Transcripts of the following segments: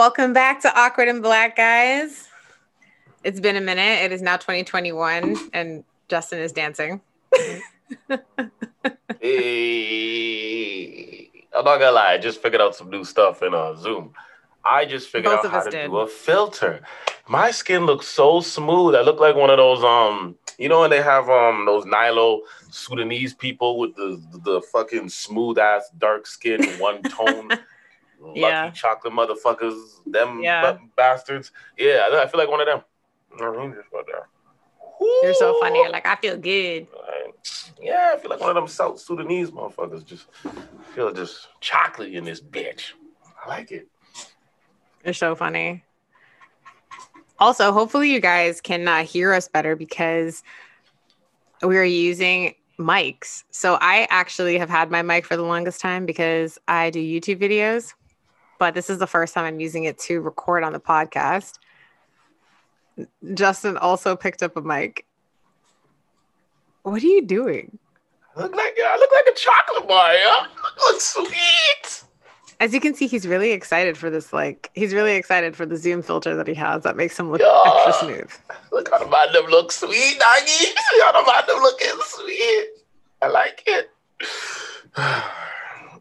Welcome back to Awkward and Black, guys. It's been a minute. It is now 2021, and Justin is dancing. hey, I'm not gonna lie, I just figured out some new stuff in uh, Zoom. I just figured Both out how to did. do a filter. My skin looks so smooth. I look like one of those um, you know when they have um those Nilo Sudanese people with the the, the fucking smooth ass dark skin, one tone. Yeah. Chocolate motherfuckers, them Yeah. ba- bastards. Yeah, I feel like one of them. Right. You're so funny. Like, I feel good. Like, yeah, I feel like one of them South Sudanese motherfuckers. Just feel just chocolate in this bitch. I like it. You're so funny. Also, hopefully, you guys can uh, hear us better because we are using mics. So, I actually have had my mic for the longest time because I do YouTube videos, but this is the first time I'm using it to record on the podcast. Justin also picked up a mic. What are you doing? I look like I look like a chocolate bar. Yeah? I look sweet. As you can see, he's really excited for this. Like, he's really excited for the Zoom filter that he has that makes him look Yeah. extra smooth. Look how the man them look sweet, doggy. Look how the man them looking sweet. I like it.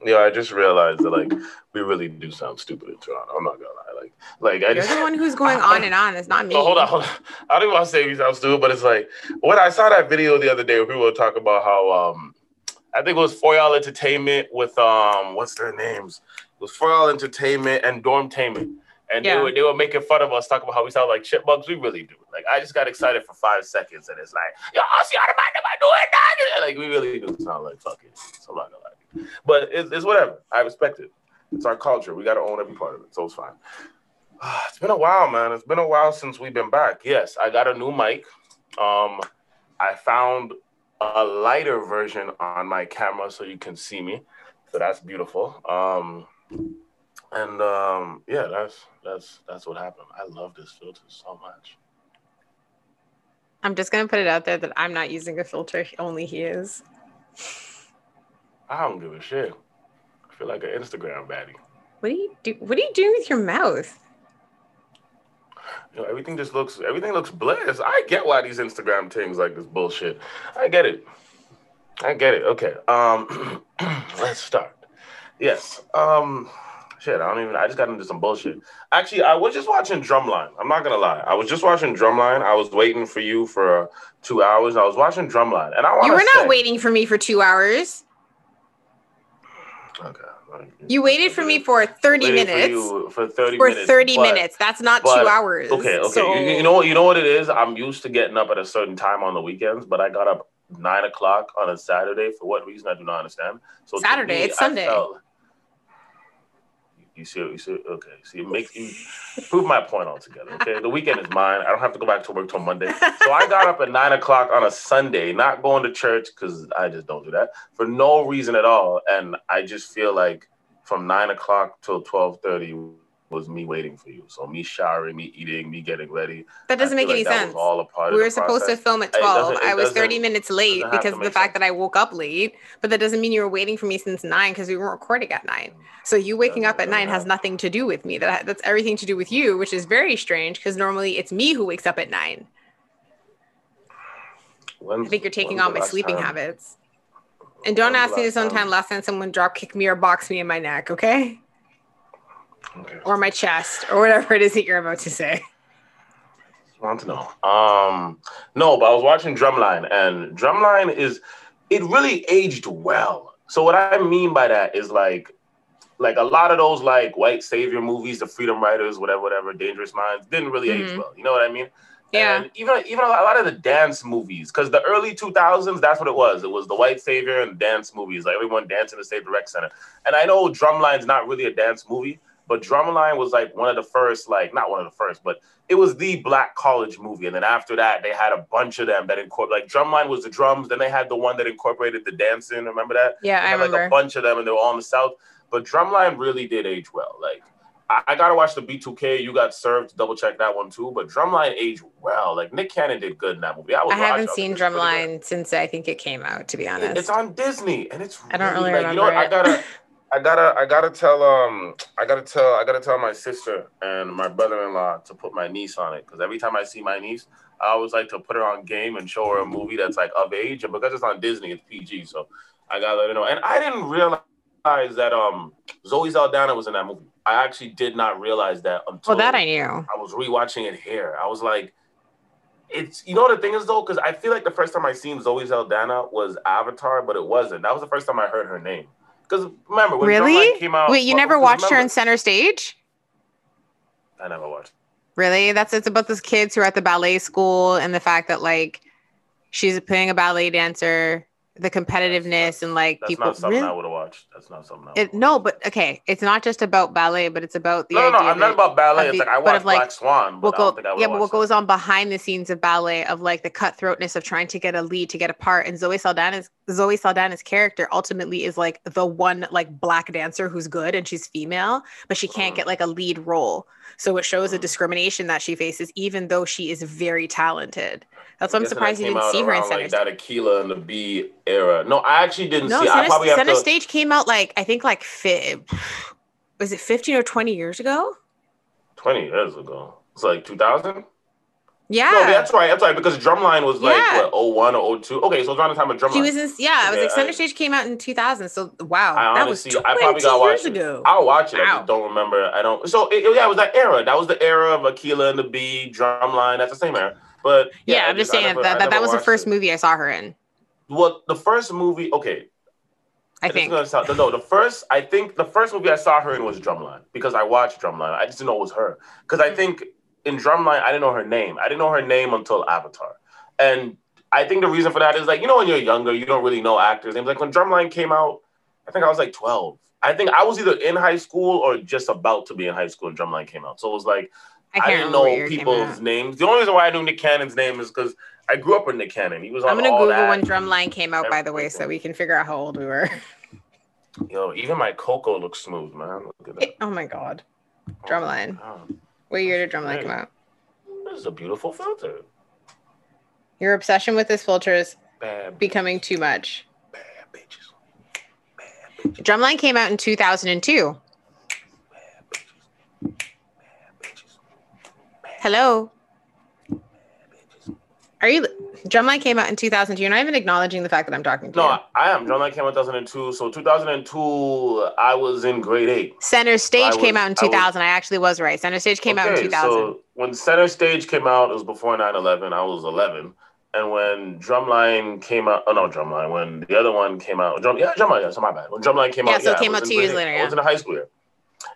yeah, I just realized that like we really do sound stupid in Toronto. I'm not gonna lie. Like, like I You're just the one who's going on and on. It's not me. Oh, hold on, hold on. I don't want to say we sound stupid, but it's like when I saw that video the other day where people were talking about how um I think it was For Y'all Entertainment with um what's their names? It was For Y'all Entertainment and Dormtainment. And Yeah. they were they were making fun of us talking about how we sound like chipmunks. We really do. Like I just got excited for five seconds and it's like, yo, I see how the man am I doing that? Like we really do sound like fucking so I'm not gonna lie. But it's, it's whatever. I respect it. It's our culture. We gotta own every part of it. So it's fine. It's been a while, man. It's been a while since we've been back. Yes, I got a new mic. Um, I found a lighter version on my camera so you can see me. So that's beautiful. Um, and um, yeah, that's that's that's what happened. I love this filter so much. I'm just gonna put it out there that I'm not using a filter. Only he is. I don't give a shit. I feel like an Instagram baddie. What do you do? What are you doing with your mouth? You know, everything just looks everything looks blessed. I get why these Instagram things like this bullshit. I get it. I get it. Okay. Um let's start. Yes. Um shit, I don't even I just got into some bullshit. Actually, I was just watching Drumline. I'm not gonna lie. I was just watching Drumline. I was waiting for you for uh, two hours. I was watching Drumline. And I want You were not waiting for me for two hours. Okay. You waited for me for 30 Waited for minutes. you for 30 For minutes. 30 but- minutes. That's not but- two hours. Okay, okay. So- You, you know what? You know what it is. I'm used to getting up at a certain time on the weekends, but I got up nine o'clock on a Saturday for what reason? I do not understand. So Saturday, me, it's I Sunday. felt- you see, you see. Okay, see, make you prove my point altogether. Okay, the weekend is mine. I don't have to go back to work till Monday. So I got up at nine o'clock on a Sunday, not going to church because I just don't do that for no reason at all. And I just feel like from nine o'clock till twelve thirty was me waiting for you. So me showering, me eating, me getting ready. that doesn't make any like that sense. was all a part We were supposed to film at 12. doesn't- it I was 30 minutes late because of the fact sense. that I woke up late, but that doesn't mean you were waiting for me since 9 because we weren't recording at 9. So you waking up at Doesn't 9 has nothing to do with me. That that's everything to do with you, which is very strange because normally it's me who wakes up at 9. When's- I think you're taking on my sleeping time- habits. And don't when's ask me this this time last time someone drop kicked me or boxed me in my neck, okay? Okay. Or my chest or whatever it is that you're about to say. I want to know. Um, no, but I was watching Drumline, and Drumline is it really aged well. So what I mean by that is like, like a lot of those like white savior movies, the Freedom Riders, whatever, whatever, Dangerous Minds, didn't really age Mhm. well. You know what I mean? Yeah. And even even a lot of the dance movies, because the early 2000s, that's what it was. It was the white savior and dance movies, like everyone dancing to save the rec center. And I know Drumline's not really a dance movie, but Drumline was like one of the first, like not one of the first, but it was the black college movie. And then after that, they had a bunch of them that incorporate like Drumline was the drums. Then they had the one that incorporated the dancing. Remember that? Yeah, They I had, like a bunch of them, and they were all in the South. But Drumline really did age well. Like I, I gotta watch the B2K. You got served. Double check that one too. But Drumline aged well. Like Nick Cannon did good in that movie. I, was I haven't seen it's pretty good. Drumline since I think it came out, to be honest. It's on Disney, and it's I don't really like, You know what? I gotta. I gotta, I gotta tell, um, I gotta tell, I gotta tell my sister and my brother-in-law to put my niece on it because every time I see my niece, I always like to put her on game and show her a movie that's like of age, and because it's on Disney, it's PG, so I gotta let her know. And I didn't realize that um Zoe Saldana was in that movie. I actually did not realize that until Well, that I knew. I was rewatching it here. I was like, it's you know what the thing is though, because I feel like the first time I seen Zoe Saldana was Avatar, but it wasn't. That was the first time I heard her name. Because remember when Really? Came out? Wait, you well, never watched her in Center Stage? I never watched. Really? That's it's about those kids who are at the ballet school and the fact that like she's playing a ballet dancer, the competitiveness and like That's people. That's not something I would have watched. That's not something. I It, no, but okay, it's not just about ballet, but it's about the no, no, no. I'm not about ballet. of It's like I watched like, Black Swan, but go, don't think I yeah, but what goes on behind the scenes of ballet of like the cutthroatness of trying to get a lead to get a part and Zoe Saldana's Zoe Saldana's character ultimately is like the one like black dancer who's good and she's female but she can't Mm. get like a lead role so it shows the Mm. discrimination that she faces even though she is very talented that's why I'm surprised you didn't see her in Center like Stage that Akeelah and the Bee era. No, I actually didn't no see. it. I Center, probably have Center to. Stage came out like I think like fi- was it 15 or 20 years ago Twenty years ago. It's like 2000. Yeah No, that's right. That's right. Because Drumline was like Yeah. what 01 or 02. Okay, so it's around the time of Drumline. She was in, yeah, I was like, Center I- Stage came out in 2000. So, wow, I that was honestly, 20 I probably got years watch it. ago. I'll watch it. I just don't remember. I don't. So it, yeah, it was that era. That was the era of Akeelah and the Bee, Drumline. That's the same era. But yeah, I I'm just I saying never- that, that, that was the first it. movie I saw her in, Well, the first movie. Okay, I think. sound- no, the first I think the first movie I saw her in was Drumline because I watched Drumline. I just didn't know it was her because I think in Drumline I didn't know her name. I didn't know her name until Avatar, and I think the reason for that is like you know when you're younger you don't really know actors names. Like when Drumline came out, I think I was like 12. I think I was either in high school or just about to be in high school when Drumline came out. So it was like I I, didn't know it people's names. The only reason why I knew Nick Cannon's name is because I grew up with Nick Cannon. He was on I'm gonna Google that. when Drumline came out, by the way, so we can figure out how old we were. Yo, even my cocoa looks smooth, man. Look at that. oh my god, Drumline. Oh, What year did Drumline come out? This is a beautiful filter. Your obsession with this filter is Bad, becoming too much. bad bitches. Bad bitches. Drumline came out in 2002. Bad bitches. Hello, are you? Drumline came out in 2002. You're not even acknowledging the fact that I'm talking to No, you. I, I am. Drumline came out 2002. So 2002, I was in grade eight. Center Stage I came was- out in I was- 2000. I, actually was right. Center Stage came out in 2000. So when Center Stage came out, it was before 9/11. I was 11. And when Drumline came out, oh no, Drumline. When the other one came out, Drum, yeah, Drumline. Yeah, so my bad. When Drumline came Yeah, out, so it I came out two years later, I was in high school year.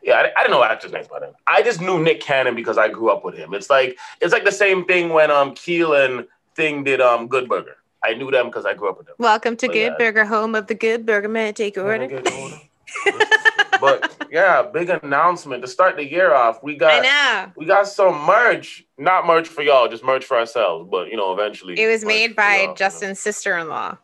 Yeah, I, I didn't know actors' names by then. I just knew Nick Cannon because I grew up with him. It's like it's like the same thing when um Keelan Thing did um Good Burger. I knew them because I grew up with them. Welcome to But Good yeah. Burger, home of the Good Burger. May I take your order? Can I get an order? but yeah, big announcement to start the year off. We I got know. we got some merch, not merch for y'all, just merch for ourselves. But you know, eventually It was made by y'all, you know. Justin's sister-in-law.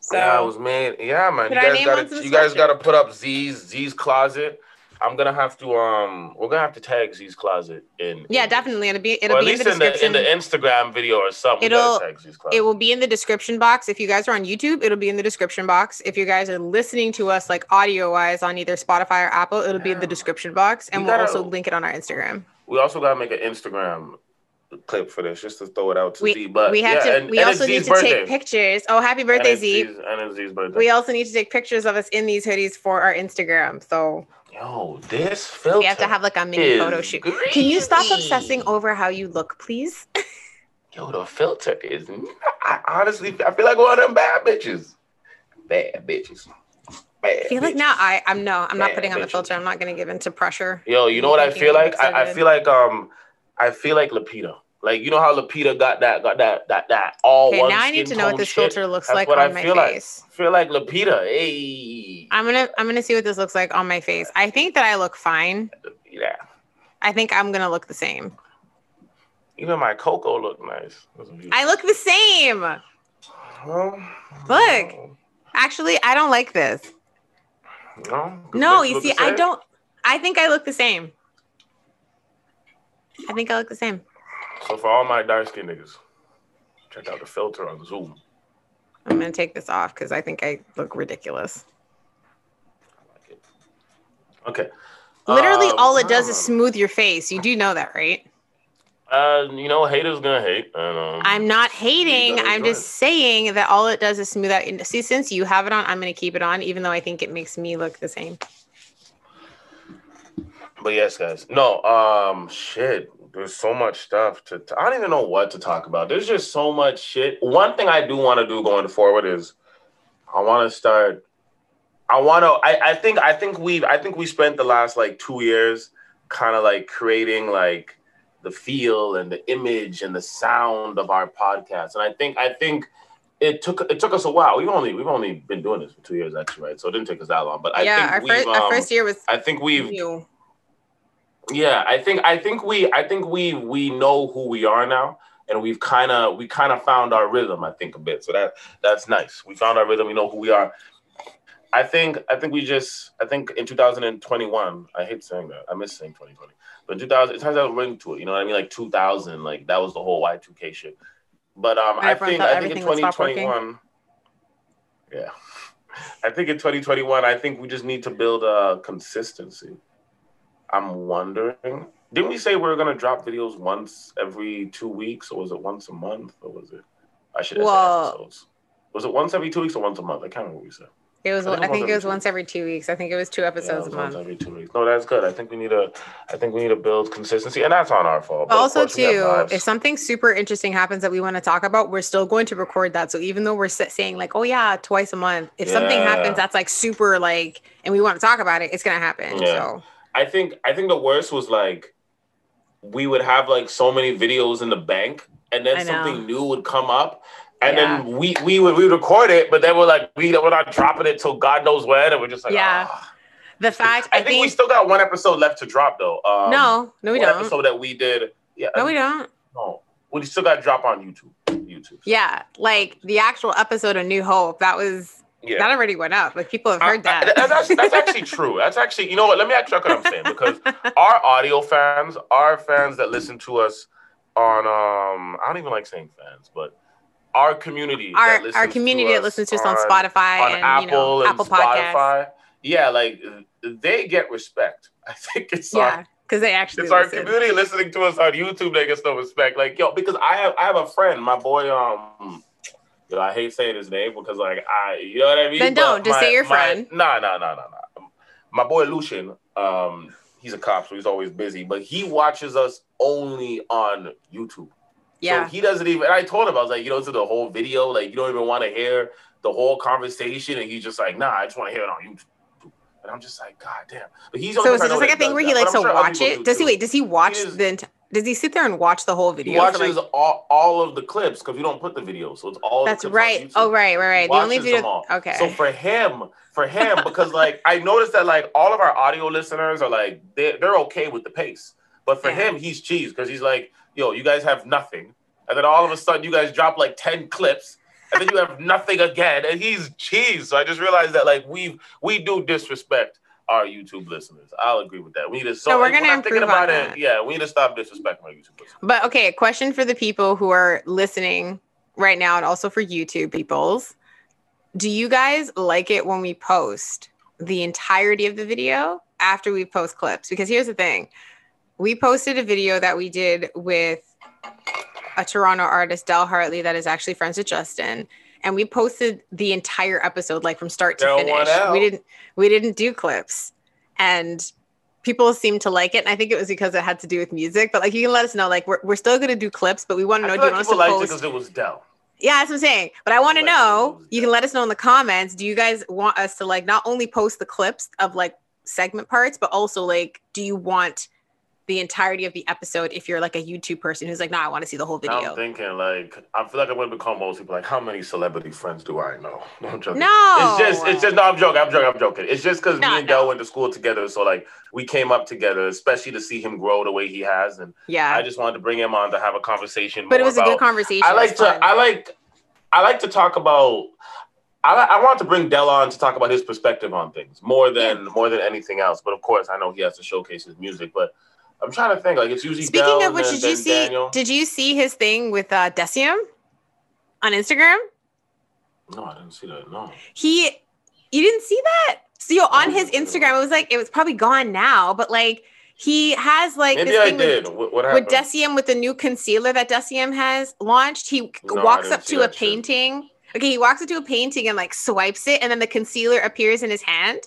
So yeah, it was made. Yeah, man. You guys gotta, you guys got to put up Z's Z's closet. I'm gonna have to um, we're gonna have to tag Z's closet in. yeah, in- definitely. It'll be it'll at be in least the in the, in the Instagram video or something. It'll- gotta tag Z's closet. it will be in the description box. If you guys are on YouTube, it'll be in the description box. If you guys are listening to us like audio wise on either Spotify or Apple, it'll be in the description box, and We we'll also link it on our Instagram. We also gotta make an Instagram clip for this, just to throw it out to We- Z. But we have yeah, to. and- we and also need to birthday. take pictures. Oh, happy And birthday, it's Z! Z's- And it's Z's birthday. We also need to take pictures of us in these hoodies for our Instagram. So Yo, this filter. we have to have like a mini photo shoot. Can you stop obsessing over how you look, please? Yo, the filter is. I honestly, I feel like one of them bad bitches. Bad bitches. Bad. I feel like now I I'm no I'm not Bad putting on the filter. I'm not going to give into pressure. Yo, you know what I feel like? I, I feel like um, I feel like Lupita. Like you know how Lupita got that, got that, that, that all Okay, one. now I need to know what this shit. filter looks That's like on I my feel like. face. Feel like Lupita. Hey. I'm gonna I'm gonna see what this looks like on my face. I think that I look fine. Yeah. I think I'm gonna look the same. Even my cocoa look nice. That's a beautiful- I look the same. Well, Look. Actually, I don't like this. No. No, you see, I don't. I think I look the same. I think I look the same. So for all my dark skin niggas, check out the filter on Zoom. I'm gonna take this off because I think I look ridiculous. I like it. Okay. Literally, Um, all it does is um, smooth your face. You do know that, right? Uh, you know, haters gonna hate. And, um, I'm not hating. I'm just saying that all it does is smooth out. See, since you have it on, I'm to keep it on, even though I think it makes me look the same. But yes, guys. No, um, shit. There's so much stuff to. to- I don't even know what to talk about. There's just so much shit. One thing I do want to do going forward is, I want to start. I want to. I, I think. I think we've. I think we spent the last like two years, kind of like creating like the feel and the image and the sound of our podcast. And I think. I think. It took it took us a while. We've only we've only been doing this for two years actually, right? So it didn't take us that long. But I yeah, think our first, our um, first year was I think we've new. Yeah, I think I think we I think we we know who we are now, and we've kind of we kind of found our rhythm. I think a bit, so that that's nice. We found our rhythm. We know who we are. I think I think we just I think in 2021. I hate saying that. I miss saying 2020, but in 2000 it has a ring to it. You know what I mean? Like 2000, like that was the whole Y2K shit. But um, I think I think in everything would stop working. 2021. Yeah, I think in 2021, I think we just need to build a consistency. I'm wondering. Didn't we say we were gonna drop videos once every two weeks, or was it once a month, or was it? I should have Well- said episodes. Was it once every two weeks or once a month? I can't remember what we said. It was. I think I it think was it was once every two weeks. I think it was two Yeah, episodes it a month. every two weeks. No, that's good. I think we need to. I think we need to build consistency, and that's on our fault. But also, course we have too, if something super interesting happens that we want to talk about, we're still going to record that. So even though we're saying like, "Oh yeah, twice a month," if something happens that's like super like, and we want to talk about it, it's gonna happen. Yeah. So I think I think the worst was like we would have like so many videos in the bank, and then something new would come up, and Yeah. then we we would we would record it, but then we're like we we're not dropping it till God knows when, and we're just like Yeah. "Ah." the fact I, think, we still got one episode left to drop though. Um, no, no, we don't. episode that we did. Yeah, No, we don't. No, we still got to drop on YouTube. YouTube. Yeah, like the actual episode of New Hope that was yeah. that already went up. Like people have heard I- I- that. that's, that's actually true. That's actually, you know what? Let me actually check what I'm saying because our audio fans, our fans that listen to us on, um, I don't even like saying fans, but our community, that our our community that listens to us on on- Spotify on and Apple you know and Apple Podcasts. Yeah, like they get respect. I think it's our, Yeah, because they actually it's our community listening to us on YouTube. They get no respect. Like yo, because I have I have a friend, my boy, um. I hate saying his name because, like, I, you know what I mean. Then don't. Just say your my- friend. Nah, nah, nah, nah, nah. My boy Lucian, um, he's a cop, so he's always busy, but he watches us only on YouTube. Yeah, So he doesn't even. And I told him I was like, you know, to the whole video, like you don't even want to hear the whole conversation, and he's just like, nah, I just want to hear it on YouTube. And I'm just like, god damn. But he's so is it just like a thing where he likes to watch it? Does he wait? Does he watch is- the? ent- Does he sit there and watch the whole video? He watches like- all, all of the clips because we don't put the video, so it's all. the that's right. Oh right, right, right. He The only video. Okay. So for him, for him, because like I noticed that like all of our audio listeners are like they're, they're okay with the pace, but for Yeah. him, he's cheese because he's like, yo, you guys have nothing, and then all of a sudden you guys drop like ten clips. And then you have nothing again, and he's cheese. So I just realized that like we we do disrespect our YouTube listeners. I'll agree with that. We need to. So No, we're gonna improve on about that. Yeah, we need to stop disrespecting our YouTube listeners. But okay, a question for the people who are listening right now and also for YouTube peoples. Do you guys like it when we post the entirety of the video after we post clips? Because here's the thing. We posted a video that we did with a Toronto artist, Del Hartley, that is actually friends with Justin. And we posted the entire episode, like from start to Del finish. We didn't we didn't do clips. And people seemed to like it. And I think it was because it had to do with music. But like you can let us know, like we're, we're still gonna do clips, but we want to know do feel you like want us to post because it was Del. yeah, that's what I'm saying. But I want to Like, know. You can let us know in the comments. Do you guys want us to like not only post the clips of like segment parts, but also like, do you want the entirety of the episode if you're like a YouTube person who's like, no, I want to see the whole video. I'm thinking like I feel like I'm gonna become most people like how many celebrity friends do I know? No, I'm joking. No, It's just it's just no, I'm joking, I'm joking, I'm joking. It's just because No, me and no. Del went to school together, so like we came up together, especially to see him grow the way he has, and yeah. I just wanted to bring him on to have a conversation. but it was a good conversation. I like to fun. I like I like to talk about I, I want to bring Del on to talk about his perspective on things more than more than anything else. But of course, I know he has to showcase his music. But I'm trying to think like it's usually Speaking Del of which, did you see? Daniel. Did you see his thing with uh, Deciem on Instagram? No, I didn't see that. No. He You didn't see that? So yo, on his Instagram, it was like it was probably gone now, but like he has like Maybe this I thing did. with, What, what with? Deciem with the new concealer that Deciem has launched. He No, walks up to a that shit. painting. Okay, he walks up to a painting and like swipes it, and then the concealer appears in his hand.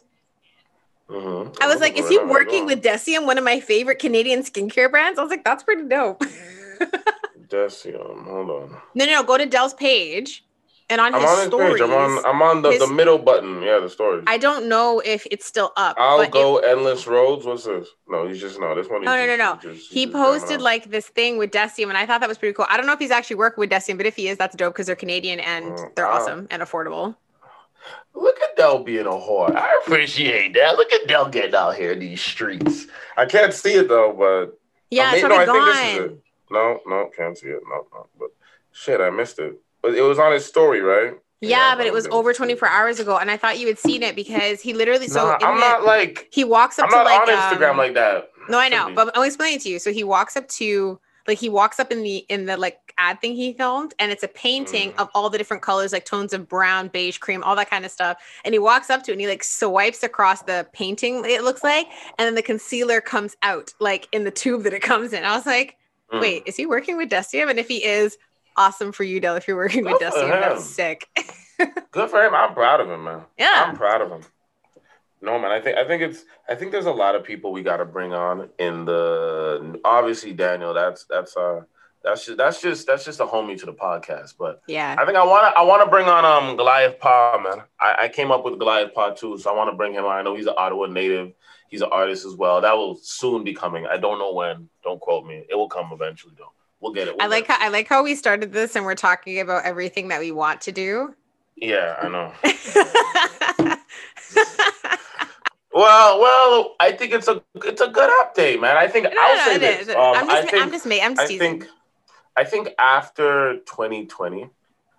Mhm. I was like, is he working with Deciem, one of my favorite Canadian skincare brands? I was like, that's pretty dope. Deciem. Hold on. no, no, no, go to Del's page and on I'm his on stories. page. I'm on. I'm on the, his- the middle button. Yeah, the stories. I don't know if it's still up. I'll go endless roads. What's this? No, he's just no. This one. No, no, no, no. he's just- he posted like this thing with Deciem, and I thought that was pretty cool. I don't know if he's actually working with Deciem, but if he is, that's dope because they're Canadian and Mm, they're wow. awesome and affordable. Look at Del being a whore. I appreciate that. Look at Del getting out here in these streets. I can't see it though, but Yeah, I it's mean, no, probably I think this is gone. it. No, no, can't see it. No, no. But shit, I missed it. But it was on his story, right? Yeah, but it was over 24 hours ago, and I thought you had seen it because he literally so Nah, I'm the- not like he walks up I'm to not like Instagram um, like that. No, I know, but I'll explain it to you. So he walks up to like he walks up in the in the like ad thing he filmed, and it's a painting Mhm. of all the different colors, like tones of brown, beige, cream, all that kind of stuff. And he walks up to it and he like swipes across the painting, it looks like, and then the concealer comes out like in the tube that it comes in. I was like, Mm. wait, is he working with Deciem? And if he is, awesome for you, Del. If you're working with Good for Deciem, that's sick. Good for him. I'm proud of him, man. Yeah. I'm proud of him. No man, I think I think it's I think there's a lot of people we got to bring on in the obviously Daniel. That's that's uh that's just that's just that's just a homie to the podcast. But yeah. I think I want to I want to bring on um Goliath Pa man. I, I came up with Goliath Pa too, so I want to bring him on. I know he's an Ottawa native. He's an artist as well. That will soon be coming. I don't know when. Don't quote me. It will come eventually though. We'll get it. I We'll like get how I like how we started this and we're talking about everything that we want to do. Yeah, I know. Well, well, I think it's a it's a good update, man. I think No, I'll no, say it this. is. Um, I'm I just, think I'm just, ma- I'm just I teasing. think I think after 2020,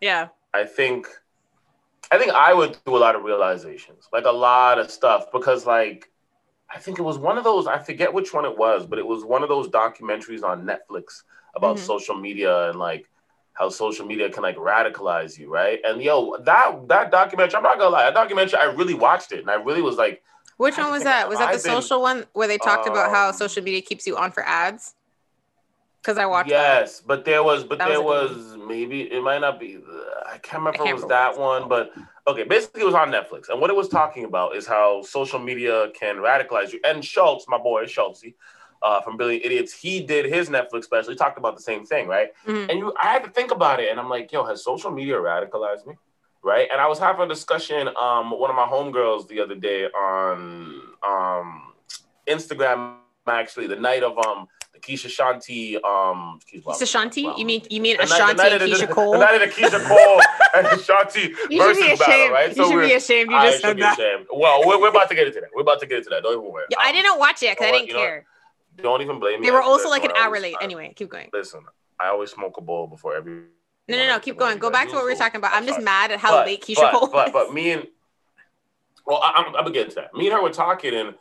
yeah, I think I think I would do a lot of realizations, like a lot of stuff, because like I think it was one of those. I forget which one it was, but it was one of those documentaries on Netflix about Mhm. social media and like how social media can like radicalize you, right? And yo, that that documentary, I'm not gonna lie, that documentary, I really watched it, and I really was like. Which one was that? Was that the I've been- social one where they talked about how Um, social media keeps you on for ads? Because I watched. that. Yes, but there was, but That there was was, maybe it might not be. I can't remember I can't it was remember that one, but okay. Basically, it was on Netflix, and what it was talking about is how social media can radicalize you. And Schulz, my boy Schulz, uh, from Brilliant Idiots, he did his Netflix special. He talked about the same thing, right? Mhm. And you, I had to think about it, and I'm like, yo, has social media radicalized me? Right? And I was having a discussion, um, with one of my homegirls the other day on um Instagram, actually, the night of um the Keisha Shanti um excuse me. It's Ashanti? wow. You mean you mean The Ashanti night and the- Keyshia Cole? The night of the Keyshia Cole and Ashanti you should versus be ashamed. battle, right? You should be ashamed. You I just should said be that. ashamed. Well, we're, we're about to get into that. We're about to get into that. Don't even worry. Yeah, I Um, didn't watch it because I didn't? You know care. Don't even blame me. They were also like an hour late. Anyway, keep going. Listen, I always smoke a bowl before every. No, no, no. Keep going. Go back to what we were talking about. I'm just mad at how but, late Keyshia Cole But, but me and well, I, I'm, I'm gonna that. Me and her were talking, and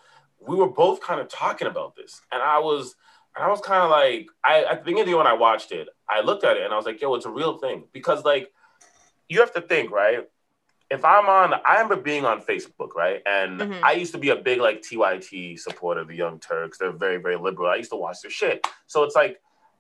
we were both kind of talking about this, and I was, and I was kind of like, I at the beginning of the when I watched it, I looked at it and I was like, yo, it's a real thing because like, you have to think, right? If I'm on, I remember being on Facebook, right? And Mhm. I used to be a big like TYT supporter, of the Young Turks. They're very, very liberal. I used to watch their shit. So it's like,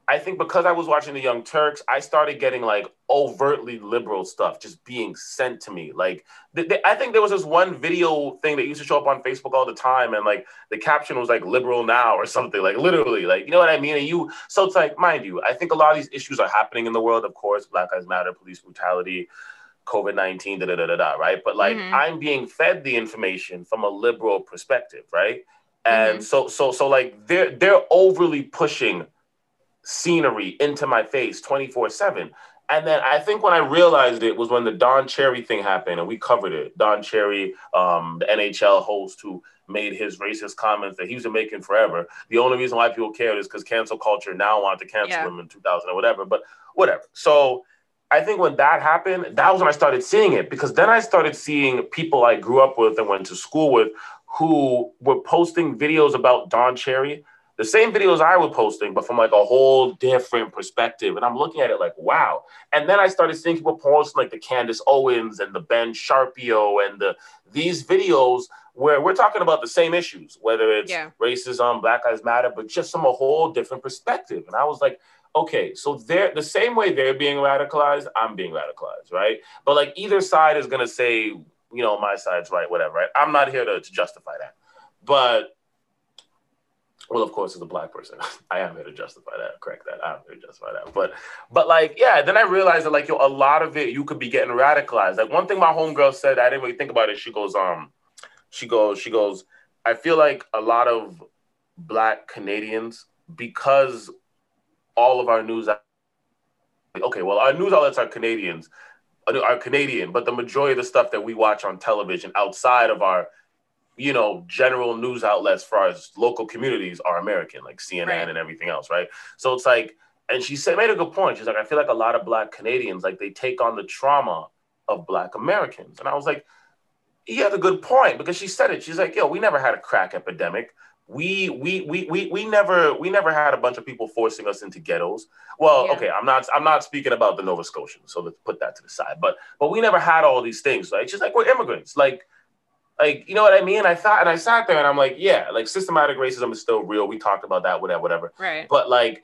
I think because I was watching the Young Turks, I started getting like overtly liberal stuff just being sent to me. Like, th- th- I think there was this one video thing that used to show up on Facebook all the time, and like the caption was like "liberal now" or something. Like literally, like you know what I mean. And you, so it's like, mind you, I think a lot of these issues are happening in the world. Of course, Black Lives Matter, police brutality. COVID 19, da da da da da, right? But like Mhm. I'm being fed the information from a liberal perspective, right? And so so so like they're they're overly pushing scenery into my face 24-7. And then I think when I realized it was when the Don Cherry thing happened and we covered it. Don Cherry, um, the NHL host who made his racist comments that he's been making forever. The only reason why people cared is because cancel culture now wanted to cancel Yeah. him in 2000 or whatever. But whatever. So I think when that happened, that was when I started seeing it because then I started seeing people I grew up with and went to school with who were posting videos about Don Cherry the same videos I was posting, but from like a whole different perspective. And I'm looking at it like, wow. And then I started seeing people posting like the Candace Owens and the Ben Shapiro and the these videos where we're talking about the same issues, whether it's yeah. racism, Black Lives Matter, but just from a whole different perspective. And I was like, okay, so they're the same way they're being radicalized, I'm being radicalized, right? But like either side is gonna say, you know, my side's right, whatever, right? I'm not here to, to justify that. But well, of course, as a black person, I am here to justify that, correct that. I'm here to justify that. But, but like, yeah, then I realized that like, yo, a lot of it, you could be getting radicalized. Like one thing my homegirl said, I didn't really think about it. She goes, um, she goes, she goes, I feel like a lot of black Canadians, because all of our news, okay, well, our news outlets are Canadians, are Canadian, but the majority of the stuff that we watch on television outside of our you know, general news outlets for our local communities are American, like CNN right. and everything else, right? So it's like, and she said made a good point. She's like, I feel like a lot of black Canadians, like they take on the trauma of black Americans. And I was like, he had a good point because she said it. She's like, yo, we never had a crack epidemic. We we we we we never we never had a bunch of people forcing us into ghettos. Well, yeah. okay, I'm not I'm not speaking about the Nova Scotians, so let's put that to the side. But but we never had all these things, right? She's like, we're immigrants. Like like, you know what I mean? I thought, and I sat there and I'm like, yeah, like systematic racism is still real. We talked about that, whatever, whatever. Right. But like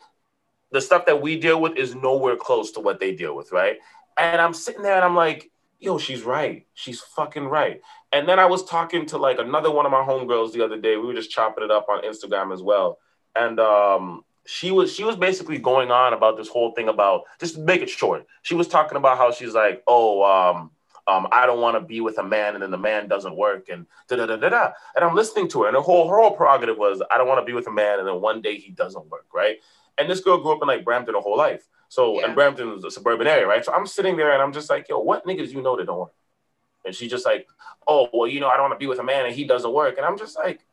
the stuff that we deal with is nowhere close to what they deal with, right? And I'm sitting there and I'm like, yo, she's right. She's fucking right. And then I was talking to like another one of my homegirls the other day. We were just chopping it up on Instagram as well. And um, she was she was basically going on about this whole thing about just make it short. She was talking about how she's like, oh, um, um, I don't want to be with a man, and then the man doesn't work, and da da da da da. And I'm listening to her, and her whole her whole prerogative was, I don't want to be with a man, and then one day he doesn't work, right? And this girl grew up in like Brampton her whole life, so yeah. and Brampton is a suburban area, right? So I'm sitting there, and I'm just like, yo, what niggas you know that don't work? And she's just like, oh, well, you know, I don't want to be with a man, and he doesn't work, and I'm just like.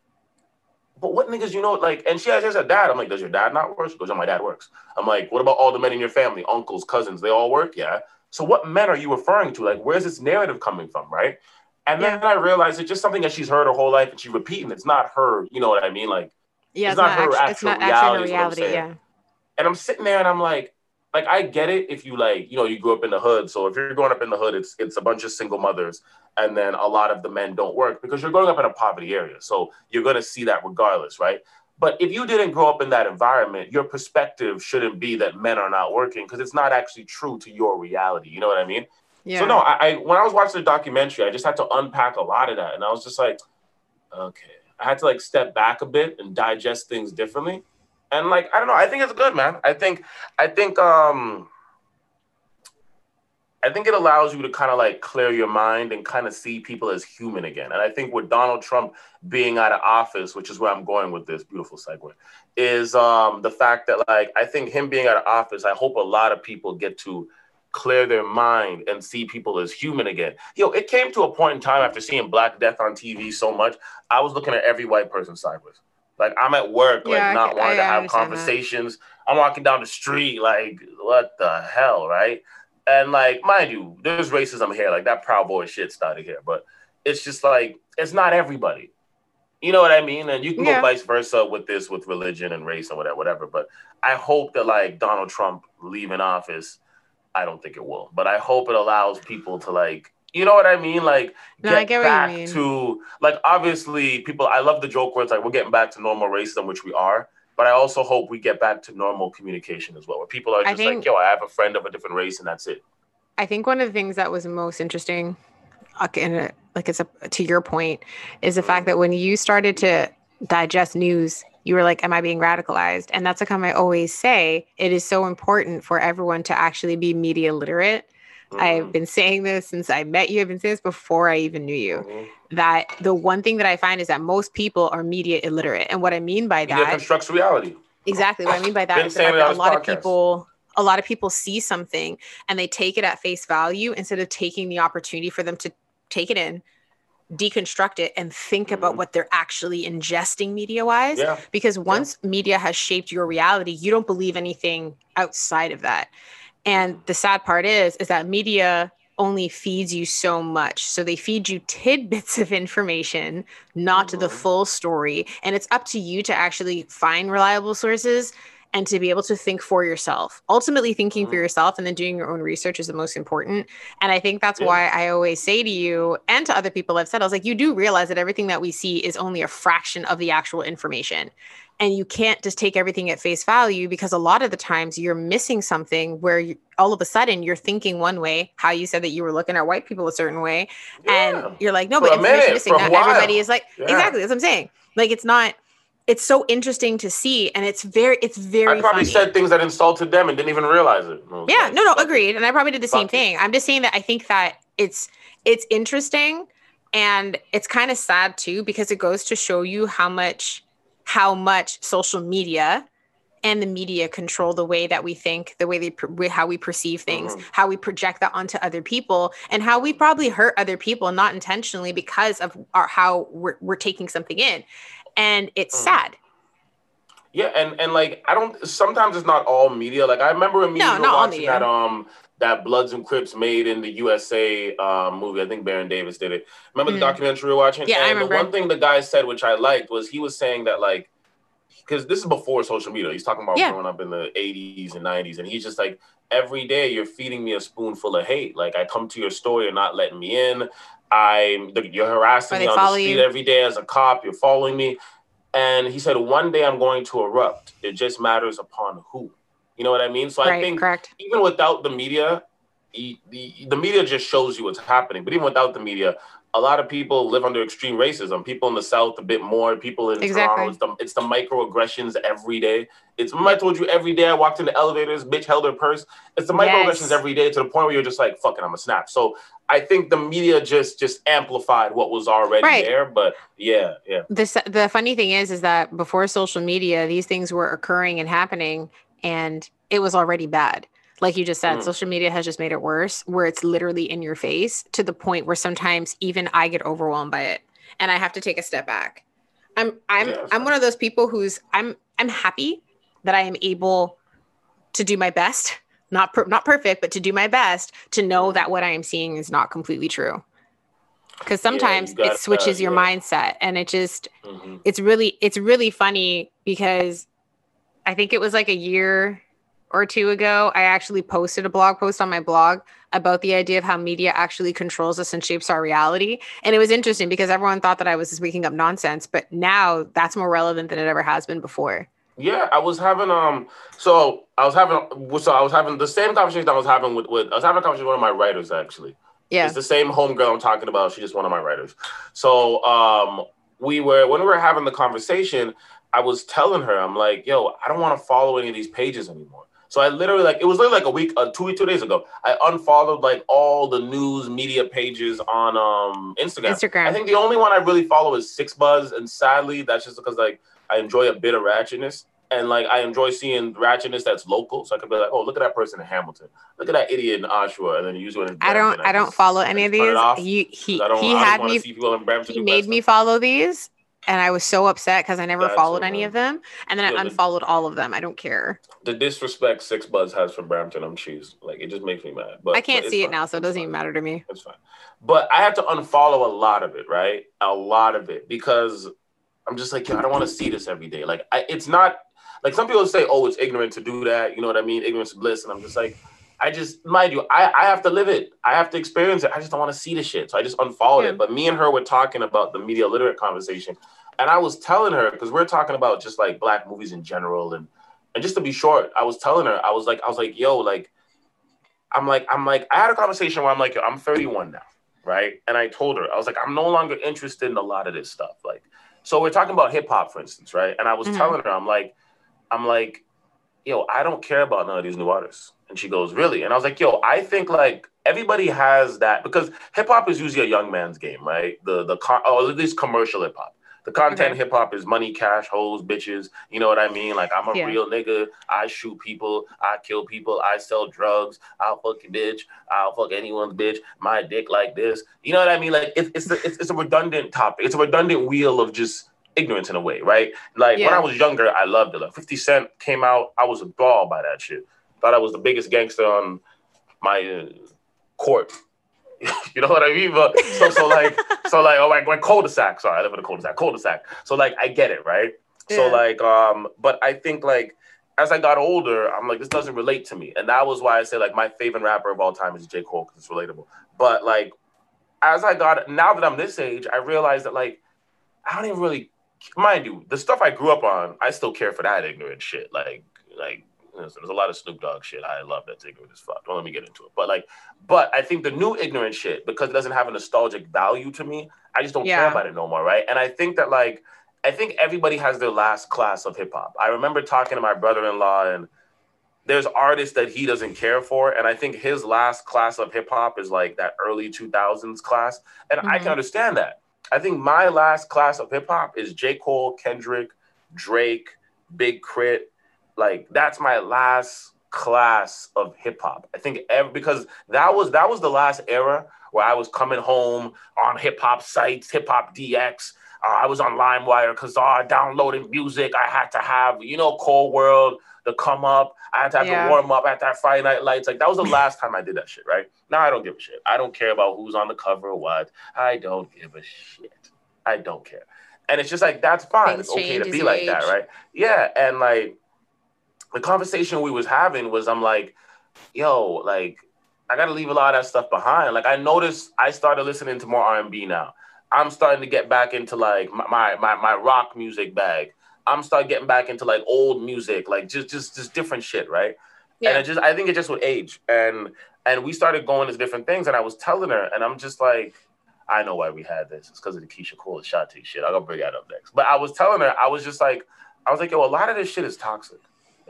But what niggas you know like? And she has just a dad. I'm like, does your dad not work? She goes, oh, my dad works. I'm like, what about all the men in your family, uncles, cousins? They all work, yeah. So what men are you referring to? Like, where's this narrative coming from, right? And then I realized it's just something that she's heard her whole life and she's repeating. It's not her, you know what I mean? Like, yeah, it's, not, not, her actual, it's not reality. reality yeah. And I'm sitting there and I'm like, like I get it if you like, you know, you grew up in the hood. So if you're growing up in the hood, it's it's a bunch of single mothers, and then a lot of the men don't work because you're growing up in a poverty area. So you're gonna see that regardless, right? But if you didn't grow up in that environment, your perspective shouldn't be that men are not working because it's not actually true to your reality. You know what I mean? Yeah. So no, I, I when I was watching the documentary, I just had to unpack a lot of that, and I was just like, okay, I had to like step back a bit and digest things differently, and like I don't know, I think it's good, man. I think I think um I think it allows you to kind of like clear your mind and kind of see people as human again. And I think with Donald Trump being out of office, which is where I'm going with this beautiful segue, is um, the fact that like I think him being out of office, I hope a lot of people get to clear their mind and see people as human again. Yo, it came to a point in time after seeing Black Death on TV so much, I was looking at every white person sideways. Like I'm at work, like yeah, not wanting I, to have conversations. That. I'm walking down the street, like what the hell, right? And like, mind you, there's racism here. Like that Proud Boy shit started here, but it's just like it's not everybody. You know what I mean? And you can yeah. go vice versa with this, with religion and race and whatever, whatever. But I hope that like Donald Trump leaving office, I don't think it will, but I hope it allows people to like, you know what I mean? Like no, get, get back to like obviously people. I love the joke where it's like we're getting back to normal racism, which we are. But I also hope we get back to normal communication as well, where people are just think, like, yo, I have a friend of a different race and that's it. I think one of the things that was most interesting, and like it's a, to your point, is the fact that when you started to digest news, you were like, Am I being radicalized? And that's a comment I always say. It is so important for everyone to actually be media literate Mm-hmm. I've been saying this since I met you. I've been saying this before I even knew you. Mm-hmm. That the one thing that I find is that most people are media illiterate. And what I mean by media that constructs reality. Exactly. What I mean by that is that a lot podcast. of people a lot of people see something and they take it at face value instead of taking the opportunity for them to take it in deconstruct it and think mm-hmm. about what they're actually ingesting media wise yeah. because once yeah. media has shaped your reality you don't believe anything outside of that and the sad part is, is that media only feeds you so much. So they feed you tidbits of information, not mm-hmm. the full story. And it's up to you to actually find reliable sources and to be able to think for yourself. Ultimately, thinking mm-hmm. for yourself and then doing your own research is the most important. And I think that's yeah. why I always say to you and to other people I've said, I was like, you do realize that everything that we see is only a fraction of the actual information. And you can't just take everything at face value because a lot of the times you're missing something where you, all of a sudden you're thinking one way, how you said that you were looking at white people a certain way. Yeah. And you're like, no, but information missing. Not everybody is like, yeah. exactly, that's what I'm saying. Like, it's not it's so interesting to see and it's very it's very I probably funny. said things that insulted them and didn't even realize it. Yeah, like, no, no, agreed. And I probably did the same thing. I'm just saying that I think that it's it's interesting and it's kind of sad too because it goes to show you how much how much social media and the media control the way that we think, the way they how we perceive things, mm-hmm. how we project that onto other people, and how we probably hurt other people not intentionally because of our, how we're, we're taking something in and it's mm. sad. Yeah, and and like I don't. Sometimes it's not all media. Like I remember a media no, watching that um that Bloods and Crips made in the USA um, movie. I think Baron Davis did it. Remember mm. the documentary we were watching? Yeah, and I remember. The one thing the guy said, which I liked, was he was saying that like because this is before social media. He's talking about yeah. growing up in the 80s and 90s, and he's just like, every day you're feeding me a spoonful of hate. Like I come to your store, you're not letting me in. I'm you're harassing me on the street you? every day as a cop. You're following me, and he said one day I'm going to erupt. It just matters upon who. You know what I mean? So right, I think correct. even without the media, the, the media just shows you what's happening. But even without the media, a lot of people live under extreme racism. People in the South a bit more. People in exactly. Toronto, it's the, it's the microaggressions every day. It's I told you every day I walked in the elevators, bitch held her purse. It's the microaggressions yes. every day to the point where you're just like, fucking, I'm a snap. So I think the media just just amplified what was already right. there. But yeah, yeah. The the funny thing is, is that before social media, these things were occurring and happening, and it was already bad like you just said, mm. social media has just made it worse, where it's literally in your face to the point where sometimes even I get overwhelmed by it, and I have to take a step back. I'm I'm yeah, I'm one of those people who's I'm I'm happy that I am able to do my best, not per, not perfect, but to do my best to know that what I am seeing is not completely true. Because sometimes yeah, it switches that, your yeah. mindset, and it just mm-hmm. it's really it's really funny because I think it was like a year or two ago, I actually posted a blog post on my blog about the idea of how media actually controls us and shapes our reality. And it was interesting because everyone thought that I was just making up nonsense, but now that's more relevant than it ever has been before. Yeah, I was having um so I was having so I was having the same conversation I was having with, with I was having a conversation with one of my writers actually. Yeah. It's the same homegirl I'm talking about. She's just one of my writers. So um we were when we were having the conversation, I was telling her, I'm like, yo, I don't want to follow any of these pages anymore. So I literally like it was literally like a week, uh, two two days ago. I unfollowed like all the news media pages on um Instagram. Instagram. I think the only one I really follow is 6ixBuzz, and sadly, that's just because like I enjoy a bit of ratchetness. And like I enjoy seeing ratchetness that's local, so I could be like, "Oh, look at that person in Hamilton. Look at that idiot in Oshawa," and then use it. I don't. I, I don't follow any of these. He he he had me. He made me follow these, and I was so upset because I never That's followed any of them, and then I unfollowed all of them. I don't care. The disrespect 6ixBuzz has for Brampton, I'm cheese. Like it just makes me mad. But I can't but see it now, so it doesn't fine. even matter to me. It's fine. But I have to unfollow a lot of it, right? A lot of it because I'm just like, I don't want to see this every day. Like I, it's not like some people say, oh, it's ignorant to do that. You know what I mean? Ignorance is bliss, and I'm just like. I just mind you, I, I have to live it. I have to experience it. I just don't want to see the shit. So I just unfollowed yeah. it. But me and her were talking about the media literate conversation and I was telling her because we're talking about just like black movies in general, and and just to be short, I was telling her I was like I was like yo like I'm like I'm like I had a conversation where I'm like I'm 31 now, right? And I told her I was like I'm no longer interested in a lot of this stuff. Like so we're talking about hip hop for instance, right? And I was mm-hmm. telling her I'm like I'm like yo I don't care about none of these new artists. And she goes really? And I was like yo I think like everybody has that because hip hop is usually a young man's game, right? The the car, oh, at least commercial hip hop. The content okay. hip hop is money, cash, hoes, bitches. You know what I mean? Like I'm a yeah. real nigga. I shoot people. I kill people. I sell drugs. I'll fuck your bitch. I'll fuck anyone's bitch. My dick like this. You know what I mean? Like it's it's a, it's, it's a redundant topic. It's a redundant wheel of just ignorance in a way, right? Like yeah. when I was younger, I loved it. Like 50 Cent came out, I was enthralled by that shit. Thought I was the biggest gangster on my uh, court you know what I mean? But so so like so like oh like when cul-de-sac. Sorry, I live in a cul-de-sac. Cul-de-sac. So like I get it, right? So like um, but I think like as I got older, I'm like this doesn't relate to me, and that was why I say like my favorite rapper of all time is J Cole because it's relatable. But like as I got now that I'm this age, I realize that like I don't even really mind you the stuff I grew up on. I still care for that ignorant shit. Like like there's a lot of Snoop Dogg shit. I love that's ignorant as fuck. Don't let me get into it. But like, but I think the new ignorant shit because it doesn't have a nostalgic value to me. I just don't care about it no more, right? And I think that like I think everybody has their last class of hip hop. I remember talking to my brother-in-law and there's artists that he doesn't care for and i think his last class of hip-hop is like that early 2000s class and i Mhm. can understand that i think my last class of hip-hop is j cole kendrick drake Big K.R.I.T. like that's my last class of hip-hop i think ev- because that was that was the last era where i was coming home on hip-hop sites HipHopDX uh, I was on LimeWire because I downloaded music. I had to have, you know, Cold World to come up. I had to have Yeah. to warm up at that Friday Night Lights. Like that was the last time I did that shit, right? Now I don't give a shit. I don't care about who's on the cover or what. I don't give a shit. I don't care. And it's just like that's fine. Things it's okay to be like that, right? Yeah. And like the conversation we was having was I'm like, yo, like I gotta leave a lot of that stuff behind. Like I noticed I started listening to more R&B now. I'm starting to get back into like my my my, rock music bag. I'm starting getting back into like old music, like just just just different shit, right? Yeah. And it just I think it just would age. And and we started going to different things, and I was telling her, and I'm just like, I know why we had this. It's because of the Keyshia Cole and Shanti shit. I'm gonna bring that up next. But I was telling her, I was just like, I was like, yo, a lot of this shit is toxic.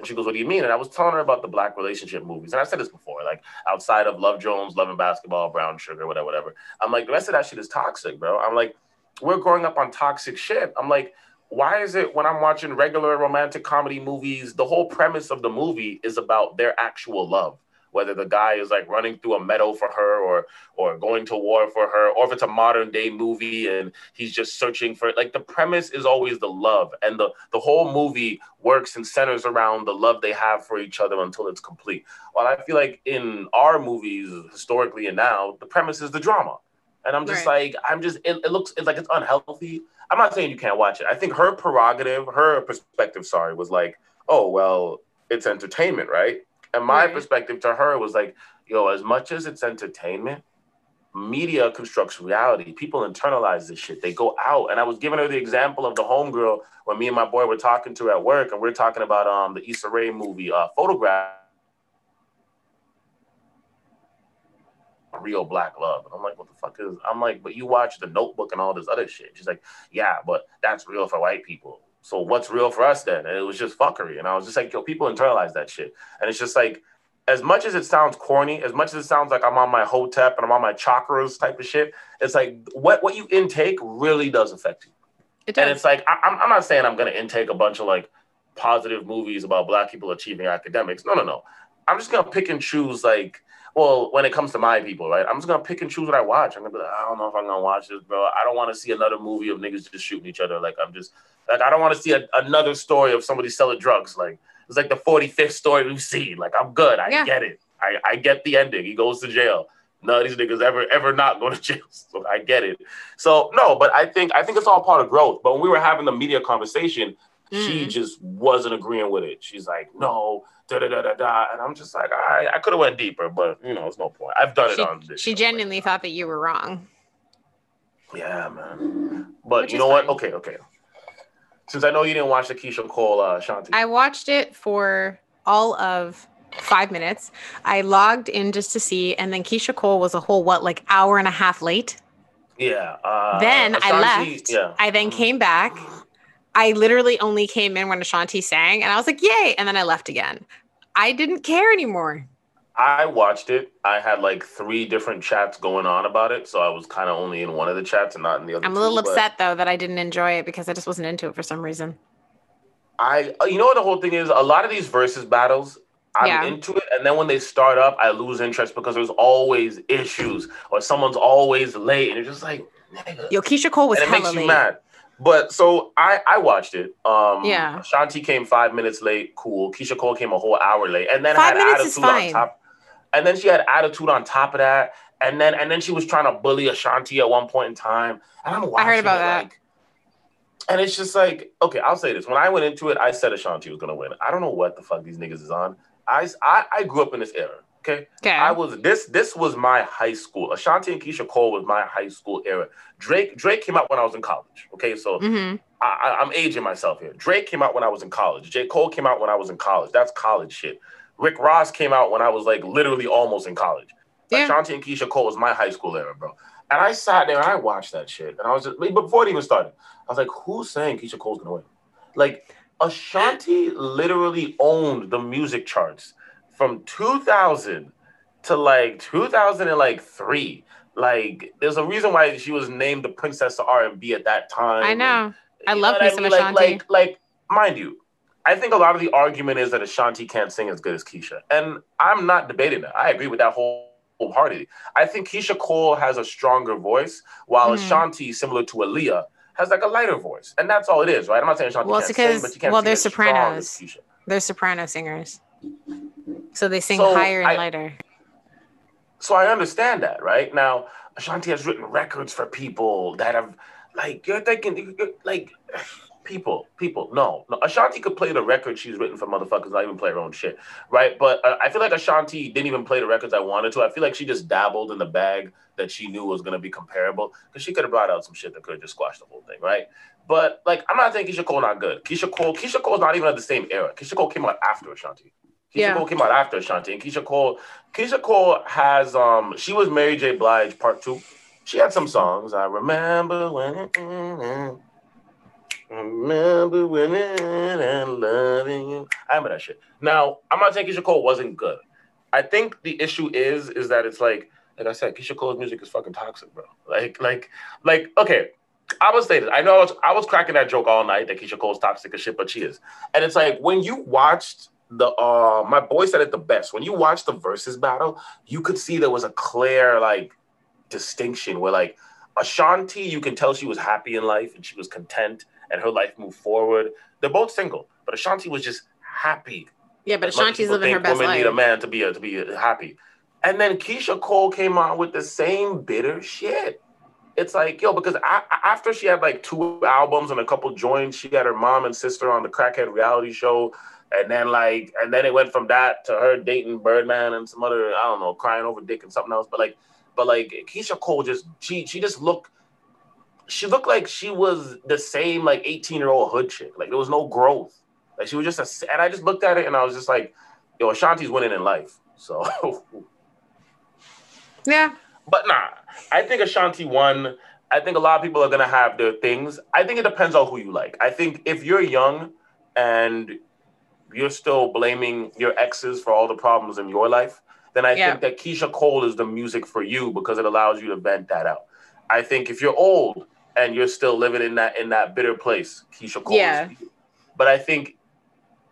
And she goes, What do you mean? And I was telling her about the black relationship movies. And I said this before, like outside of Love Jones, Love and Basketball, Brown Sugar, whatever, whatever. I'm like, the rest of that shit is toxic, bro. I'm like, we're growing up on toxic shit. I'm like, why is it when I'm watching regular romantic comedy movies, the whole premise of the movie is about their actual love? Whether the guy is like running through a meadow for her or or going to war for her, or if it's a modern day movie and he's just searching for it. Like the premise is always the love. And the, the whole movie works and centers around the love they have for each other until it's complete. While I feel like in our movies, historically and now, the premise is the drama. And I'm just like, I'm just, it, it looks it's like it's unhealthy. I'm not saying you can't watch it. I think her prerogative, her perspective, sorry, was like, oh, well, it's entertainment, right? And my Right. perspective to her was like, yo, as much as it's entertainment, media constructs reality. People internalize this shit. They go out. And I was giving her the example of the homegirl when me and my boy were talking to her at work, and we are talking about um the Issa Rae movie, uh, Photograph. Real black love. And I'm like, what the fuck is I'm like, but you watch the notebook and all this other shit. She's like, Yeah, but that's real for white people. So what's real for us then? And it was just fuckery. And I was just like, yo, people internalize that shit. And it's just like, as much as it sounds corny, as much as it sounds like I'm on my hotep and I'm on my chakras type of shit, it's like what what you intake really does affect you. It does. And it's like I, I'm, I'm not saying I'm gonna intake a bunch of like positive movies about black people achieving academics. No, no, no. I'm just gonna pick and choose like. Well, when it comes to my people, right? I'm just gonna pick and choose what I watch. I'm gonna be like, I don't know if I'm gonna watch this, bro. I don't want to see another movie of niggas just shooting each other. Like I'm just like I don't want to see a, another story of somebody selling drugs. Like it's like the 45th story we've seen. Like I'm good. I Yeah. get it. I, I get the ending. He goes to jail. None of these niggas ever ever not go to jail. So I get it. So no, but I think I think it's all part of growth. But when we were having the media conversation, she Mhm. just wasn't agreeing with it. She's like, no, da da da da da. And I'm just like, all right, I could have went deeper, but you know, it's no point. I've done it on this. she genuinely like, thought that you were wrong. Yeah, man. But Which you know what? fine. Okay, okay. Since I know you didn't watch the Keyshia Cole uh Shanti. I watched it for all of five minutes. I logged in just to see, and then Keyshia Cole was a whole what, like hour and a half late. yeah. Uh, then I left. Yeah. I then Mhm. came back. I literally only came in when Ashanti sang, and I was like, "Yay!" And then I left again. I didn't care anymore. I watched it. I had like three different chats going on about it, so I was kind of only in one of the chats and not in the other. I'm a little but upset though that I didn't enjoy it because I just wasn't into it for some reason. I, uh, you know what the whole thing is? A lot of these versus battles, I'm Yeah. into it, and then when they start up, I lose interest because there's always issues or someone's always late, and you're just like, nigga. Yo, Keyshia Cole was and it makes you late. mad. But so I I watched it. Um Yeah. Shanti came five minutes late, cool. Keyshia Cole came a whole hour late, and then Five had minutes is attitude on fine. top. And then she had attitude on top of that. and then and then she was trying to bully Ashanti at one point in time. And I'm watching I heard about it, that. Like, and it's just like, okay, I'll say this. When I went into it, I said Ashanti was gonna win. I don't know what the fuck these niggas is on. I I, I grew up in this era. Okay. Okay. I was this this was my high school. Ashanti and Keyshia Cole was my high school era. Drake Drake came out when I was in college. Okay, so hmm I, I, I'm aging myself here. Drake came out when I was in college. J. Cole came out when I was in college. That's college shit. Rick Ross came out when I was like literally almost in college. Yeah. Ashanti and Keyshia Cole was my high school era, bro. And I sat there and I watched that shit. And I was just before it even started, I was like, who's saying Keyshia Cole's gonna win? Like Ashanti literally owned the music charts from 2000 to like 2003. Like, there's a reason why she was named the princess of R&B at that time. I know. I love me some mean? Like, like, like, mind you, I think a lot of the argument is that Ashanti can't sing as good as Keyshia, and I'm not debating that. I agree with that whole wholeheartedly. I think Keyshia Cole has a stronger voice, while Mhm. Ashanti, similar to Aaliyah, has like a lighter voice, and that's all it is, right? I'm not saying Ashanti Well, can't because- sing, but you can't well, sing they're as strong as sopranos. Keyshia. They're soprano singers. So they sing So, higher and I- lighter. So I understand that, right? Now, Ashanti has written records for people that have, like, you're thinking, like, people, people. No, no. Ashanti could play the record she's written for motherfuckers, not even play her own shit, right? But uh, I feel like Ashanti didn't even play the records I wanted to. I feel like she just dabbled in the bag that she knew was going to be comparable because she could have brought out some shit that could have just squashed the whole thing, right? But, like, I'm not saying Keyshia Cole not good. Keyshia Cole, Keyshia Cole's not even at the same era. Keyshia Cole came out after Ashanti. Keyshia Yeah. Cole came out after Ashanti, and Keyshia Cole Keyshia Cole has um she was Mary J. Blige part two. She had some songs. I remember when it I remember when and loving you. I remember that shit. Now, I'm not saying Keyshia Cole wasn't good. I think the issue is is that it's like like I said, Keyshia Cole's music is fucking toxic, bro. Like like like okay. I would say this. I know I was, I was cracking that joke all night that Keyshia Cole's toxic as shit, but she is. And it's like when you watched the uh my boy said it the best. When you watched the versus battle, you could see there was a clear like distinction where like Ashanti, you can tell she was happy in life and she was content and her life moved forward. They're both single, but Ashanti was just happy. Yeah, but As much as Ashanti's living her best women life. need a man to be a, to be a, happy. And then Keyshia Cole came on with the same bitter shit. It's like, yo, because I, after she had like two albums and a couple joints, she had her mom and sister on the crackhead reality show. And then like, and then it went from that to her dating Birdman and some other, I don't know, crying over dick and something else. But like, but like Keyshia Cole just she she just looked she looked like she was the same like 18 year old hood chick. Like there was no growth. Like she was just a and I just looked at it and I was just like, yo, Ashanti's winning in life. So Yeah. But nah, I think Ashanti won. I think a lot of people are gonna have their things. I think it depends on who you like. I think if you're young and you're still blaming your exes for all the problems in your life, then I Yeah. think that Keyshia Cole is the music for you because it allows you to vent that out. I think if you're old and you're still living in that in that bitter place, Keyshia Cole. Yeah. Is for you. But I think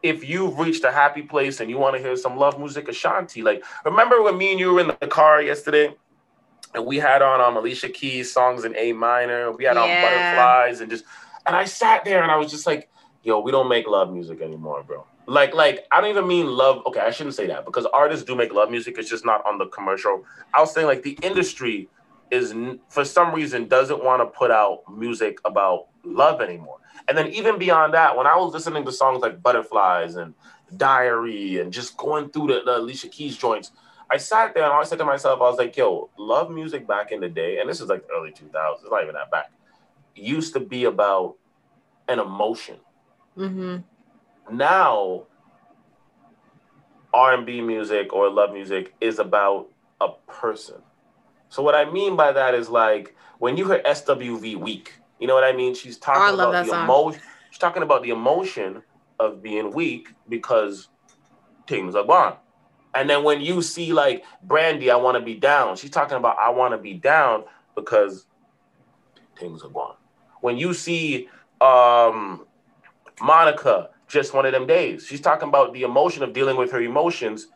if you've reached a happy place and you want to hear some love music, Ashanti. Like, remember when me and you were in the car yesterday? and we had on um, Alicia Keys songs in A minor. We had on Butterflies and just, and I sat there and I was just like, yo, we don't make love music anymore, bro. Like, like I don't even mean love. Okay, I shouldn't say that because artists do make love music. It's just not on the commercial. I was saying like the industry is for some reason doesn't want to put out music about love anymore. And then even beyond that, when I was listening to songs like Butterflies and Diary and just going through the, the Alicia Keys joints, I sat there and I said to myself, I was like, yo, love music back in the day, and this is like the early 2000s, it's not even that back, used to be about an emotion. Mm-hmm. Now, R&B music or love music is about a person. So what I mean by that is like when you hear SWV weak, you know what I mean? She's talking Oh, about the emotion. She's talking about the emotion of being weak because things are gone. And then when you see like Brandy, I want to be down. She's talking about I want to be down because things are gone. When you see um Monica, just one of them days. She's talking about the emotion of dealing with her emotions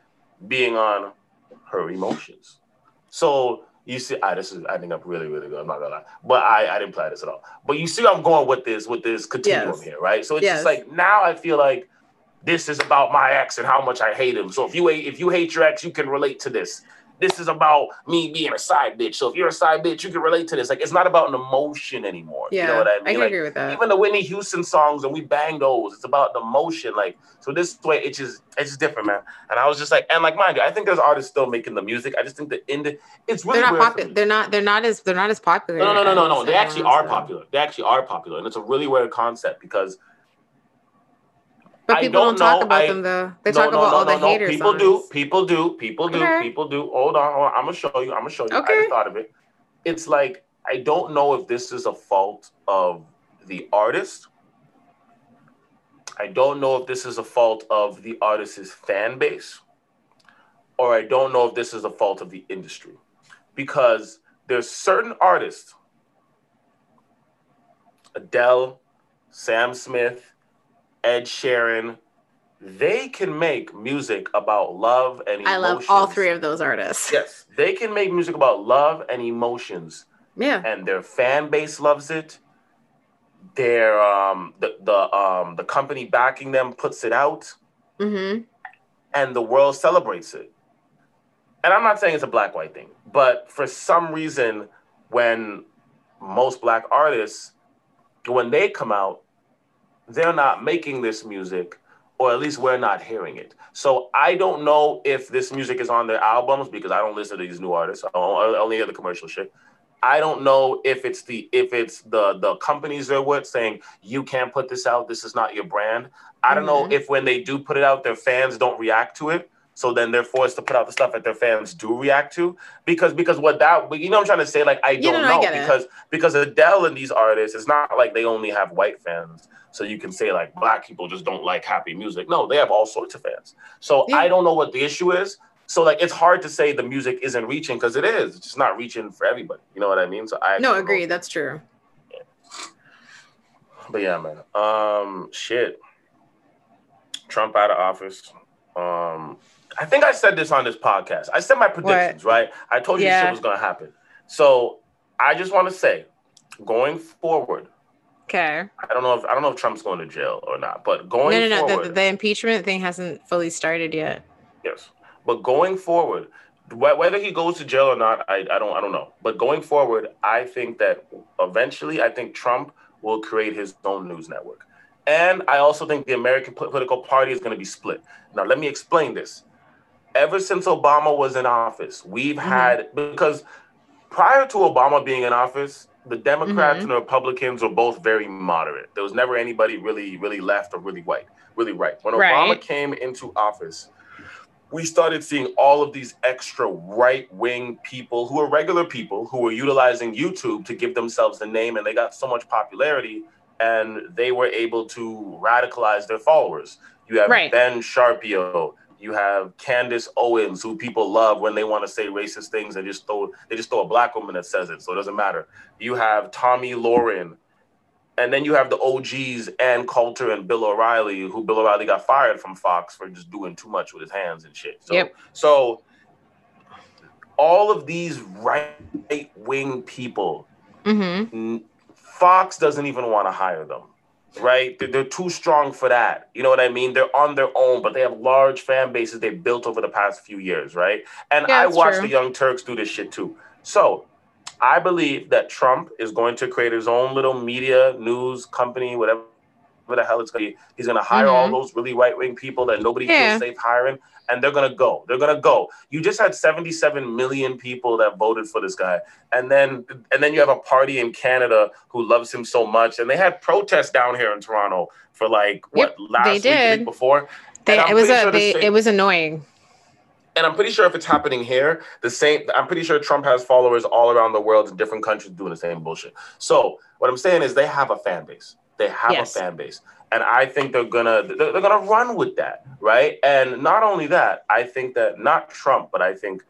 being on her emotions. So you see, I this is I think I'm really, really good. I'm not gonna lie. But I, I didn't plan this at all. But you see I'm going with this, with this continuum Yes. here, right? So it's Yes. just like now I feel like this is about my ex and how much I hate him. So if you hate if you hate your ex, you can relate to this. This is about me being a side bitch. So if you're a side bitch, you can relate to this. Like it's not about an emotion anymore. Yeah, you know what I mean? I can like, agree with that. Even the Whitney Houston songs and we bang those. It's about the motion. Like so, this way it's just it's just different, man. And I was just like, and like mind you, I think there's artists still making the music. I just think the indie, it's really they're not popular. They're not. They're not as. They're not as popular. No, no, no, no, no, no. They actually are popular. They actually are popular, and it's a really weird concept because But I people don't don't, talk know. about I- them though. They no, talk no, about no, all no, the no. haters. People do. People do. People do. Okay. People do. Hold on, hold on. I'm gonna show you. I'm gonna show you. I just thought of it. It's like I don't know if this is a fault of the artist. I don't know if this is a fault of the artist's fan base, or I don't know if this is a fault of the industry, because there's certain artists, Adele, Sam Smith, Ed Sheeran, they can make music about love and I love all three of those artists. Yes, they can make music about love and emotions, Yeah. and their fan base loves it. Their um the the um the company backing them puts it out, Mm-hmm. and the world celebrates it. And I'm not saying it's a black white thing, but for some reason, when most black artists, when they come out, they're not making this music, or at least we're not hearing it. So I don't know if this music is on their albums because I don't listen to these new artists. I only hear the commercial shit. I don't know if it's the if it's the the companies they're with saying you can't put this out. This is not your brand. I don't know Mhm. if when they do put it out, their fans don't react to it. So then they're forced to put out the stuff that their fans do react to because because what that you know what I'm trying to say like I don't I know it. because because Adele and these artists it's not like they only have white fans so you can say like black people just don't like happy music no they have all sorts of fans so Yeah. I don't know what the issue is so like it's hard to say the music isn't reaching because it is it's just not reaching for everybody you know what I mean so I No, agree. That's true. but yeah, man. Um, shit. Trump out of office. Um, I think I said this on this podcast. I said my predictions, right? I told you Yeah. shit was gonna happen. So I just want to say, going forward, Okay. I don't know if I don't know if Trump's going to jail or not, but going no, no. forward, The, the impeachment thing hasn't fully started yet. yes. But going forward, wh- whether he goes to jail or not, I, I don't I don't know. But going forward, I think that eventually, I think Trump will create his own news network, and I also think the American political party is going to be split. Now, let me explain this. Ever since Obama was in office, we've Mhm. had because prior to Obama being in office, the Democrats Mhm. and the Republicans were both very moderate. There was never anybody really, really left or really white, really right. When Obama Right. came into office, we started seeing all of these extra right wing people who are regular people who were utilizing YouTube to give themselves a name, and they got so much popularity and they were able to radicalize their followers. You have Right. Ben Shapiro, you have Candace Owens, who people love when they want to say racist things. They just throw they just throw a black woman that says it, so it doesn't matter. You have Tomi Lahren, and then you have the OGs Ann Coulter and Bill O'Reilly, who Bill O'Reilly got fired from Fox for just doing too much with his hands and shit. So, Yep. so all of these right wing people, Mm-hmm. Fox doesn't even want to hire them. Right? They're, they're too strong for that. You know what I mean? They're on their own, but they have large fan bases they built over the past few years, right? And Yeah, I that's watch true. the Young Turks do this shit too. So I believe that Trump is going to create his own little media news company, whatever the hell it's going to be. He's going to hire all Mhm. those really right wing people that nobody Yeah. feels safe hiring, and they're going to go. They're going to go. You just had 77 million people that voted for this guy, and then and then you have a party in Canada who loves him so much, and they had protests down here in Toronto for like what last they week, did. week before. They, it was a. sure They, same- it was annoying. and I'm pretty sure if it's happening here, the same. I'm pretty sure Trump has followers all around the world in different countries doing the same bullshit. So what I'm saying is they have a fan base. They have Yes. a fan base, and I think they're gonna they're, they're gonna run with that, right? And not only that, I think that not Trump, but I think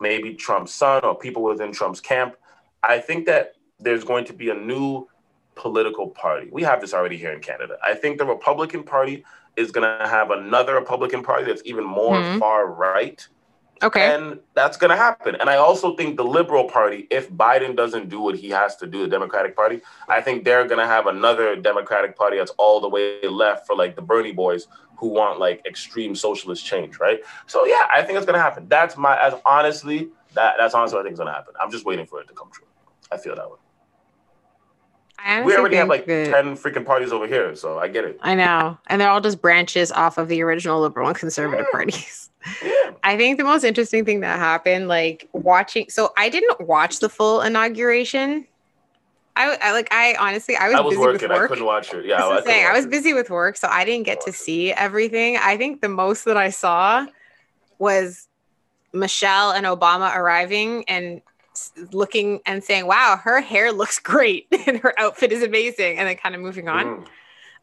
maybe Trump's son or people within Trump's camp. I think that there's going to be a new political party. We have this already here in Canada. I think the Republican Party is going to have another Republican Party that's even more Mhm. far right. Okay. And that's going to happen. And I also think the Liberal Party, if Biden doesn't do what he has to do, the Democratic Party, I think they're going to have another Democratic Party that's all the way left for like the Bernie boys who want like extreme socialist change, right? So yeah, I think it's gonna happen. That's my as honestly that that's honestly what I think is gonna happen. I'm just waiting for it to come true. I feel that way. we already have like that, 10 freaking parties over here, so I get it. I know. And they're all just branches off of the original liberal and conservative yeah. parties. I think the most interesting thing that happened, like watching, so I didn't watch the full inauguration. I, I like I honestly I was, I was busy working. With work. I couldn't watch it. Yeah, I, saying, I was busy with work, so I didn't get to see everything. I think the most that I saw was Michelle and Obama arriving and looking and saying, "Wow, her hair looks great and her outfit is amazing," and then kind of moving on. Mm.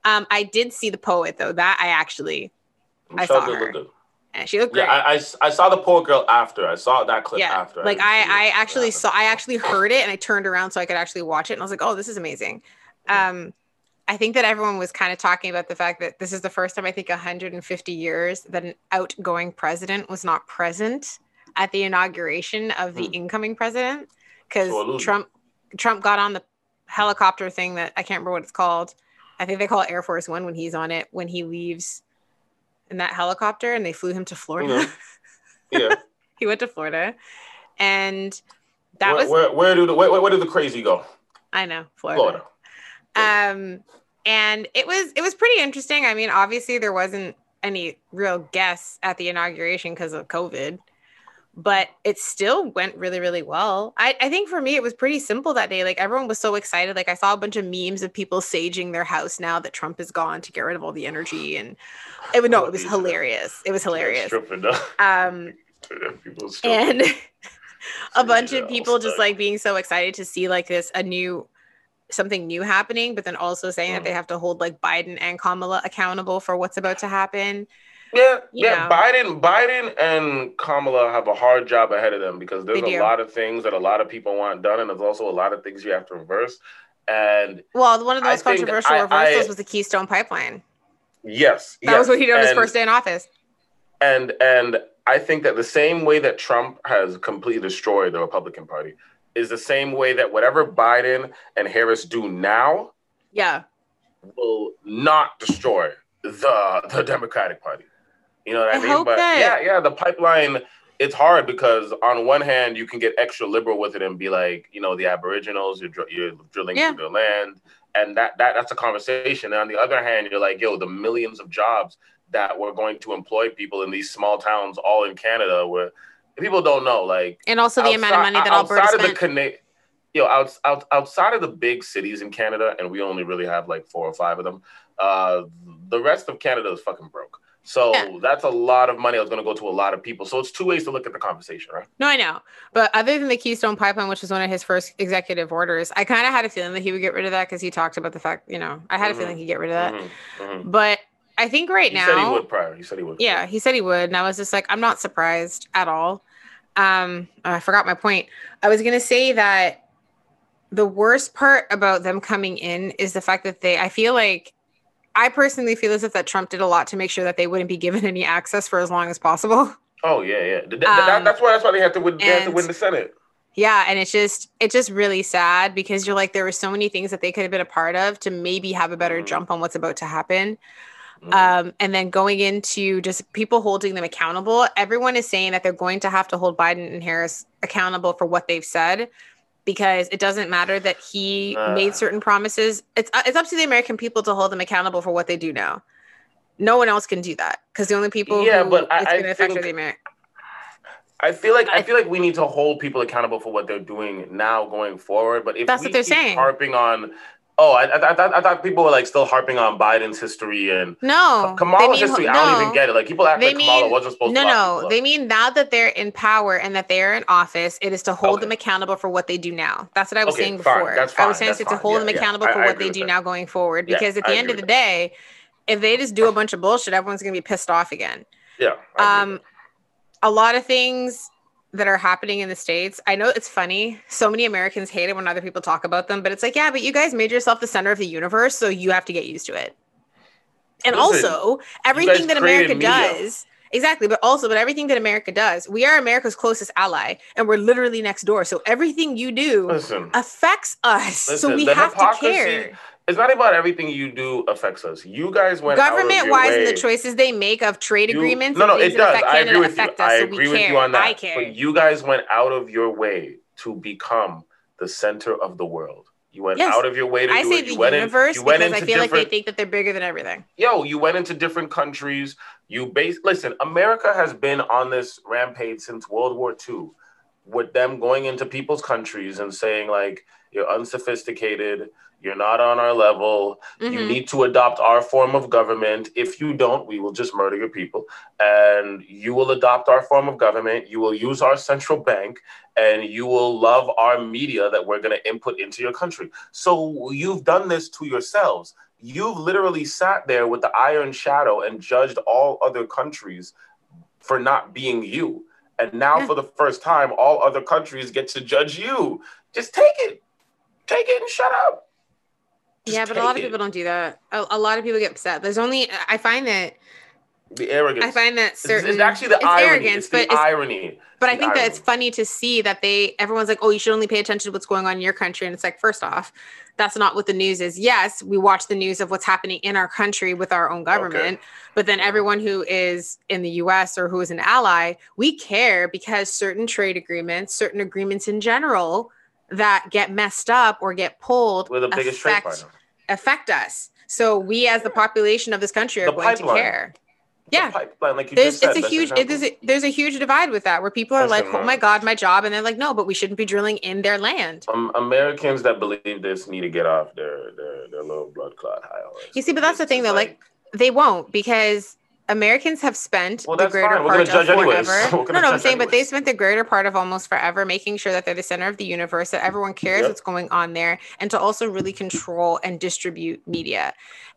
Um, I did see the poet though. That I actually Michelle I saw her. And she looked great. Yeah, I, I, I, saw the poor girl after. I saw that clip yeah. after. Like I, I, actually saw I actually heard it and I turned around so I could actually watch it and I was like, oh, this is amazing. Um, I think that everyone was kind of talking about the fact that this is the first time I think 150 years that an outgoing president was not present at the inauguration of the mm. incoming president because Trump Trump got on the helicopter thing that I can't remember what it's called. I think they call it Air Force One when he's on it when he leaves in that helicopter and they flew him to Florida. Mm-hmm. Yeah. he went to Florida. And that where, was where where do the where, where did the crazy go? I know, Florida. Florida. Um and it was it was pretty interesting. I mean, obviously there wasn't any real guests at the inauguration because of COVID but it still went really really well. I, I think for me it was pretty simple that day. Like everyone was so excited. Like i saw a bunch of memes of people saging their house now that trump is gone to get rid of all the energy and it would no it was hilarious. It was hilarious. um and a bunch of people just like being so excited to see like this a new something new happening but then also saying that they mm. have to hold like biden and kamala accountable for what's about to happen yeah, yeah. Know. Biden, Biden, and Kamala have a hard job ahead of them because there's a lot of things that a lot of people want done, and there's also a lot of things you have to reverse. And well, one of the most I controversial I, reversals I, was the Keystone Pipeline. Yes, that yes. was what he did on his first day in office. And and I think that the same way that Trump has completely destroyed the Republican Party is the same way that whatever Biden and Harris do now, yeah, will not destroy the the Democratic Party. You know what I, I mean? But that... yeah, yeah, the pipeline. It's hard because on one hand you can get extra liberal with it and be like, you know, the Aboriginals, you're, you're drilling yeah. through their land, and that that that's a conversation. And on the other hand, you're like, yo, the millions of jobs that we're going to employ people in these small towns, all in Canada, where people don't know, like, and also the outside, amount of money that Alberta outside spent. of the Cana- yo, out, out, outside of the big cities in Canada, and we only really have like four or five of them. Uh, the rest of Canada is fucking broke. So yeah. that's a lot of money that's going to go to a lot of people. So it's two ways to look at the conversation, right? No, I know. But other than the Keystone Pipeline, which was one of his first executive orders, I kind of had a feeling that he would get rid of that because he talked about the fact, you know, I had mm-hmm. a feeling he'd get rid of that. Mm-hmm. Mm-hmm. But I think right he now. He said he would prior. He said he would. Yeah, he said he would. And I was just like, I'm not surprised at all. Um, I forgot my point. I was going to say that the worst part about them coming in is the fact that they, I feel like I personally feel as if that Trump did a lot to make sure that they wouldn't be given any access for as long as possible. Oh yeah, yeah. Th- um, that's why that's why they have to win. They have to win the Senate. Yeah, and it's just it's just really sad because you're like there were so many things that they could have been a part of to maybe have a better mm-hmm. jump on what's about to happen. Mm-hmm. Um, and then going into just people holding them accountable. Everyone is saying that they're going to have to hold Biden and Harris accountable for what they've said because it doesn't matter that he uh, made certain promises. It's uh, it's up to the American people to hold them accountable for what they do now. No one else can do that because the only people yeah, but I, it's going to affect are the American. I feel like I feel like we need to hold people accountable for what they're doing now going forward. But if that's what they're saying, harping on Oh, I, I, I, I, thought people were like still harping on Biden's history and no Kamala's mean, history. No, I don't even get it. Like people act like mean, Kamala wasn't supposed no, to. No, no, they mean now that they're in power and that they're in office, it is to hold okay. them accountable for what they do now. That's what I was okay, saying before. Fine, fine, I was saying it's to hold yeah, them accountable yeah, for what they do that. now going forward. Because at the end of the day, if they just do a bunch of bullshit, everyone's gonna be pissed off again. Yeah. Um, a lot of things that are happening in the states. I know it's funny. So many Americans hate it when other people talk about them, but it's like, yeah, but you guys made yourself the center of the universe, so you have to get used to it. And Listen, also, everything that America media. does, exactly, but also, but everything that America does, we are America's closest ally, and we're literally next door. So everything you do Listen, affects us. Listen, so we have to care. It's not about everything you do affects us. You guys went government wise and the choices they make of trade you- agreements. No, no, it does. I agree with you. us, I so agree with care. you on that. I care. But you guys went out of your way to become the center of the world. You went Yes. out of your way to I do say it. the You went in- universe you went because I feel like they think that they're bigger than everything. yo, you went into different countries. You base listen, America has been on this rampage since World War II, with them going into people's countries and saying like you're unsophisticated, you're not on our level, you Mhm. need to adopt our form of government. If you don't, we will just murder your people. And you will adopt our form of government. You will use our central bank and you will love our media that we're going to input into your country. So you've done this to yourselves. You've literally sat there with the iron shadow and judged all other countries for not being you. And now, Yeah. for the first time, all other countries get to judge you. Just take it. Take it and shut up. Just yeah, but a lot of it. people don't do that. A, a lot of people get upset. There's only I find that The arrogance. I find that certain it's, actually the it's irony. arrogance, it's but the it's irony. But I think that it's funny to see that they everyone's like, oh, you should only pay attention to what's going on in your country. And it's like, first off, that's not what the news is. Yes, we watch the news of what's happening in our country with our own government, but then everyone who is in the US or who is an ally, we care because certain trade agreements, certain agreements in general that get messed up or get pulled We're the biggest trade affect, partner. affect us. So we as the population of this country are The going pipeline. to care. The Yeah. pipeline, like you There's just said, it's a huge it, there's, a, there's a huge divide with that where people are Listen, like, oh my god, my job, and they're like, no, but we shouldn't be drilling in their land. Um, Americans that believe this need to get off their their, their little blood clot high. horse. You see, but that's the thing, though, Like They won't because Americans have spent Well, the greater fine. Part of forever. No, no, I'm saying, but they spent the greater part of almost forever making sure that they're the center of the universe, that everyone cares Yep. what's going on there, and to also really control and distribute media.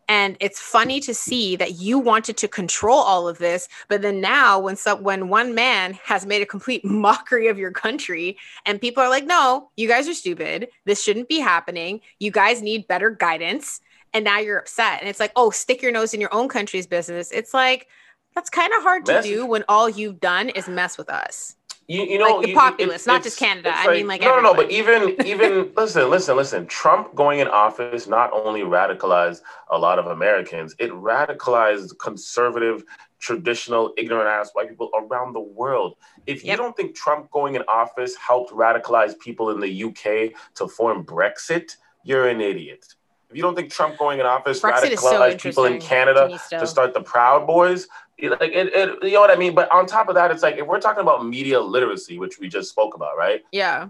And it's funny to see that you wanted to control all of this, but then now, when some, when one man has made a complete mockery of your country, and people are like, "No, you guys are stupid. This shouldn't be happening. You guys need better guidance." And now you're upset, and it's like, "Oh, stick your nose in your own country's business." It's like that's kind of hard to do when all you've done is mess with us. You, you know, Like the you- populace, it's- not it's- just Canada. I mean, like no, no, no. But even, even listen, listen, listen. Trump going in office not only radicalized a lot of Americans, it radicalized conservative, traditional, ignorant ass white people around the world. If you Yep. don't think Trump going in office helped radicalize people in the UK to form Brexit, you're an idiot. If you don't think Trump going in office is so radicalized people in Canada to start the Proud Boys. Like it, it, you know what I mean. But on top of that, it's like if we're talking about media literacy, which we just spoke about, right? Yeah.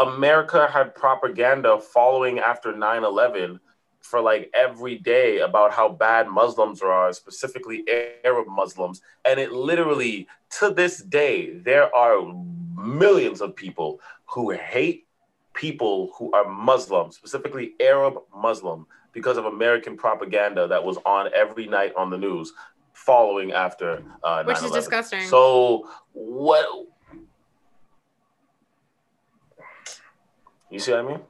America had propaganda following after 9-11 for like every day about how bad Muslims are, specifically Arab Muslims. And it literally, to this day, there are millions of people who hate people who are Muslim, specifically Arab Muslim, because of American propaganda that was on every night on the news following after uh, Which is 9/11. disgusting. So what? You see what I mean?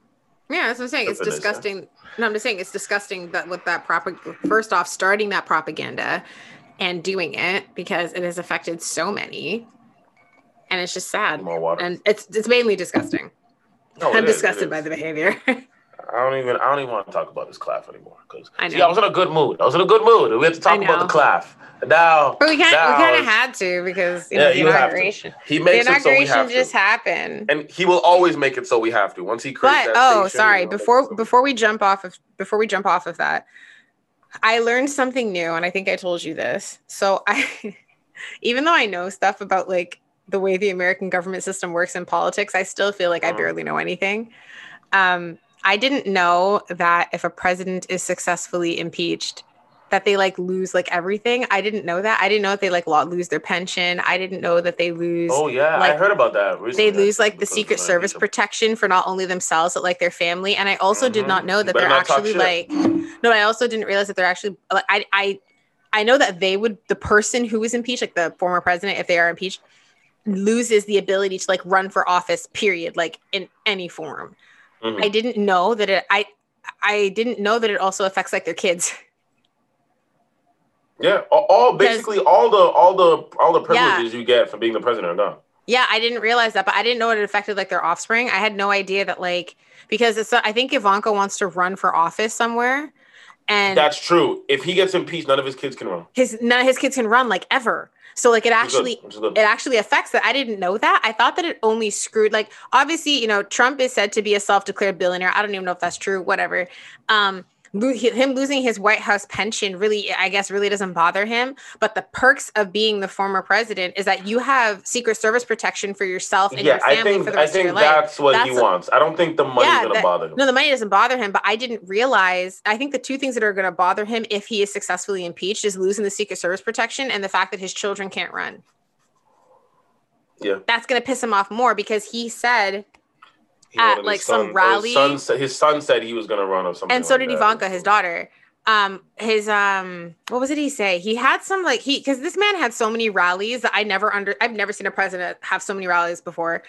Yeah, that's what I'm saying. It's Definition. disgusting. No, I'm just saying it's disgusting that with that propaganda, first off, starting that propaganda and doing it because it has affected so many. And it's just sad. More water. And it's it's mainly disgusting. No, I'm it disgusted is. by the behavior. I don't even. I don't even want to talk about this claff anymore because I see. I was in a good mood. I was in a good mood. We had to talk about the. And now, but we kind now we kind of had to because you Yeah, know, the you have to. inauguration. He The makes it so we inauguration have just to, happened. and he will always make it so we have to. Once he creates but that oh station, sorry he'll make it before so before we jump off of before we jump off of that i learned something new and i think i told you this so i even though i know stuff about like the way the american government system works in politics i still feel like i Mhm. barely know anything. Um i didn't know that if a president is successfully impeached that they like lose like everything. I didn't know that. I didn't know that they like lose their pension. I didn't know that they lose Oh yeah, I heard about that. Recently, they lose like the secret service protection for not only themselves but like their family. And i also did Mhm. not know that they're not actually like no i also didn't realize that they're actually like i i i know that they would the person who was impeached like the former president if they are impeached loses the ability to like run for office period like in any form Mhm. i didn't know that it i i didn't know that it also affects like their kids Yeah, all, all basically all the all the all the Yeah. privileges you get from being the president are gone. Yeah, I didn't realize that, but I didn't know it affected like their offspring. I had no idea that like because it's I think Ivanka wants to run for office somewhere, and That's true. If he gets impeached, none of his kids can run. his none of his kids can run like ever. So like it actually good, which is good. it actually affects that. I didn't know that. I thought that it only screwed like obviously, you know, Trump is said to be a self-declared billionaire. I don't even know if that's true, whatever. Um him losing his White House pension really I guess really doesn't bother him, but the perks of being the former president is that you have secret service protection for yourself and yeah, your I family think for the I rest of think your life. that's what he a- wants. I don't think the money's Yeah, gonna bother him. No, the money doesn't bother him, but I didn't realize. I think the two things that are going to bother him if he is successfully impeached is losing the Secret Service protection and the fact that his children can't run. Yeah. That's going to piss him off more because he said, at, like, some son- or rally- His son, said- his son said he was gonna run or something. and so like did that. Ivanka, his daughter. Um, his um, what was it he say? He had some like he because this man had so many rallies that I never under I've never seen a president have so many rallies before.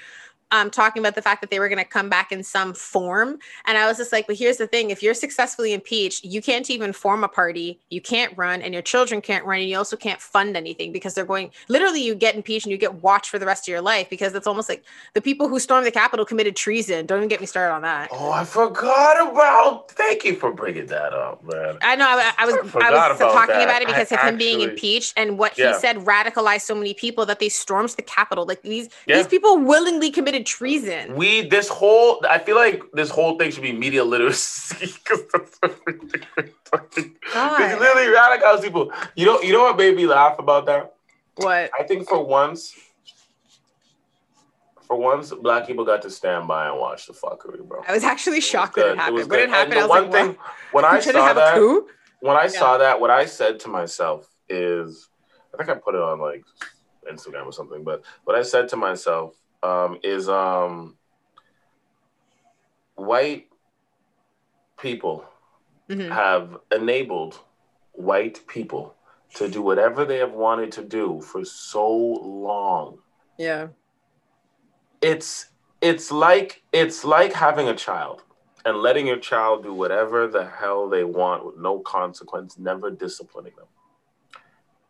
Um, talking about the fact that they were going to come back in some form, and I was just like, "But here's the thing: if you're successfully impeached, you can't even form a party, you can't run, and your children can't run, and you also can't fund anything because they're going. Literally, you get impeached and you get watched for the rest of your life because it's almost like the people who stormed the Capitol committed treason. Don't even get me started on that. Oh, I forgot about. Thank you for bringing that up, man. I know. I, I was. I I, was about talking that. about it because I of him being impeached and what Yeah. he said radicalized so many people that they stormed the Capitol. Like these, Yeah. these people willingly committed treason. We this whole I feel like this whole thing should be media literacy because that's everything we're talking. Because literally radicals people. You know, you know what made me laugh about that? What? I think for once, for once, black people got to stand by and watch the fuckery, bro. I was actually shocked good. that it It happened. was When it happened, I was one like, thing "What? when I saw that, when I Yeah. saw that, what I said to myself is, I think I put it on like Instagram or something, but what I said to myself um, is, um, white people Mhm. have enabled white people to do whatever they have wanted to do for so long. Yeah. It's it's like it's like having a child and letting your child do whatever the hell they want with no consequence, never disciplining them.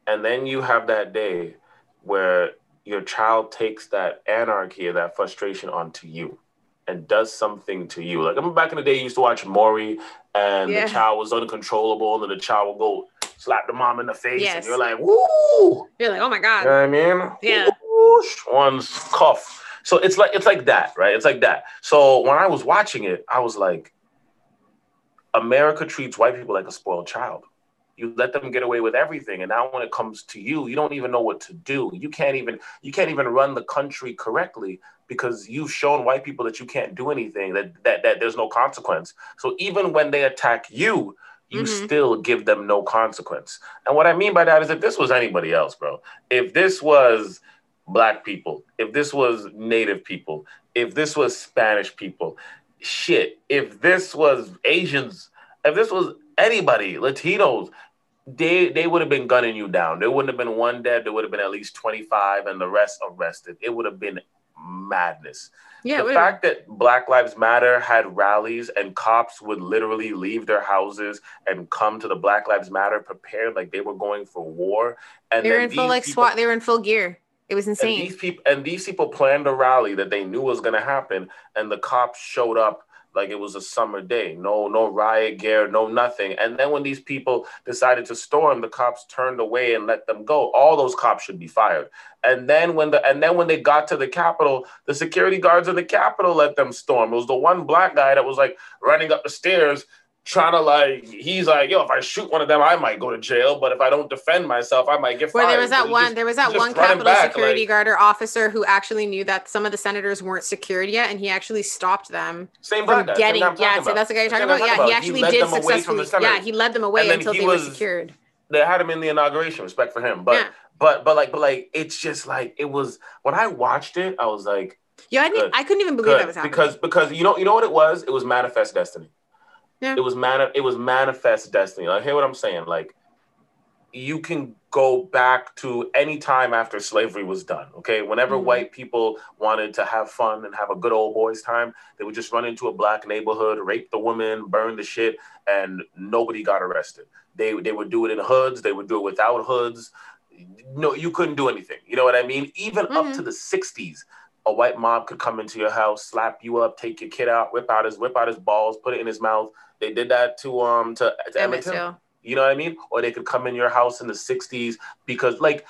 And then you have that day where your child takes that anarchy or that frustration onto you and does something to you. Like I remember back in the day, you used to watch Maury and Yeah. the child was uncontrollable and then the child would go slap the mom in the face and you're like, woo! You're like, oh my You god. know what I mean? Yeah. Whoosh, one's cuff. So it's like it's like that, right? It's like that. So when I was watching it, I was like, America treats white people like a spoiled child. You let them get away with everything, and now when it comes to you, you don't even know what to do. You can't even you can't even run the country correctly because you've shown white people that you can't do anything. That that that there's no consequence. So even when they attack you, you Mhm. still give them no consequence. And what I mean by that is if this was anybody else, bro, if this was black people, if this was native people, if this was Spanish people, shit, if this was Asians, if this was anybody, Latinos, they they would have been gunning you down. There wouldn't have been one dead, there would have been at least 25 and the rest arrested. It would have been madness Yeah. the fact that Black Lives Matter had rallies and cops would literally leave their houses and come to the Black Lives Matter prepared like they were going for war. And they were in full like people- SWAT. They were in full gear. It was And insane. these people and these people planned a rally that they knew was going to happen, and the cops showed up like it was a summer day. No, no riot gear, no nothing. And then when these people decided to storm, the cops turned away and let them go. All those cops should be fired. And then when the and then when they got to the Capitol, the security guards of the Capitol let them storm. It was the one black guy that was like running up the stairs. Trying to like, he's like, yo, if I shoot one of them, I might go to jail. But if I don't defend myself, I might get Where fired. there was that one, just- there was that one Capitol back, security like- guard or officer who actually knew that some of the senators weren't secured yet, and he actually stopped them Same from guy. same getting. guy Yeah, so that's the guy you're talking about. Yeah, he actually led did them away from the successfully. Yeah, he led them away until he they were secured. they had him in the inauguration. Respect for him, but Yeah. but but like but like it's just like it was when I watched it, I was like, Yeah, I, didn't, I couldn't even believe that was happening. because because you know you know what it was? It was manifest destiny. Yeah. It was man it was manifest destiny. Like hear what I'm saying? Like you can go back to any time after slavery was done. Okay, whenever Mhm. white people wanted to have fun and have a good old boys time, they would just run into a black neighborhood, rape the woman, burn the shit, and nobody got arrested. They they would do it in hoods. They would do it without hoods. no, you couldn't do anything. You know what I mean? Even mm-hmm. up to the '60s, a white mob could come into your house, slap you up, take your kid out, whip out his whip out his balls, put it in his mouth. They did that to um to, to Emmett Till. You know what I mean? Or they could come in your house in the '60s because like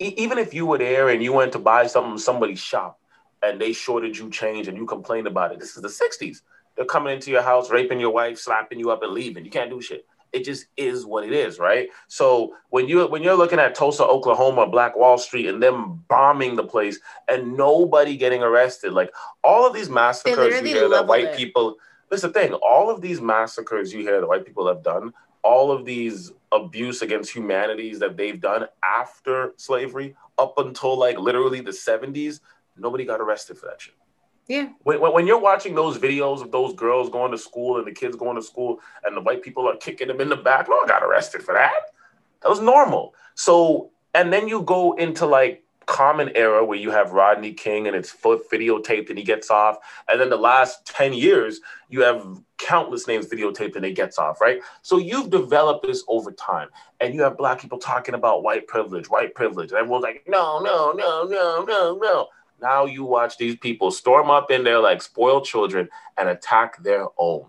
e- even if you were there and you went to buy something from somebody's shop and they shorted you change and you complained about it, this is the '60s. They're coming into your house, raping your wife, slapping you up, and leaving. You can't do shit. It just is what it is, right? So when you when you're looking at Tulsa, Oklahoma, Black Wall Street, and them bombing the place, and nobody getting arrested, like all of these massacres you hear that white it. people. That's the thing. All of these massacres you hear that white people have done, all of these abuse against humanities that they've done after slavery, up until like literally the 70s, nobody got arrested for that shit. Yeah. When, when you're watching those videos of those girls going to school and the kids going to school and the white people are kicking them in the back, no one got arrested for that. That was normal. So, and then you go into like common era where you have Rodney King and it's foot videotaped and he gets off. And then the last 10 years, you have countless names videotaped and he gets off, right? So you've developed this over time. And you have black people talking about white privilege, white privilege. And everyone's like, no, no, no, no, no, no. Now you watch these people storm up in there like spoiled children and attack their own.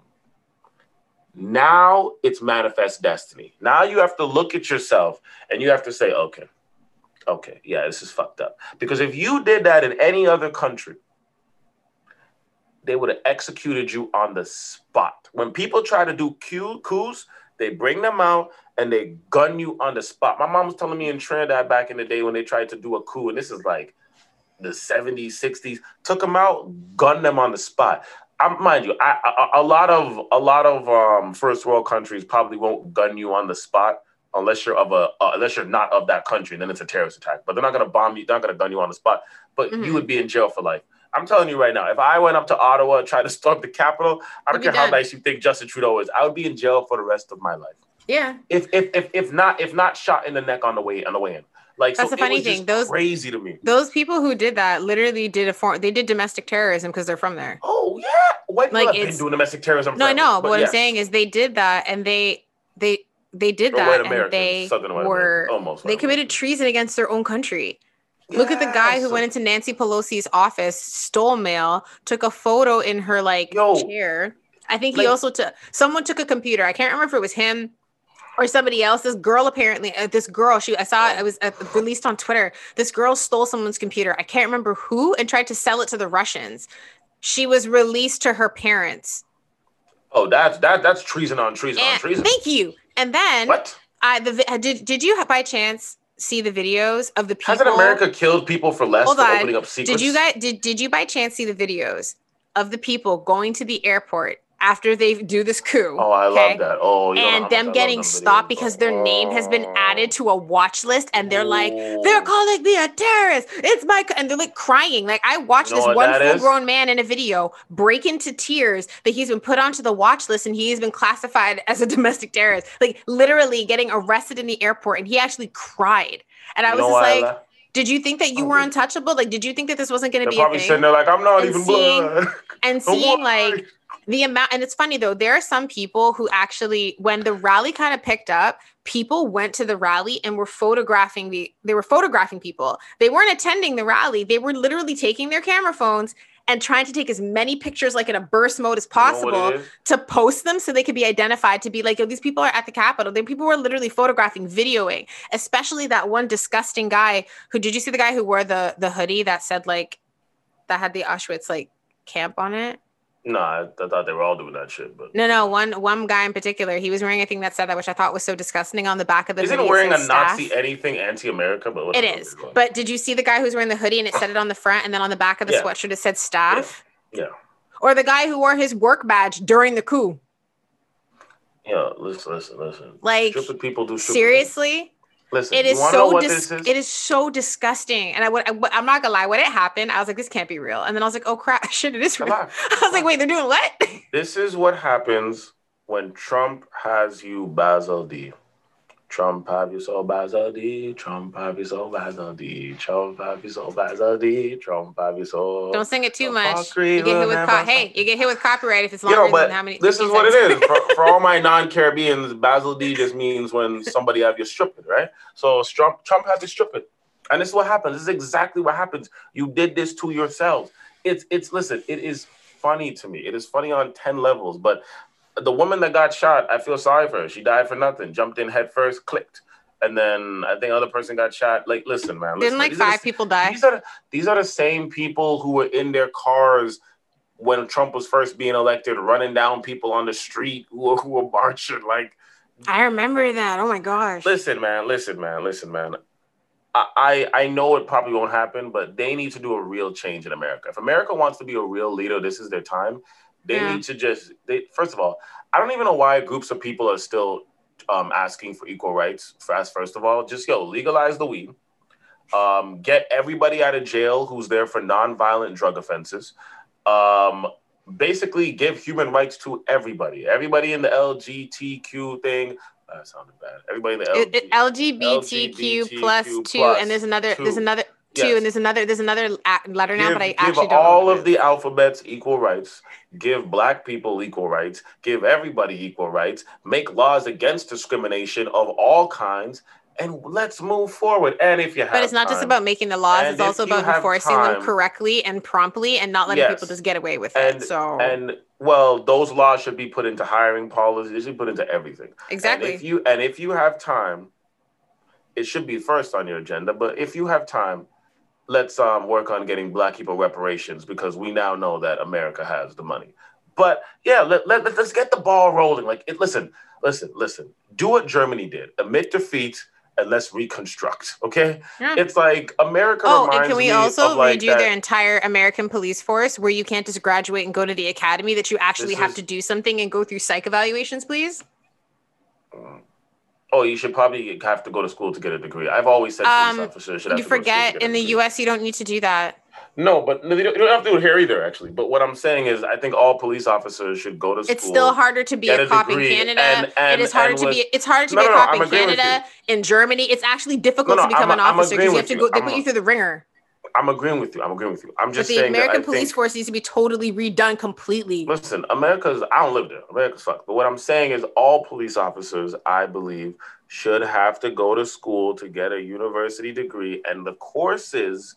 Now it's manifest destiny. Now you have to look at yourself and you have to say, okay, okay, yeah, this is fucked up. Because if you did that in any other country, they would have executed you on the spot. When people try to do coups, they bring them out and they gun you on the spot. My mom was telling me in Trinidad back in the day when they tried to do a coup, and this is like the 70s, 60s, took them out, gunned them on the spot. I, mind you, I, a, a lot of a lot of um, first world countries probably won't gun you on the spot unless you're of a uh, unless you're not of that country. Then it's a terrorist attack. But they're not gonna bomb you. They're not gonna gun you on the spot. But mm-hmm. you would be in jail for life. I'm telling you right now, if I went up to Ottawa and tried to storm the Capitol, I don't care how nice you think Justin Trudeau is, I would be in jail for the rest of my life. Yeah. If if if, if not if not shot in the neck on the way on the way in. Like that's so the funny thing. Those crazy to me. Those people who did that literally did a form. They did domestic terrorism because they're from there. Oh yeah, white people like have been doing domestic terrorism. No, I know. But, what yes. I'm saying is they did that, and they they they did that, and they were almost. They committed treason against their own country. Yes. Look at the guy who went into Nancy Pelosi's office, stole mail, took a photo in her like Yo, chair. I think he like, also took someone took a computer. I can't remember if it was him or somebody else. This girl apparently, uh, this girl, she I saw it, it was uh, released on Twitter. This girl stole someone's computer. I can't remember who, and tried to sell it to the Russians. She was released to her parents. Oh, that's that that's treason on treason and, on treason. Thank you. And then what? I the did did you by chance see the videos of the people? Hasn't America killed people for less Hold for on. opening up secrets? Did you guys did did you by chance see the videos of the people going to the airport after they do this coup. Oh, I okay? love that. Oh, and them getting stopped because their oh. name has been added to a watch list, and they're like, they're calling me a terrorist. It's my and they're like crying. Like I watched you know this one full grown man in a video break into tears that he's been put onto the watch list and he's been classified as a domestic terrorist. Like literally getting arrested in the airport, and he actually cried. And I you was just like. Did you think that you oh, were untouchable? Like, did you think that this wasn't going to be probably sitting there like I'm not and even seeing, and seeing like the amount and it's funny though there are some people who actually when the rally kind of picked up people went to the rally and were photographing the they were photographing people they weren't attending the rally they were literally taking their camera phones and trying to take as many pictures like in a burst mode as possible you know to post them so they could be identified to be like, oh, these people are at the Capitol. Then people were literally photographing, videoing, especially that one disgusting guy who did you see the guy who wore the the hoodie that said like that had the Auschwitz like camp on it? No, I, I, thought they were all doing that shit. But no, no, one one guy in particular, he was wearing a thing that said that, which I thought was so disgusting on the back of the. Isn't wearing a staff. Nazi anything anti-America? But it is. But did you see the guy who's wearing the hoodie and it said it on the front, and then on the back of the yeah. sweatshirt it said staff? Yeah. yeah. Or the guy who wore his work badge during the coup. Yeah, listen, listen, listen. Like stupid people do. seriously. Listen, it is so dis- is? it is so disgusting. And I would I, am not gonna lie, when it happened, I was like, this can't be real. And then I was like, oh crap, shit, it is real. I was like, wait, they're doing what? This is what happens when Trump has you Basel D. Trump have you so bazadi, Trump have you so bazadi, Trump have you so bazadi, Trump have you so. Don't sing it too much. You get hit with co- hey, you get hit with copyright if it's longer Yo, but than how many. this is 15 what it is for, for all my non-Caribbeans. Basil D just means when somebody have you stripping, right? So Trump Trump have you stripping, and this is what happens. This is exactly what happens. You did this to yourselves. It's it's listen. It is funny to me. It is funny on ten levels. But the woman that got shot, I feel sorry for her. She died for nothing. Jumped in head first, clicked, and then I think other person got shot. Like, listen, man. Didn't like these are the five people die? these are the, these are the same people who were in their cars when Trump was first being elected, running down people on the street who, were- who were marching. Like, I remember that. Oh my gosh. listen, man, listen, man, listen, man. I, I I know it probably won't happen, but they need to do a real change in America. If America wants to be a real leader, this is their time. They Yeah. need to just they first of all, I don't even know why groups of people are still um, asking for equal rights. First, first of all, just yo legalize the weed. Um, get everybody out of jail who's there for nonviolent drug offenses. Um, basically, give human rights to everybody. Everybody in the LGBTQ thing. That sounded bad. Everybody in the It- it- LGBTQ LGBTQ two, plus and there's another, there's another two, Yes. and there's another, there's another letter now, give, but I give actually don't. all know what of the alphabets equal rights. Give black people equal rights. Give everybody equal rights. Make laws against discrimination of all kinds, and let's move forward. And if you have, But it's not just about making the laws; it's also about enforcing them correctly and promptly, and not letting Yes. people just get away with and it. So and well, those laws should be put into hiring policies. They should be put into everything. exactly. And if you and if you have time, it should be first on your agenda. But if you have time, let's um, work on getting Black people reparations because we now know that America has the money. But yeah, let, let, let's get the ball rolling. Like, it, listen, listen, listen. Do what Germany did. Admit defeat and let's reconstruct. Okay, Yeah. it's like America. Oh, and can we also like redo that- their entire American police force where you can't just graduate and go to the academy, that you actually have is- to do something and go through psych evaluations, please? Oh, you should probably have to go to school to get a degree. I've always said police Um, officers should have You to go to to forget in the. US, you don't need to do that. No, but you don't don't have to do it here either, actually. But what I'm saying is, I think all police officers should go to school. It's still harder to be a a cop in Canada. and- and- it is harder and to with- be. It's harder to No, be a no, no, cop I'm in Canada. In Germany, it's actually difficult No, to become I'm- an officer because you have to go. They I'm- put you through the ringer. I'm agreeing with you. I'm agreeing with you. I'm But just the saying American that I police think, force needs to be totally redone completely. Listen, America's. I don't live there. America's fucked. But what I'm saying is, all police officers, I believe, should have to go to school to get a university degree, and the courses,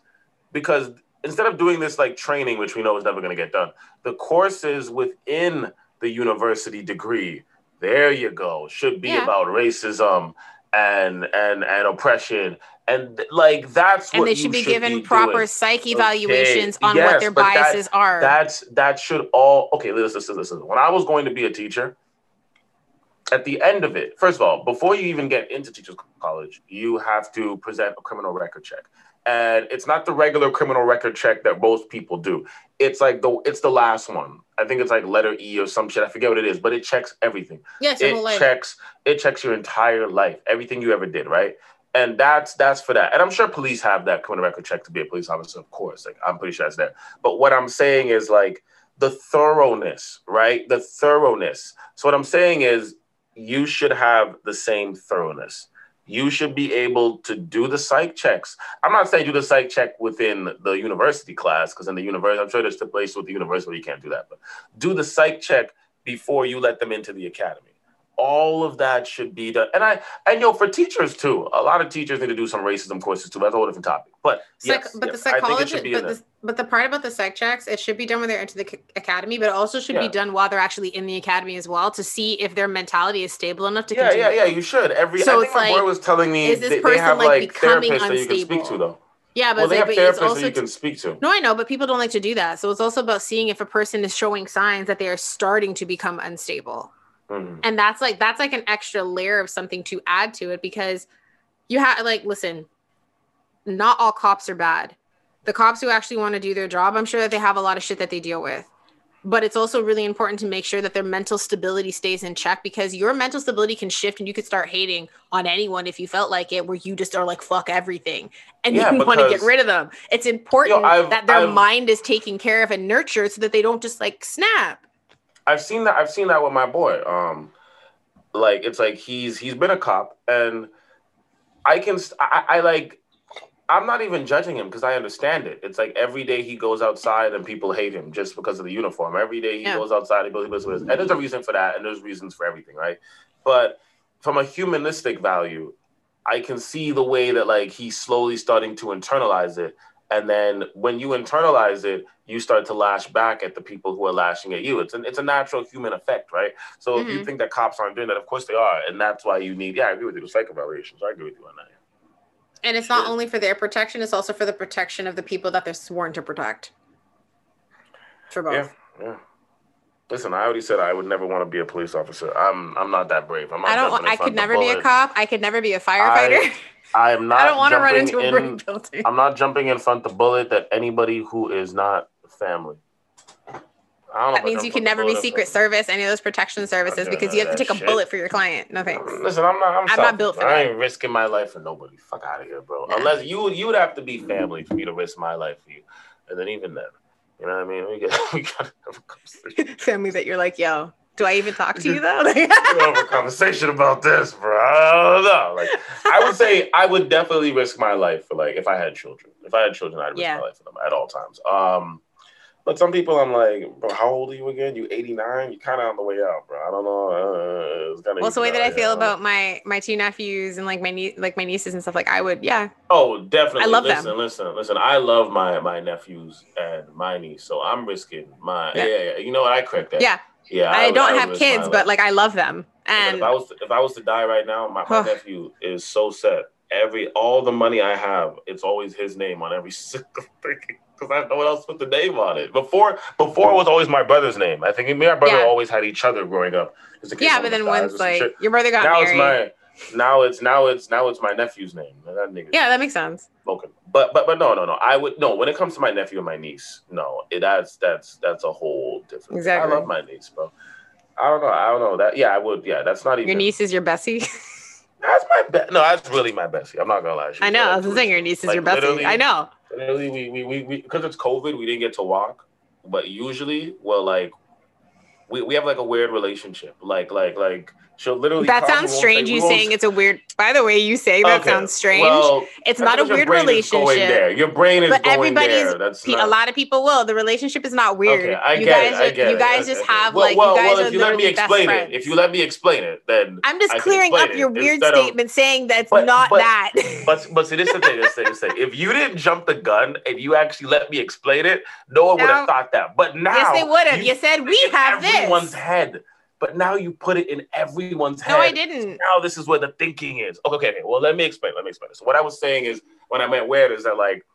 because instead of doing this like training, which we know is never going to get done, the courses within the university degree, there you go, should be Yeah. about racism and and and oppression, and like that's and they should be given doing. proper psych evaluations on what their but that- biases are. That's that should all okay. Listen, listen, listen. When I was going to be a teacher, at the end of it, first of all, before you even get into teachers college, you have to present a criminal record check, and it's not the regular criminal record check that most people do. It's like the it's the last one. I think it's like letter E or some shit. I forget what it is, but it checks everything yes, it checks it checks your entire life everything you ever did right and that's that's for that. And i'm sure police have that criminal record check to be a police officer of course. Like i'm pretty sure that's there. But what i'm saying is like the thoroughness right? The thoroughness. So what i'm saying is you should have the same thoroughness. You should be able to do the psych checks. I'm not saying do the psych check within the university class because in the university i'm sure there's stipulations with the university where you can't do that but do the psych check before you let them into the academy. All of that should be done. And I and yo, for teachers too, a lot of teachers need to do some racism courses too. That's a whole different topic. But Psych- yes, but yes, the I think it psychologist, should be but the, but the part about the psych checks, it should be done when they're into the c- academy, but it also should Yeah. be done while they're actually in the academy as well to see if their mentality is stable enough to Yeah, continue. yeah, yeah. You should. Every So I it's think my boy like, was telling me is this they, they have like, like becoming therapists that you can speak to unstable? though. Yeah, but, Well, it's they have but it's therapists also that you can speak to. no, I know, but people don't like to do that. So it's also about seeing if a person is showing signs that they are starting to become unstable. Mhm. and that's like that's like an extra layer of something to add to it because you have like listen not all cops are bad. The cops who actually want to do their job i'm sure that they have a lot of shit that they deal with. But it's also really important to make sure that their mental stability stays in check because your mental stability can shift and you could start hating on anyone if you felt like it where you just are like fuck everything and Yeah, you want to get rid of them. It's important I've- that their I've- mind is taken care of and nurtured so that they don't just like snap I've seen that. I've seen that with my boy. Um, like it's like he's he's been a cop and I can I, I like I'm not even judging him because I understand it. It's like every day he goes outside and people hate him just because of the uniform. Every day he yeah. goes outside, he goes, he goes, he goes, and there's a reason for that, and there's reasons for everything, right? But from a humanistic value, I can see the way that like he's slowly starting to internalize it. And then when you internalize it, you start to lash back at the people who are lashing at you. It's an, it's a natural human effect, right? So mm-hmm. if you mm-hmm. think that cops aren't doing that, of course they are, and that's why you need. Yeah, I agree with you. The psych evaluations. I agree with you on that. And it's not only for their protection; it's also for the protection of the people that they're sworn to protect. For both. Yeah, yeah. Listen, I already said I would never want to be a police officer. I'm I'm not that brave. I'm not I don't. I could never be a cop. I could never be a firefighter. I, am not. I don't want to run into a in, building. I'm not jumping in front the bullet that anybody who is not family. that means you can never be Secret Service, any of those protection services, because you have to take a bullet for your client. No thanks. Listen, I'm not. I'm, I'm not built for I that. I ain't risking my life for nobody. Fuck out of here, bro. Nah. Unless you you would have to be family for me to risk my life for you, and then even then, you know what I mean? We got we got to have a conversation. Family that you're like, yo, do I even talk to you though? we have a conversation about this, bro. I don't know. Like, I would say I would definitely risk my life for like if I had children. If I had children, I'd risk yeah. my life for them at all times. Um, but some people, I'm like, bro, how old are you again? You 89? You kind of on the way out, bro. I don't know. Uh, it's well, it's the way that I feel about my my two nephews and like my nie- like my nieces and stuff. Like I would, yeah. Oh, definitely. I love listen, them. Listen, listen. I love my my nephews and my niece, so I'm risking my. Yeah, yeah. yeah. You know what? I correct that. Yeah. Yeah. I, I don't I have kids, but like I love them. And if I was to, if I was to die right now, my, my nephew is so set. Every all the money I have, it's always his name on every single thing because I have no one else put the name on it. Before, before it was always my brother's name. I think me and my brother yeah. always had each other growing up. Yeah, but then once like your brother got now married. it's my now it's now it's now it's my nephew's name. That nigga. Yeah, that makes sense. Okay, but but but no no no. I would no when it comes to my nephew and my niece. No, it, that's that's that's a whole different. Exactly. I love my niece, bro. I don't know. I don't know that. Yeah, I would. Yeah, that's not even. Your niece is your Bessie. That's my best. No, that's really my bestie. I'm not gonna lie. She's I know. I was saying your niece is like, your bestie. I know. Literally, we we we because it's COVID, we didn't get to walk. But usually, well, like we, we have like a weird relationship. Like like like She'll literally. That sounds strange. Say, you saying it's a weird. By the way, you say that okay. sounds strange. Well, it's not a weird relationship. there. Your brain is but going everybody's, there. That's not... a lot of people will. The relationship is not weird. Okay, I you get guys, it. I you guys it. just have well, like well, you guys well, if you let me explain it, if you let me explain it, then I'm just clearing up your weird statement of, saying that's but, not but, that. But but see, this is the thing. This thing, thing. If you didn't jump the gun and you actually let me explain it, no one would have thought that. But now, yes, they would have. You said we have this. Everyone's head but now you put it in everyone's head. No, I didn't. Now this is where the thinking is. Okay, okay. Well, let me explain. Let me explain. So what I was saying is when I meant weird is that like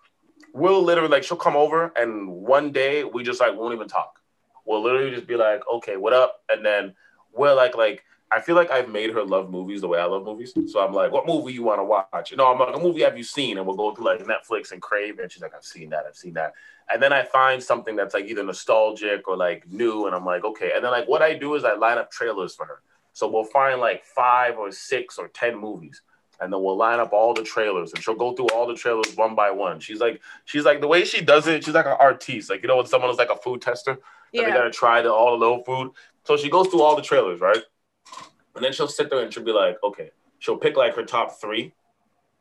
we'll literally like she'll come over and one day we just like won't even talk. We'll literally just be like, okay, what up? And then we're like like I feel like I've made her love movies the way I love movies. So I'm like, what movie you want to watch? No, I'm like, a movie have you seen? And we'll go through like Netflix and Crave. And she's like, I've seen that. I've seen that. And then I find something that's like either nostalgic or like new. And I'm like, okay. And then like what I do is I line up trailers for her. So we'll find like five or six or 10 movies. And then we'll line up all the trailers and she'll go through all the trailers one by one. She's like, she's like the way she does it, she's like an artiste. Like, you know, when someone is like a food tester, yeah. they gotta try the, all the little food. So she goes through all the trailers, right? And then she'll sit there and she'll be like, okay, she'll pick like her top three.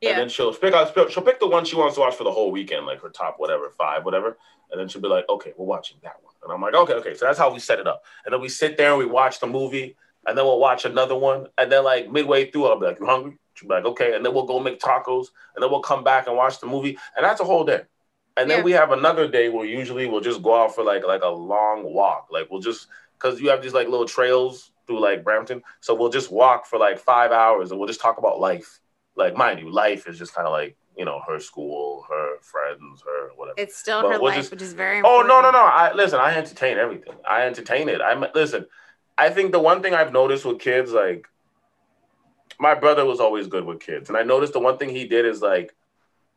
Yeah. And then she'll pick out she'll pick the one she wants to watch for the whole weekend, like her top whatever, five, whatever. And then she'll be like, okay, we're watching that one. And I'm like, okay, okay. So that's how we set it up. And then we sit there and we watch the movie, and then we'll watch another one. And then like midway through, I'll be like, You hungry? She'll be like, okay. And then we'll go make tacos, and then we'll come back and watch the movie. And that's a whole day. And then yeah. we have another day where usually we'll just go out for like like a long walk. Like we'll just because you have these like little trails through like Brampton. So we'll just walk for like five hours and we'll just talk about life. Like, mind you, life is just kind of like, you know, her school, her friends, her whatever. It's still but her life, just, which is very important. Oh, no, no, no. I listen, I entertain everything. I entertain it. I listen, I think the one thing I've noticed with kids, like, my brother was always good with kids. And I noticed the one thing he did is like,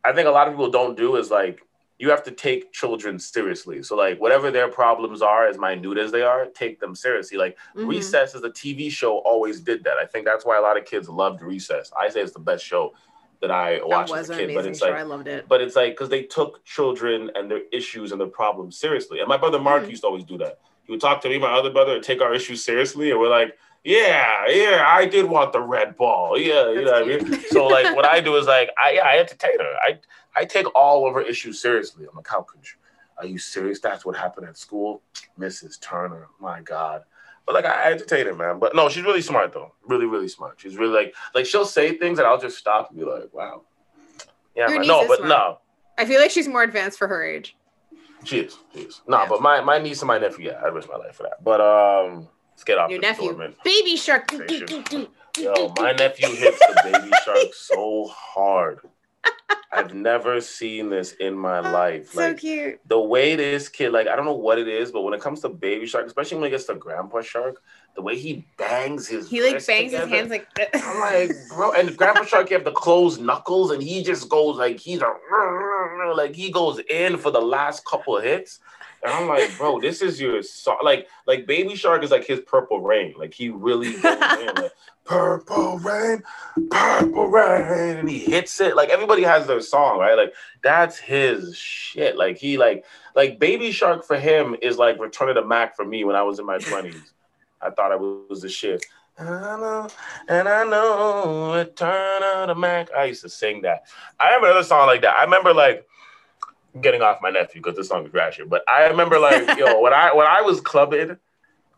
I think a lot of people don't do is like, you have to take children seriously. So like whatever their problems are, as minute as they are, take them seriously. Like mm-hmm. Recess as a TV show always did that. I think that's why a lot of kids loved Recess. I say it's the best show that I watched that as a kid. but it's show. like I loved it. But it's like because they took children and their issues and their problems seriously. And my brother Mark mm-hmm. used to always do that. he would talk to me, my other brother, and take our issues seriously, and we're like, yeah, yeah, I did want the red ball. Yeah, you know what I mean. So like, what I do is like, I yeah, I entertain her. I I take all of her issues seriously. I'm like, how could you? Are you serious? That's what happened at school, Mrs. Turner. My God. But like I entertain her, man. But no, she's really smart though. Really, really smart. She's really like like she'll say things and I'll just stop and be like, wow. Yeah, man. no, but smart. no. I feel like she's more advanced for her age. She is. She is. No, yeah. but my my niece and my nephew, yeah, I risk my life for that. But um, let's get off your nephew. Baby shark. Yo, my nephew hits the baby shark so hard. I've never seen this in my oh, life. So like, cute. The way this kid, like, I don't know what it is, but when it comes to baby shark, especially when it gets to grandpa shark, the way he bangs his he like bangs together, his hands like this. I'm like, bro, and grandpa shark, you have the closed knuckles, and he just goes like he's a like he goes in for the last couple of hits. And I'm like, bro, this is your so like like Baby Shark is like his purple rain. Like he really goes in, like, purple rain, purple rain, and he hits it. Like everybody has their song, right? Like that's his shit. Like he like like Baby Shark for him is like Return of the Mack for me when I was in my twenties. I thought I was the shit. And I know, and I know, Return of the Mack. I used to sing that. I have another song like that. I remember like getting off my nephew because this song is ratchet. But I remember like yo when I when I was clubbing,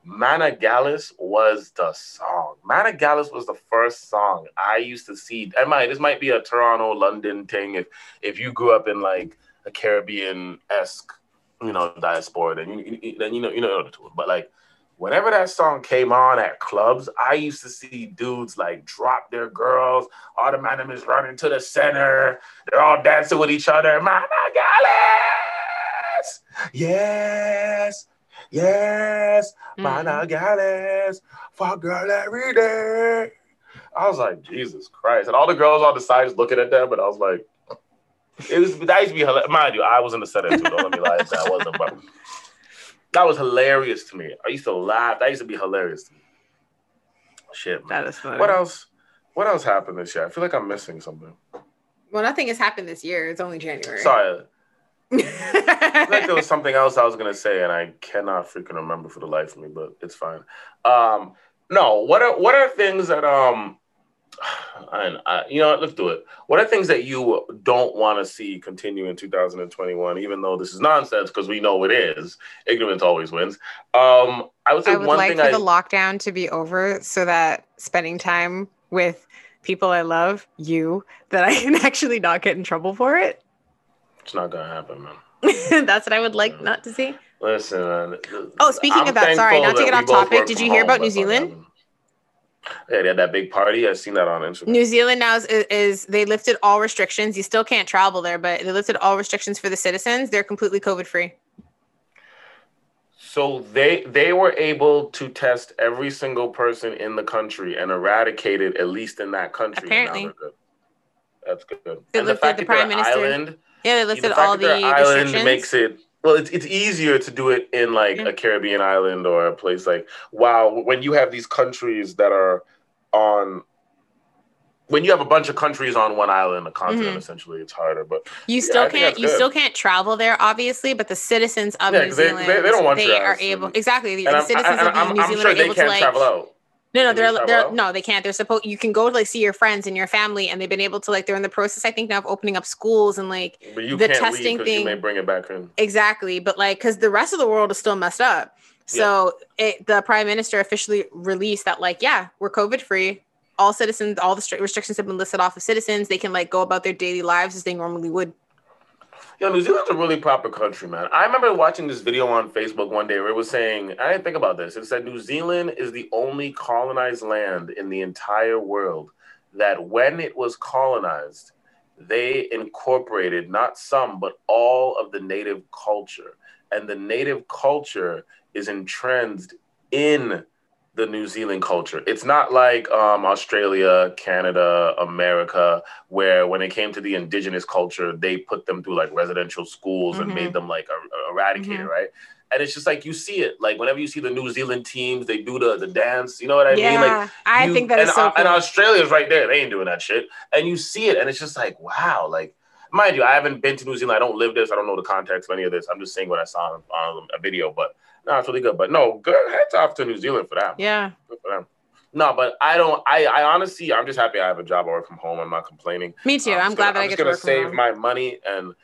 Manna Gallus was the song. Manna Gallus was the first song I used to see. I might this might be a Toronto London thing if if you grew up in like a Caribbean esque you know diaspora then you, then you know you know the tour. But like whenever that song came on at clubs, I used to see dudes like drop their girls. All the man is running to the center. They're all dancing with each other. Mama Gallus! Yes, yes, mm-hmm. Mana Gallus. Fuck girl every day. I was like, Jesus Christ. And all the girls on the side just looking at them, but I was like, it was that used to be hilarious. Mind you, I was in the center too. Don't let me lie, that wasn't but that was hilarious to me. I used to laugh. That used to be hilarious to me. Shit. Man. That is funny. What else? What else happened this year? I feel like I'm missing something. Well, nothing has happened this year. It's only January. Sorry. I there was something else I was gonna say, and I cannot freaking remember for the life of me. But it's fine. Um, no. What are what are things that um and I, you know, let's do it. What are things that you don't want to see continue in 2021, even though this is nonsense because we know it is. Ignorance always wins. Um, I would say I would one like thing for I, the lockdown to be over so that spending time with people I love, you, that I can actually not get in trouble for it. It's not gonna happen, man. That's what I would like not to see. Listen, uh, man. Oh, speaking I'm of that, sorry, not to get off topic. Did you hear about New Zealand? Yeah, they had that big party. I've seen that on Instagram. New Zealand now is, is, they lifted all restrictions. You still can't travel there, but they lifted all restrictions for the citizens. They're completely COVID free. So they they were able to test every single person in the country and eradicate it at least in that country. Apparently, good. that's good. They and lifted the, fact the prime minister. Island, yeah, they lifted the all the island makes it well, it's it's easier to do it in like mm-hmm. a Caribbean island or a place like wow. When you have these countries that are on, when you have a bunch of countries on one island, a continent, mm-hmm. essentially, it's harder. But you yeah, still can't you good. still can't travel there, obviously. But the citizens of yeah, New Zealand, they, they, they, don't want to they are able exactly. The, the citizens of I'm, New I'm Zealand sure are able to like travel out. No, no, they're they're no, they can't. They're supposed you can go to like see your friends and your family, and they've been able to like they're in the process. I think now of opening up schools and like the testing thing. You may bring it back in exactly, but like because the rest of the world is still messed up. So yeah. it, the prime minister officially released that like yeah we're COVID free. All citizens, all the restrictions have been listed off of citizens. They can like go about their daily lives as they normally would. Yo, New Zealand's a really proper country, man. I remember watching this video on Facebook one day where it was saying, I didn't think about this. It said New Zealand is the only colonized land in the entire world that when it was colonized, they incorporated not some, but all of the native culture. And the native culture is entrenched in the New Zealand culture. It's not like um, Australia, Canada, America, where when it came to the indigenous culture, they put them through like residential schools mm-hmm. and made mm-hmm. them like er- eradicated, mm-hmm. right? And it's just like you see it, like whenever you see the New Zealand teams, they do the the dance. You know what I yeah, mean? Like I think that and, is so cool. and Australia's right there; they ain't doing that shit. And you see it, and it's just like wow, like mind you, I haven't been to New Zealand. I don't live this. I don't know the context of any of this. I'm just saying what I saw on, on a video, but No, it's really good. But no, good heads off to New Zealand for that. Yeah. Good for them. No, but I don't. I, I honestly, I'm just happy I have a job. I from home. I'm not complaining. Me too. I'm I'm, glad gonna, that I I'm get just to gonna work from save home. my money and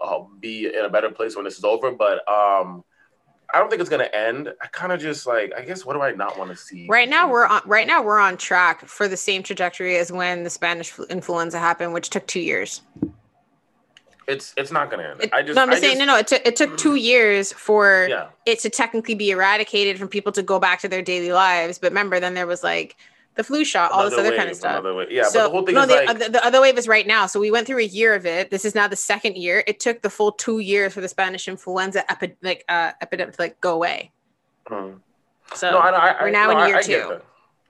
I'll be in a better place when this is over. But um, I don't think it's gonna end. I kind of just like, I guess, what do I not want to see? Right now we're on right now we're on track for the same trajectory as when the Spanish influenza happened, which took two years. It's it's not gonna end. It- I just. no, I'm just saying just- no, no. It took it took two years for Yeah. it to technically be eradicated from people to go back to their daily lives. But remember, then there was like the flu shot, all this other kind of wave, stuff. wave. Yeah, so, but the whole thing no, is the, like, uh, the other wave is right now. So we went through a year of it. This is now the second year. It took the full two years for the Spanish influenza epi- like uh, epidemic to like go away. hmm. So no, I, I, we're now no, in year two.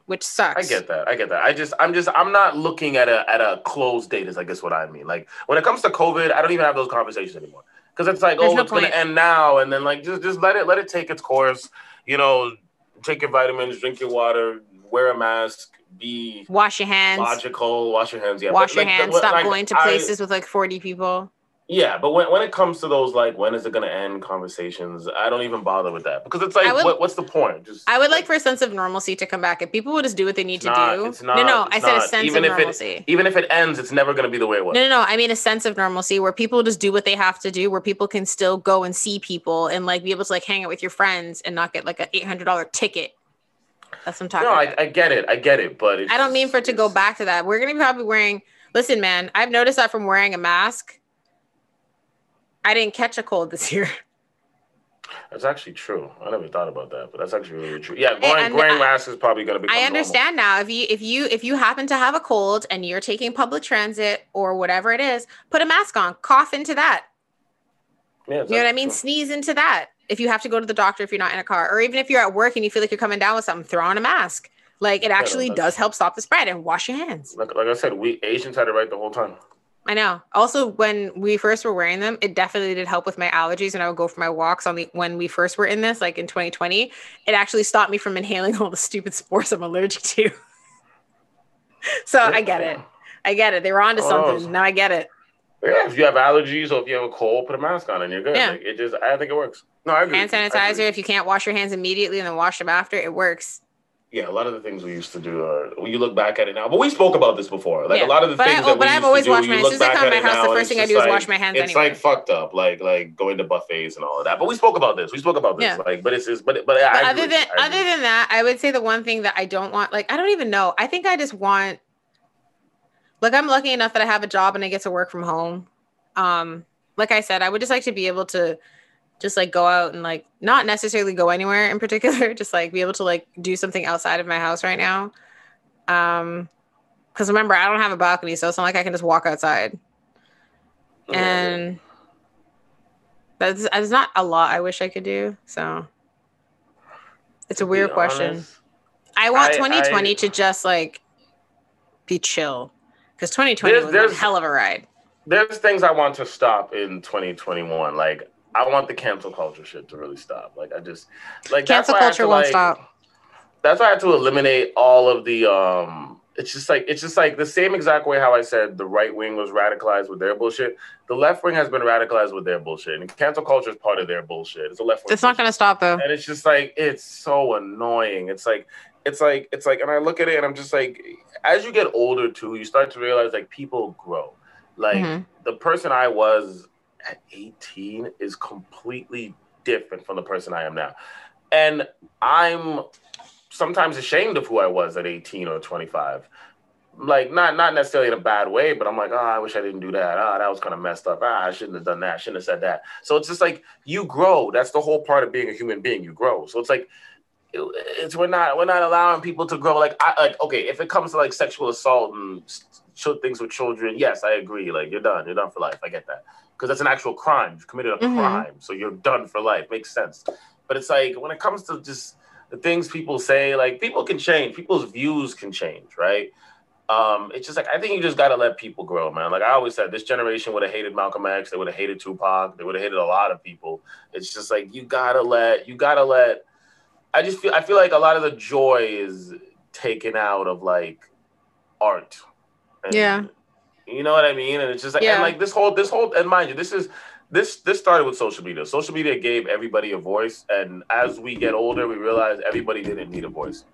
Which sucks. I get that. I get that. I just, I'm just, I'm not looking at a at a closed date. Is I guess what I mean. Like when it comes to COVID, I don't even have those conversations anymore because it's like, There's oh, no it's gonna end now, and then like just just let it let it take its course. You know, take your vitamins, drink your water, wear a mask, be Wash your hands. logical, wash your hands. Yeah, wash but, your like, hands. the- Stop like, going to I- places with like 40 people. Yeah, but when, when it comes to those like when is it gonna end conversations, I don't even bother with that because it's like would- what, what's the point? Just I would like for a sense of normalcy to come back. If people would just do what they need to not- do. not- no, no, I said a sense Even of if it- normalcy. even if it ends, it's never gonna be the way it was. No, no, no. I mean a sense of normalcy where people just do what they have to do, where people can still go and see people and like be able to like hang out with your friends and not get like an eight hundred dollar ticket. That's what I'm talking No, about. I, I get it. I get it, but it's I don't mean for it to go back to that. We're gonna be probably wearing. Listen, man, I've noticed that from wearing a mask. I didn't catch a cold this year. That's actually true. I never thought about that, but that's actually really true. Yeah, wearing I- masks is probably going to be. I understand now. If you if you if you happen to have a cold and you're taking public transit or whatever it is, put a mask on. Cough into that. Yeah, You know what I mean? Sneeze into that. If you have to go to the doctor if you're not in a car, or even if you're at work and you feel like you're coming down with something, throw on a mask. Like it actually that's- does help stop the spread and wash your hands. Like, like I said, we Asians had it right the whole time. I know. Also, when we first were wearing them, it definitely did help with my allergies. And I would go for my walks on the when we first were in this, like in 2020. It actually stopped me from inhaling all the stupid spores I'm allergic to. so I get it. I get it. They were onto Oh, something. so- Now I get it. Yeah, if you have allergies or if you have a cold, put a mask on and you're good. Yeah. Like, it just, I think it works. No, I agree. Hand. I agree. sanitizer. If you can't wash your hands immediately and then wash them after, it works. Yeah, a lot of the things we used to do are when you look back at it now. But we spoke about this before. Like Yeah. a lot of the But things oh, that we but I've used always to do, washed you my- soon as I back come at to my house, the now, first it's thing I do is like- wash my hands It's anyway. like fucked up, like like going to buffets and all of that. But we spoke about this. We spoke about this. Yeah. Like, but it's just, but but, I But agree other with than. I other than that, I would say the one thing that I don't want, like, I don't even know. I think I just want, like, I'm lucky enough that I have a job and I get to work from home. Um, like I said, I would just like to be able to just like go out and like not necessarily go anywhere in particular, just like be able to like do something outside of my house right now. Um, because remember, I don't have a balcony, so it's not like I can just walk outside. And that's, that's not a lot I wish I could do. So it's a weird question. honest, I want I- 2020 I- to just like be chill because 2020 There's- was there's- a hell of a ride. there's things I want to stop in 2021. Like I want the cancel culture shit to really stop. Like I just like that's Cancel why culture to, won't like- stop. That's why I had to eliminate all of the um. It's just like it's just like the same exact way how I said the right wing was radicalized with their bullshit. The left wing has been radicalized with their bullshit, and cancel culture is part of their bullshit. It's a left wing. It's not going to stop though. and it's just like it's so annoying. It's like it's like it's like, and I look at it and I'm just like, as you get older too, you start to realize like people grow. Like Mhm. the person I was at 18 is completely different from the person I am now, and I'm sometimes ashamed of who I was at 18 or 25. Like not not necessarily in a bad way, but I'm like, oh, I wish I didn't do that. Ah, that was kind of messed up. Ah, I shouldn't have done that. I shouldn't have said that. So it's just like you grow. That's the whole part of being a human being. You grow. So it's like it's we're not we're not allowing people to grow. Like I like okay, if it comes to like sexual assault and things with children, yes, I agree. Like you're done. You're done for life. I get that because that's an actual crime. You've committed a Mhm. crime, so you're done for life. Makes sense. But it's like when it comes to just the things people say, like people can change. People's views can change, right? Um, it's just like I think you just gotta let people grow, man. Like I always said, this generation would have hated Malcolm X, they would have hated Tupac, they would have hated a lot of people. It's just like you gotta let you gotta let I just feel I feel like a lot of the joy is taken out of like art. And- Yeah. You know what I mean? And it's just like Yeah. and like this whole this whole and mind you, this is this this started with social media. Social media gave everybody a voice, and as we get older, we realize everybody didn't need a voice.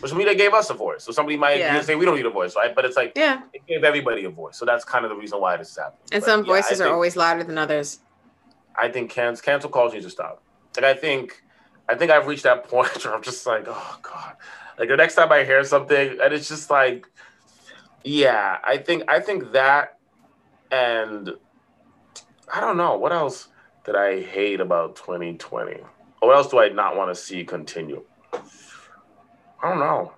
Social media gave us a voice, so somebody might Yeah. say we don't need a voice, right? But it's like Yeah. it gave everybody a voice, so that's kind of the reason why this is happening. And But, some yeah, voices are think- always louder than others. I think cancel cancel culture needs to stop. Like I think, I think I've reached that point where I'm just like, oh god. Like the next time I hear something, and it's just like, yeah, I think I think that, and I don't know what else did I hate about 2020. Or what else do I not want to see continue? I don't know.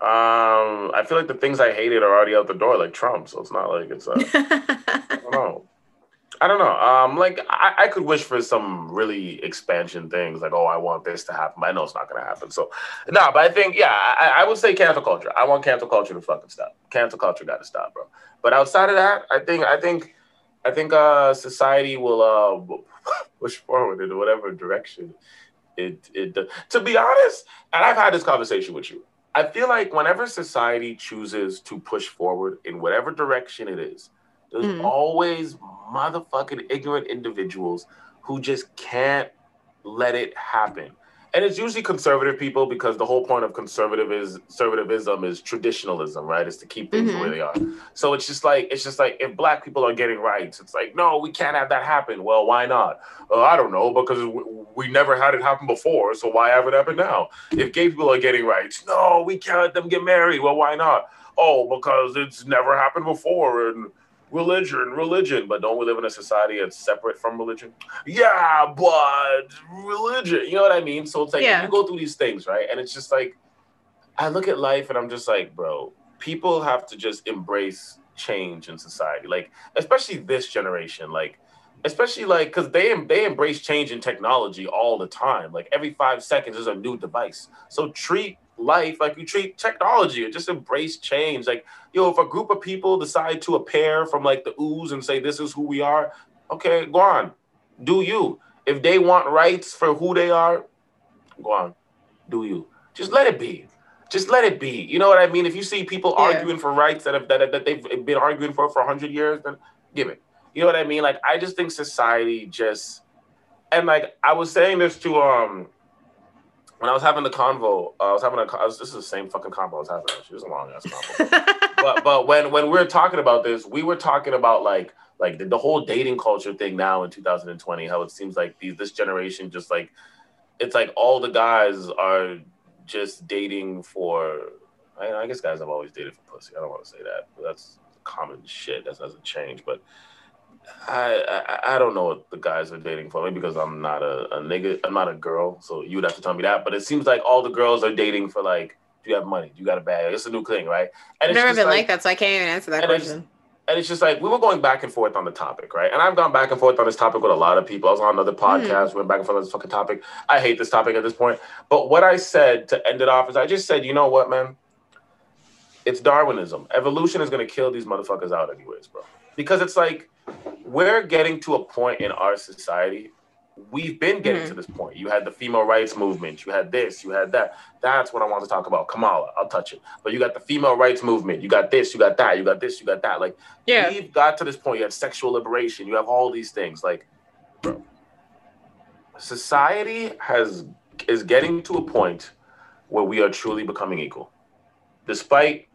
Um, I feel like the things I hated are already out the door, like Trump. So it's not like it's. Uh, I don't know. I don't know. Um, like I, I could wish for some really expansion things, like oh, I want this to happen. But I know it's not gonna happen. So, no. But I think yeah, I, I would say cancel culture. I want cancel culture to fucking stop. Cancel culture got to stop, bro. But outside of that, I think I think I think uh society will uh push forward in whatever direction it it. Does. To be honest, and I've had this conversation with you. I feel like whenever society chooses to push forward in whatever direction it is, there's Mhm. always motherfucking ignorant individuals who just can't let it happen. And it's usually conservative people because the whole point of conservative is conservatism is traditionalism, right? Is to keep things the way they are. So it's just like it's just like if black people are getting rights, it's like no, we can't have that happen. Well, why not? Uh, I don't know because we, we never had it happen before, so why have it happen now? If gay people are getting rights, no, we can't let them get married. Well, why not? Oh, because it's never happened before and religion, religion. But don't we live in a society that's separate from religion? Yeah, but religion. You know what I mean? So it's like Yeah. you go through these things, right? And it's just like I look at life and I'm just like, bro, people have to just embrace change in society. Like, especially this generation, like especially like because they they embrace change in technology all the time. Like every five seconds there's a new device. So treat life like you treat technology and just embrace change. Like, yo, if a group of people decide to appear from like the ooze and say this is who we are, okay, go on. Do you. If they want rights for who they are, go on. Do you. Just let it be. Just let it be. You know what I mean? If you see people Yeah. arguing for rights that have that, that they've been arguing for for 100 years, then give it. You know what I mean? Like I just think society just and like I was saying this to um when I was having the convo, uh, I was having a was, this is the same fucking convo I was having. She was a long ass convo. but but when when we were talking about this, we were talking about like like the, the whole dating culture thing now in 2020. How it seems like these this generation just like it's like all the guys are just dating for. I, I guess guys have always dated for pussy. I don't want to say that. But that's common shit. That doesn't change. But I, I I don't know what the guys are dating for. Maybe because I'm not a, a nigga. I'm not a girl. So you would have to tell me that. But it seems like all the girls are dating for like, do you have money? Do you got a bag? It's a new thing, right? And I've it's never just been like, that, so I can't even answer that and it's- question. and it's just like we were going back and forth on the topic, right? And I've gone back and forth on this topic with a lot of people. I was on another hmm. podcast, went back and forth on this fucking topic. I hate this topic at this point. But what I said to end it off is I just said, you know what, man? It's Darwinism. Evolution is gonna kill these motherfuckers out anyways, bro. Because it's like we're getting to a point in our society. We've been getting Mhm. to this point. You had the female rights movement, you had this, you had that. That's what I want to talk about. Kamala, I'll touch it. But you got the female rights movement, you got this, you got that, you got this, you got that. Like Yeah. We've got to this point. You have sexual liberation. You have all these things. Like, bro, society has is getting to a point where we are truly becoming equal, despite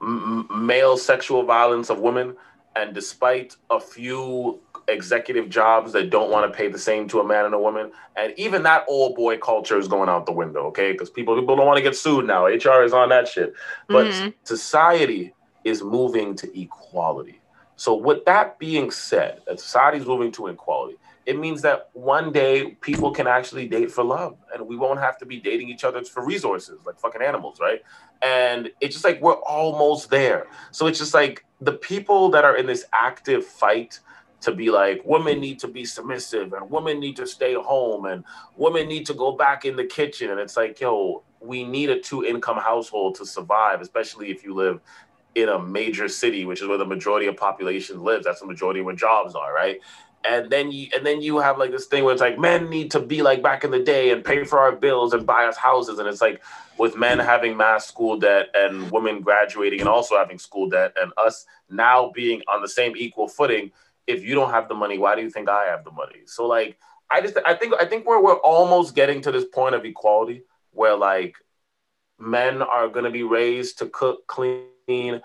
m- m- male sexual violence of women, and despite a few executive jobs that don't want to pay the same to a man and a woman, and even that old boy culture is going out the window. Okay, because people people don't want to get sued now. HR is on that shit, but Mhm. society is moving to equality. So, with that being said, that society is moving to equality, it means that one day people can actually date for love and we won't have to be dating each other for resources like fucking animals, right? And it's just like we're almost there. So, it's just like the people that are in this active fight to be like women need to be submissive and women need to stay home and women need to go back in the kitchen. And it's like, yo, we need a two income household to survive, especially if you live in a major city, which is where the majority of population lives. That's the majority of where jobs are, right? And then you and then you have like this thing where it's like men need to be like back in the day and pay for our bills and buy us houses. And it's like with men having mass school debt and women graduating and also having school debt and us now being on the same equal footing, if you don't have the money, why do you think I have the money? So like I just I think I think we're we're almost getting to this point of equality where like men are gonna be raised to cook, clean,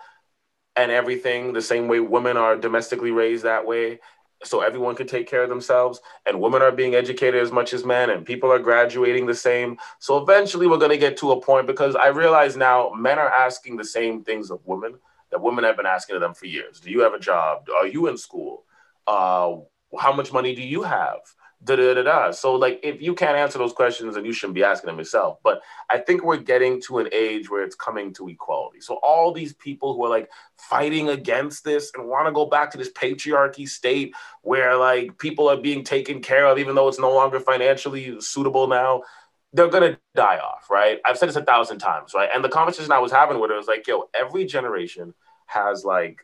and everything the same way women are domestically raised that way so everyone can take care of themselves and women are being educated as much as men and people are graduating the same. So eventually we're going to get to a point because i realize now men are asking the same things of women that women have been asking of them for years. Do you have a job? Are you in school? Uh, how much money do you have da da da da. So like, if you can't answer those questions, then you shouldn't be asking them yourself. But I think we're getting to an age where it's coming to equality. So all these people who are like fighting against this and want to go back to this patriarchy state where like people are being taken care of, even though it's no longer financially suitable now. They're gonna die off, right? I've said this a thousand times, right? And the conversation I was having with her was like, yo, every generation has like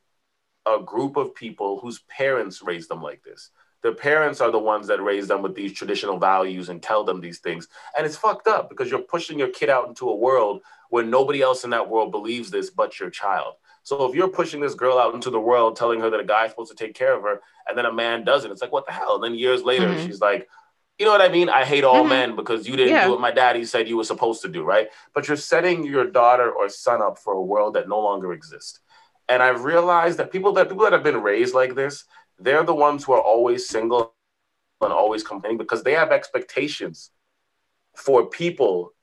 a group of people whose parents raised them like this their parents are the ones that raise them with these traditional values and tell them these things. And it's fucked up because you're pushing your kid out into a world where nobody else in that world believes this but your child. So if you're pushing this girl out into the world, telling her that a guy's supposed to take care of her, and then a man doesn't, it's like, what the hell? And then years later, mm-hmm. she's like, you know what I mean? I hate all mm-hmm. men because you didn't yeah. do what my daddy said you were supposed to do, right? But you're setting your daughter or son up for a world that no longer exists. And I've realized that people that people that have been raised like this, they're the ones who are always single and always complaining because they have expectations for people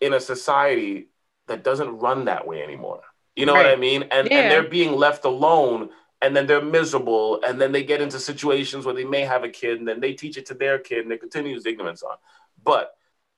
in a society that doesn't run that way anymore. You know right. what I mean? And yeah. and they're being left alone and then they're miserable and then they get into situations where they may have a kid and then they teach it to their kid and they continue ignorance on. But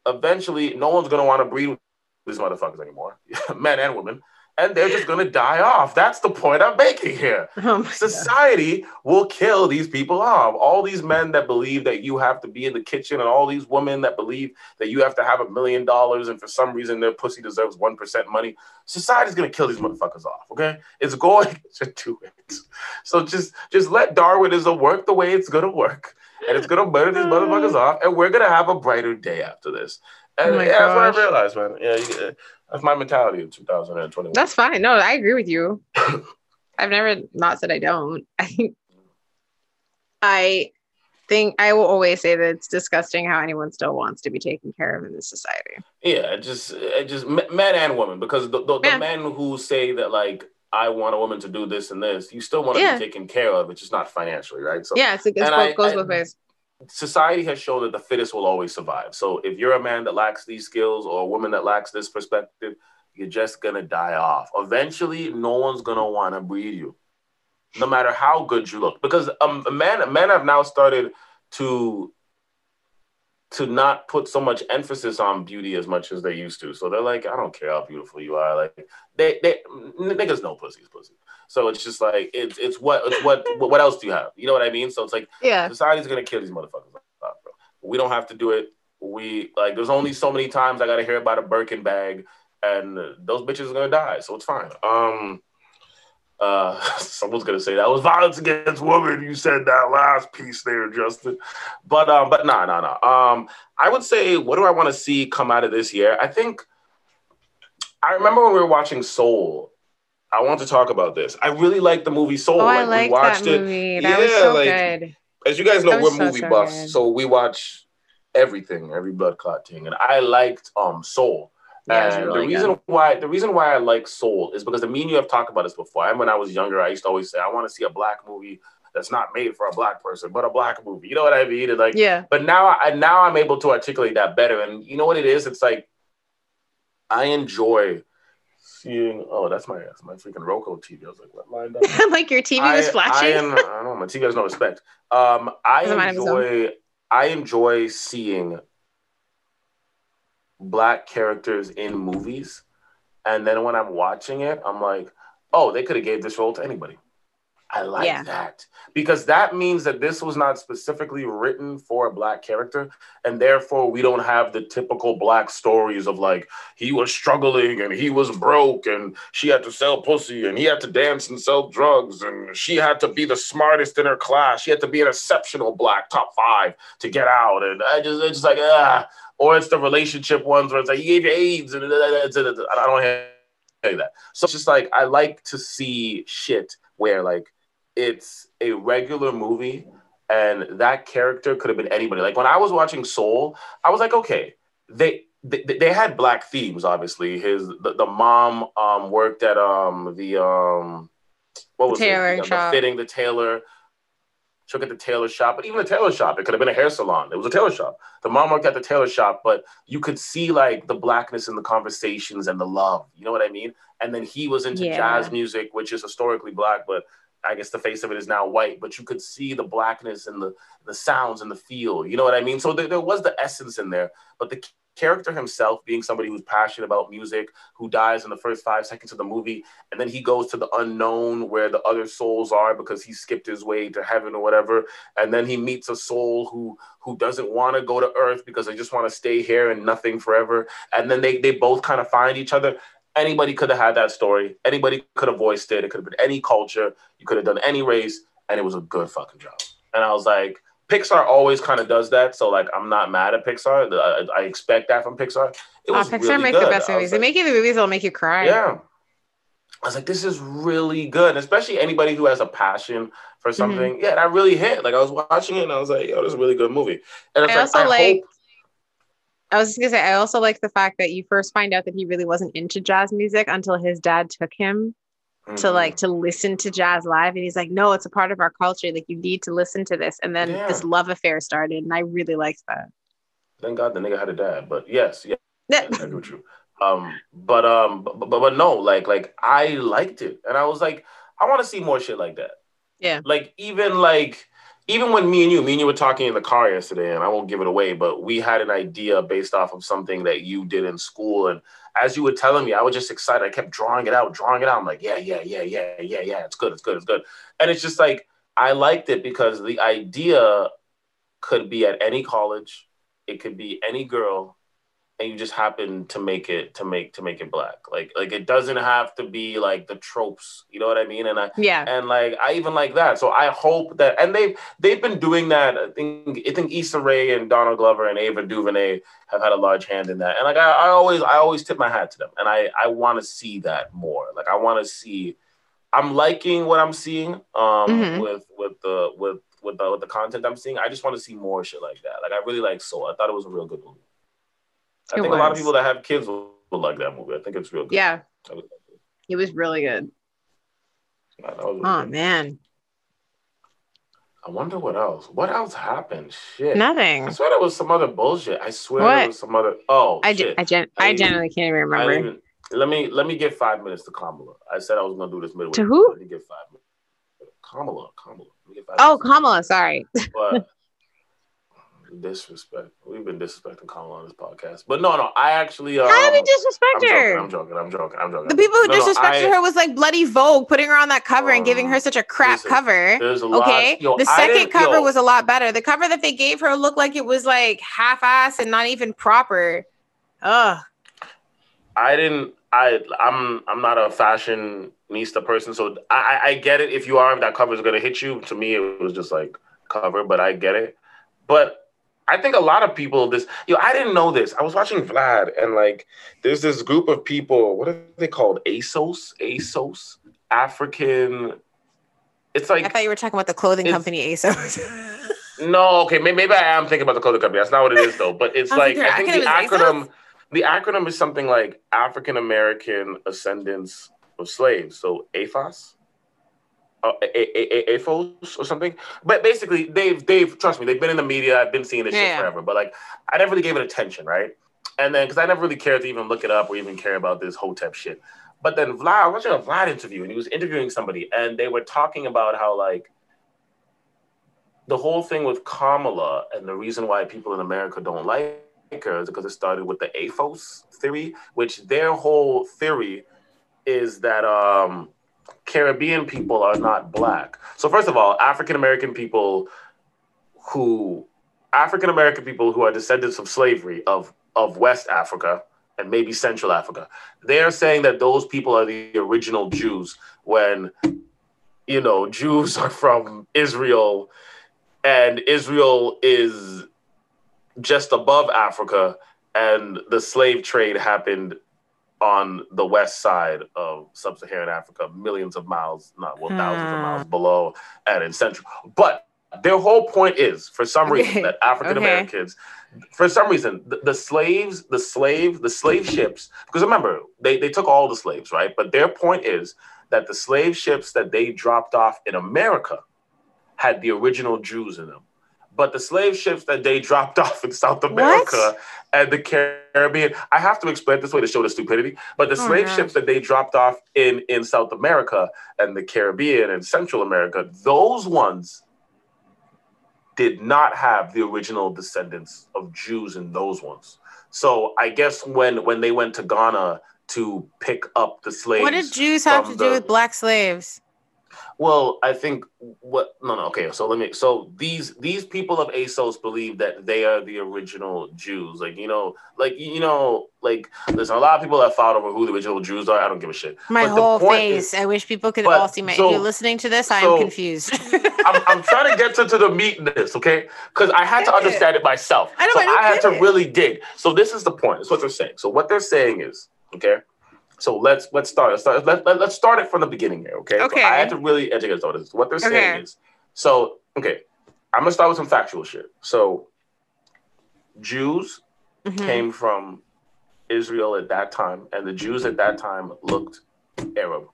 eventually no one's gonna want to breed with these motherfuckers anymore, men and women and they're just going to die off. That's the point I'm making here. Oh Society God. will kill these people off. All these men that believe that you have to be in the kitchen, and all these women that believe that you have to have a million dollars, and for some reason their pussy deserves 1% money. Society's going to kill these motherfuckers off, okay? It's going to do it. So just, just let Darwinism work the way it's going to work. And it's going to murder these motherfuckers off, and we're going to have a brighter day after this. And oh that's what I realized, man. Yeah, you, that's my mentality in 2021. That's fine. No, I agree with you. I've never not said I don't. I think I think I will always say that it's disgusting how anyone still wants to be taken care of in this society. Yeah, just just men and women because the, the, the men who say that like I want a woman to do this and this, you still want to yeah. be taken care of. It's just not financially, right? So yeah, it's, it's both, I, goes both ways society has shown that the fittest will always survive. So if you're a man that lacks these skills or a woman that lacks this perspective, you're just gonna die off. Eventually, no one's gonna want to breed you, no matter how good you look. Because um, men men have now started to to not put so much emphasis on beauty as much as they used to. So they're like, I don't care how beautiful you are. Like they they niggas know pussy's pussy. So it's just like it's it's what it's what what else do you have? You know what I mean? So it's like yeah, society's gonna kill these motherfuckers. We don't have to do it. We like there's only so many times I gotta hear about a Birkin bag, and those bitches are gonna die. So it's fine. Um. Uh, someone's gonna say that was violence against women. You said that last piece there, Justin. But um, but no, no, no. Um, I would say, what do I want to see come out of this year? I think I remember when we were watching Soul I want to talk about this. I really like the movie Soul. Oh, like, I like we watched that movie. It. That yeah, was so like, good. As you guys know, we're so, movie so buffs, good. so we watch everything, every blood clot thing, and I liked um Soul. Yeah, and really the reason good. why the reason why I like Soul is because the me and you have talked about this before. And when I was younger, I used to always say I want to see a black movie that's not made for a black person, but a black movie. You know what I mean? And like, yeah. But now, I now I'm able to articulate that better. And you know what it is? It's like I enjoy seeing. Oh, that's my that's my freaking Roku TV. I was like, what lined up? like your TV was flashing. I, am, I don't know. My TV has no respect. Um, I enjoy. I enjoy seeing black characters in movies, and then when I'm watching it, I'm like, oh, they could have gave this role to anybody. I like yeah. that because that means that this was not specifically written for a black character, and therefore we don't have the typical black stories of like he was struggling and he was broke and she had to sell pussy and he had to dance and sell drugs and she had to be the smartest in her class. She had to be an exceptional black top five to get out, and I just it's just like ah, or it's the relationship ones where it's like he gave you AIDS and I don't hear that. So it's just like I like to see shit where like it's a regular movie and that character could have been anybody. Like when I was watching Soul, I was like, okay, they they, they had black themes, obviously. His the, the mom um worked at um the um what was it? The fitting, the tailor. She worked at the tailor shop, but even the tailor shop, it could have been a hair salon. It was a tailor shop. The mom worked at the tailor shop, but you could see like the blackness in the conversations and the love. You know what I mean? And then he was into Yeah. jazz music, which is historically black, but I guess the face of it is now white. But you could see the blackness and the the sounds and the feel. You know what I mean? So there, there was the essence in there, but the character himself being somebody who's passionate about music, who dies in the first five seconds of the movie, and then he goes to the unknown where the other souls are because he skipped his way to heaven or whatever, and then he meets a soul who who doesn't want to go to Earth because they just want to stay here and nothing forever, and then they they both kind of find each other. Anybody could have had that story. Anybody could have voiced it. It could have been any culture. You could have done any race, and it was a good fucking job. And I was like, Pixar always kind of does that. So like, I'm not mad at Pixar. I, I expect that from Pixar. It Oh, was Pixar really makes the best I movies. They make you the movies that'll make you cry. yeah. I was like, this is really good. And especially anybody who has a passion for Mm-hmm. something. Yeah, that really hit. Like I was watching it and I was like, yo, this is a really good movie. And it's I like, also I like. hope- I was just gonna say, I also like the fact that you first find out that he really wasn't into jazz music until his dad took him to Mhm. like to listen to jazz live, and he's like, "No, it's a part of our culture. Like, you need to listen to this." And then Yeah. this love affair started, and I really liked that. Thank God the nigga had a dad. But yes, yeah, Yeah. I agree with you. Um, but um, but, but but no, like like I liked it, and I was like, I want to see more shit like that. Yeah. Like even like even when me and you, me and you were talking in the car yesterday, and I won't give it away, but we had an idea based off of something that you did in school, and as you were telling me, I was just excited. I kept drawing it out, drawing it out. I'm like, yeah, yeah, yeah, yeah, yeah, yeah. It's good, it's good, it's good. And it's just like I liked it because the idea could be at any college, it could be any girl, and you just happen to make it to make to make it black. Like like it doesn't have to be like the tropes. You know what I mean? And I Yeah. and like I even like that. So I hope that and they've they've been doing that. I think I think Issa Rae and Donald Glover and Ava DuVernay have had a large hand in that. And like I, I always I always tip my hat to them. And I I want to see that more. Like I want to see. I'm liking what I'm seeing um Mhm. with with the with with the with the content I'm seeing. I just want to see more shit like that. Like I really like Soul. I thought it was a real good movie. I It think a lot of people that have kids will, will like that movie. I think it's real good. Yeah. Was- It was really good. Was really Oh good. man. I wonder what else. What else happened? Shit. Nothing. I swear there was some other bullshit. I swear What? there was some other. Oh I, shit! gen- I, gen- I I- genuinely can't even remember. even- let me let me give five minutes to Kamala. I said I was gonna do this midway. To who? Let me give five minutes. Kamala, Kamala. Let me give five oh, minutes. Kamala. Sorry. But disrespect. We've been disrespecting Kamala on this podcast. But no, no. I actually. Um, How did we I'm disrespect joking. her? I'm joking. I'm joking. I'm joking. The people who No, no, disrespected I- her was like Bloody Vogue, putting her on that cover and giving her such a crap listen, cover. There's a lot. Okay. Yo, the second cover yo, was a lot better. The cover that they gave her looked like it was like half ass and not even proper. Ugh. I didn't. I I'm I'm not a fashionista person, so I I- I get it. If you are, if that cover is gonna hit you. To me, it was just like cover, but I get it. But I think a lot of people this. Yo, I didn't know this. I was watching Vlad, and like, there's this group of people. What are they called? ASOS. ASOS. African. It's like I thought you were talking about the clothing company ASOS. No, okay, maybe, maybe I am thinking about the clothing company. That's not what it is, though. But it's like I think the acronym acronym, the acronym is something like African American Ascendants of Slaves. So AFAS, uh, A- A- A- AFOS or something. But basically, they've they've trust me, they've been in the media. I've been seeing this shit forever. But like, I never really gave it attention, right? And then because I never really cared to even look it up or even care about this Hotep shit. But then Vlad, I was watching a Vlad interview, and he was interviewing somebody, and they were talking about how like the whole thing with Kamala and the reason why people in America don't like her is because it started with the AFOS theory, which their whole theory is that um, Caribbean people are not black. So first of all, African American people who African American people who are descendants of slavery of of West Africa and maybe Central Africa, they're saying that those people are the original Jews when you know Jews are from Israel and Israel is just above Africa, and the slave trade happened on the west side of sub-Saharan Africa, millions of miles, not well, thousands of miles hmm. below, and in central. But their whole point is, for some reason, that African Americans, for some reason, the, the slaves, the slave, the slave ships, because remember, they, they took all the slaves, right? But their point is that the slave ships that they dropped off in America had the original Jews in them. But the slave ships that they dropped off in South America and the Caribbean, I have to explain it this way to show the stupidity. But the Oh, slave ships that they dropped off in, in South America and the Caribbean and Central America, those ones did not have the original descendants of Jews in those ones. So I guess when when they went to Ghana to pick up the slaves, What did Jews have to from do with black slaves? Well, I think what no no okay. So let me so these these people of ASOS believe that they are the original Jews. Like you know, like you know, like listen, a lot of people have fought over who the original Jews are. I don't give a shit. My But whole face. is- I wish people could but all see my. so- if you're listening to this, I so- am confused. I'm, I'm trying to get to, to the meat in this, okay? Because I had to understand it myself. I know, so I I had to it. really dig. So this is the point. That's what they're saying. So what they're saying is, okay. So let's let's start. Let's start. Let, let, us start it from the beginning here, okay? So Okay. I had to really educate us on this. What they're saying Okay. is, so okay, I'm gonna start with some factual shit. So Jews Mhm. came from Israel at that time, and the Jews at that time looked Arab.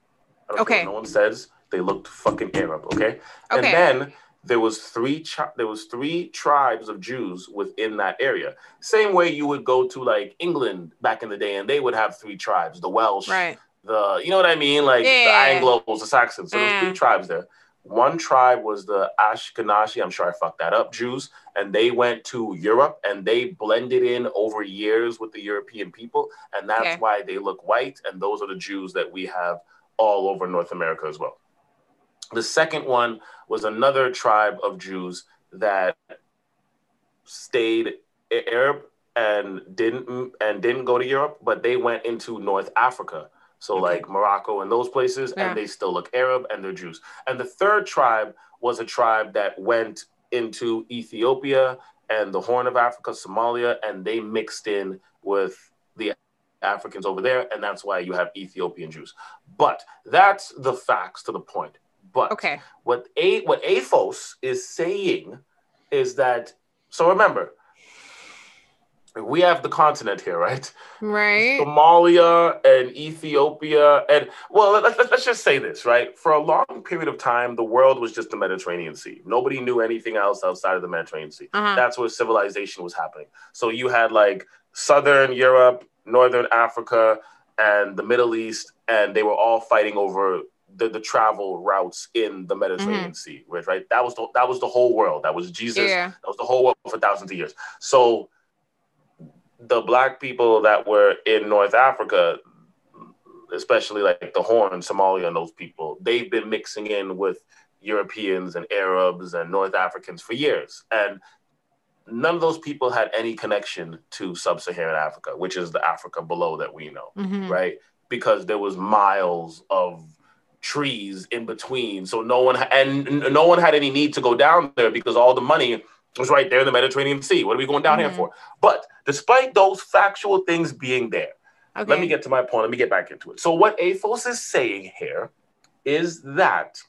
I don't care Okay. No one says they looked fucking Arab. Okay. okay. And then there was three chi- there was three tribes of Jews within that area. Same way you would go to like England back in the day, and they would have three tribes: the Welsh, Right. the you know what I mean, like Yeah. the Anglos, the Saxons. So there's three mm. tribes there. One tribe was the Ashkenazi, I'm sure I fucked that up, Jews, and they went to Europe and they blended in over years with the European people, and that's Okay. why they look white. And those are the Jews that we have all over North America as well. The second one was another tribe of Jews that stayed Arab and didn't and didn't go to Europe, but they went into North Africa. So Okay. like Morocco and those places, Yeah. and they still look Arab and they're Jews. And the third tribe was a tribe that went into Ethiopia and the Horn of Africa, Somalia, and they mixed in with the Africans over there, and that's why you have Ethiopian Jews. But that's the facts to the point. But Okay. what a what AFOS is saying is that so remember we have the continent here, right? Right. Somalia and Ethiopia and well let's, let's, let's just say this, right? For a long period of time the world was just the Mediterranean Sea. Nobody knew anything else outside of the Mediterranean Sea. Uh-huh. That's where civilization was happening. So you had like southern Europe, northern Africa and the Middle East and they were all fighting over the, the travel routes in the Mediterranean Sea, right? Right. That was the, that was the whole world. That was Jesus. Yeah. That was the whole world for thousands of years. So the black people that were in North Africa, especially like the Horn, Somalia, and those people, they've been mixing in with Europeans and Arabs and North Africans for years. And none of those people had any connection to sub Saharan Africa, which is the Africa below that we know Mhm. right? Because there was miles of trees in between, so no one and no one had any need to go down there because all the money was right there in the Mediterranean Sea. What are we going down here Mhm. for? But despite those factual things being there, Okay. let me get to my point. Let me get back into it. So what AFOS is saying here is that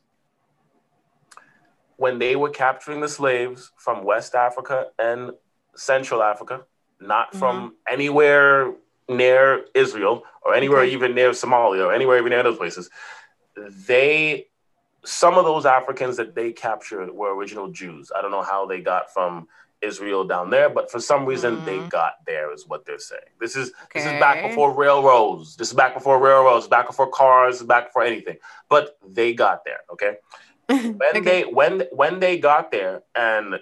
when they were capturing the slaves from West Africa and Central Africa, not from anywhere near Israel or anywhere Okay. even near Somalia or anywhere even near those places, they some of those Africans that they captured were original Jews. I don't know how they got from Israel down there, but for some reason they Mhm. got there, is what they're saying. This is this is back before railroads. This is back before railroads. Back before cars. Back before anything. But they got there. Okay. When Okay. they when when they got there and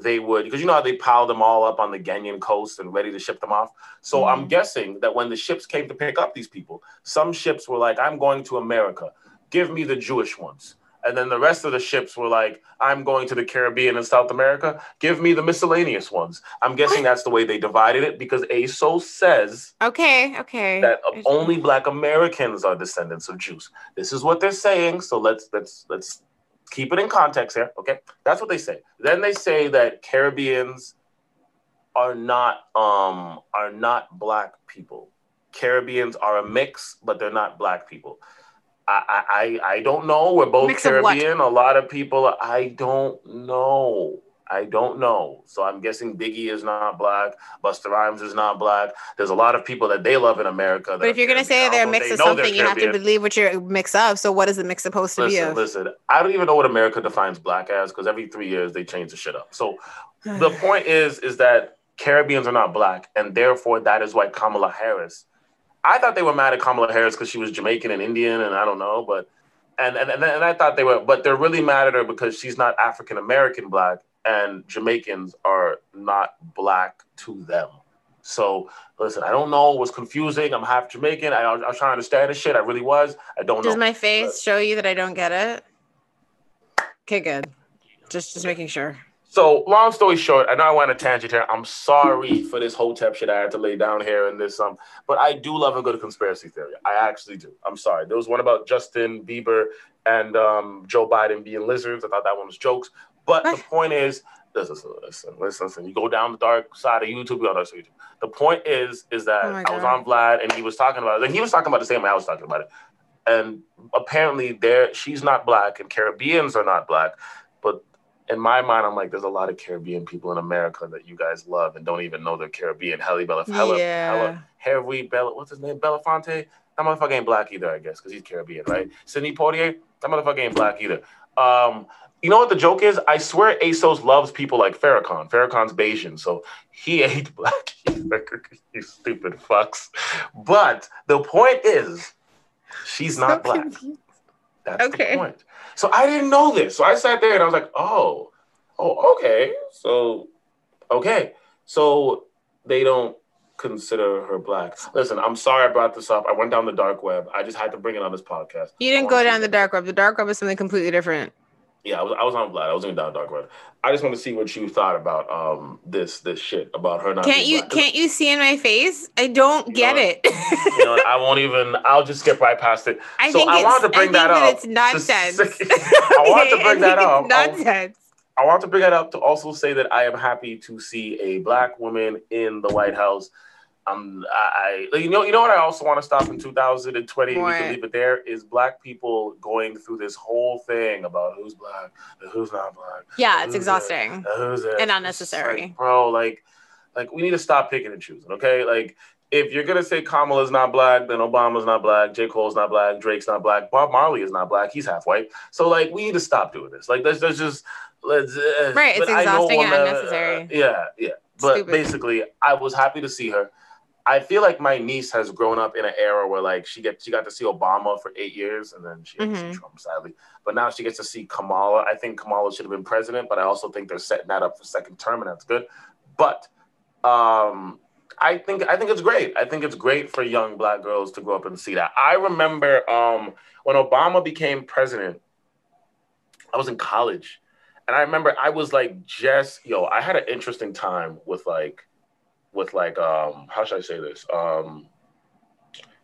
they would because you know how they piled them all up on the Ghanaian coast and ready to ship them off. So I'm Mhm. guessing that when the ships came to pick up these people, some ships were like, "I'm going to America. Give me the Jewish ones." And then the rest of the ships were like, I'm going to the Caribbean and South America. Give me the miscellaneous ones. I'm guessing that's the way they divided it because ASO says Okay. Okay. that only black Americans are descendants of Jews. This is what they're saying. So let's let's let's keep it in context here. Okay. That's what they say. Then they say that Caribbeans are not um are not black people. Caribbeans are a mix, but they're not black people. I I I don't know. We're both Mix? Caribbean. A lot of people. I don't know. I don't know. So I'm guessing Biggie is not black. Busta Rhymes is not black. There's a lot of people that they love in America. But if you're gonna say they're a mix of something, you have to believe what you're a mix of. So what is the mix supposed to be Listen, of? listen. I don't even know what America defines black as because every three years they change the shit up. So the point is, is that Caribbeans are not black, and therefore that is why Kamala Harris. I thought they were mad at Kamala Harris because she was Jamaican and Indian, and I don't know, but and and and, and I thought they were, but they're really mad at her because she's not African American black, and Jamaicans are not black to them. So listen, I don't know. It was confusing. I'm half Jamaican. I, I was trying to understand this shit. I really was. I don't know. Does know. my face show you that I don't get it? Okay, good. Just just making sure. So, long story short, I know I went on a tangent here. I'm sorry for this hotep shit I had to lay down here and this um, but I do love a good conspiracy theory. I actually do. I'm sorry. There was one about Justin Bieber and um, Joe Biden being lizards. I thought that one was jokes. But the point is, listen, listen, listen, listen. You go down the dark side of YouTube, you go down YouTube. The point is, is that Oh I was on Vlad and he was talking about it. And he was talking about the same way I was talking about it. And apparently, there she's not black and Caribbeans are not black. But in my mind, I'm like, there's a lot of Caribbean people in America that you guys love and don't even know they're Caribbean. Helly Bella, Hella, Yeah. Hella, Harry Bella, what's his name? Belafonte. That motherfucker ain't black either, I guess, because he's Caribbean, right? Sidney Poitier, that motherfucker ain't black either. Um, you know what the joke is? I swear ASOS loves people like Farrakhan. Farrakhan's Bajan, so he ain't black you stupid fucks. But the point is, she's not So black. confused. That's Okay. the point. So I didn't know this. So I sat there and I was like, oh, oh, okay. So, okay. So they don't consider her black. Listen, I'm sorry I brought this up. I went down the dark web. I just had to bring it on this podcast. You didn't go down the dark web. The dark web is something completely different. Yeah, I was, I was on Vlad. I wasn't down dark web. I just want to see what you thought about um this this shit about her not. Can't you can't you see in my face? I don't You get it. You know, I won't even. I'll just skip right past it. I so think I wanted to bring I that think up. It's nonsense. I wanted to bring that up. Nonsense. I want to bring that up to also say that I am happy to see a black woman in the White House. Um, I, you know, you know what I also want to stop in 2020. We can leave it there. Is black people going through this whole thing about who's black, and who's not black, Yeah, it's exhausting. that. And unnecessary. like, bro. Like, like we need to stop picking and choosing. Okay, like. If you're gonna say Kamala's not black, then Obama's not black, J. Cole's not black, Drake's not black, Bob Marley is not black, he's half white. So like we need to stop doing this. Like let's, let's just let's uh, Right, it's but I know exhausting and uh, unnecessary. yeah, yeah. But Stupid. basically, I was happy to see her. I feel like my niece has grown up in an era where like she get she got to see Obama for eight years and then she Mhm. see Trump sadly. But now she gets to see Kamala. I think Kamala should have been president, but I also think they're setting that up for second term and that's good. But um I think I think it's great. I think it's great for young black girls to grow up and see that. I remember um when Obama became president, I was in college. And I remember I was like just yo, I had an interesting time with like with like um how should I say this? Um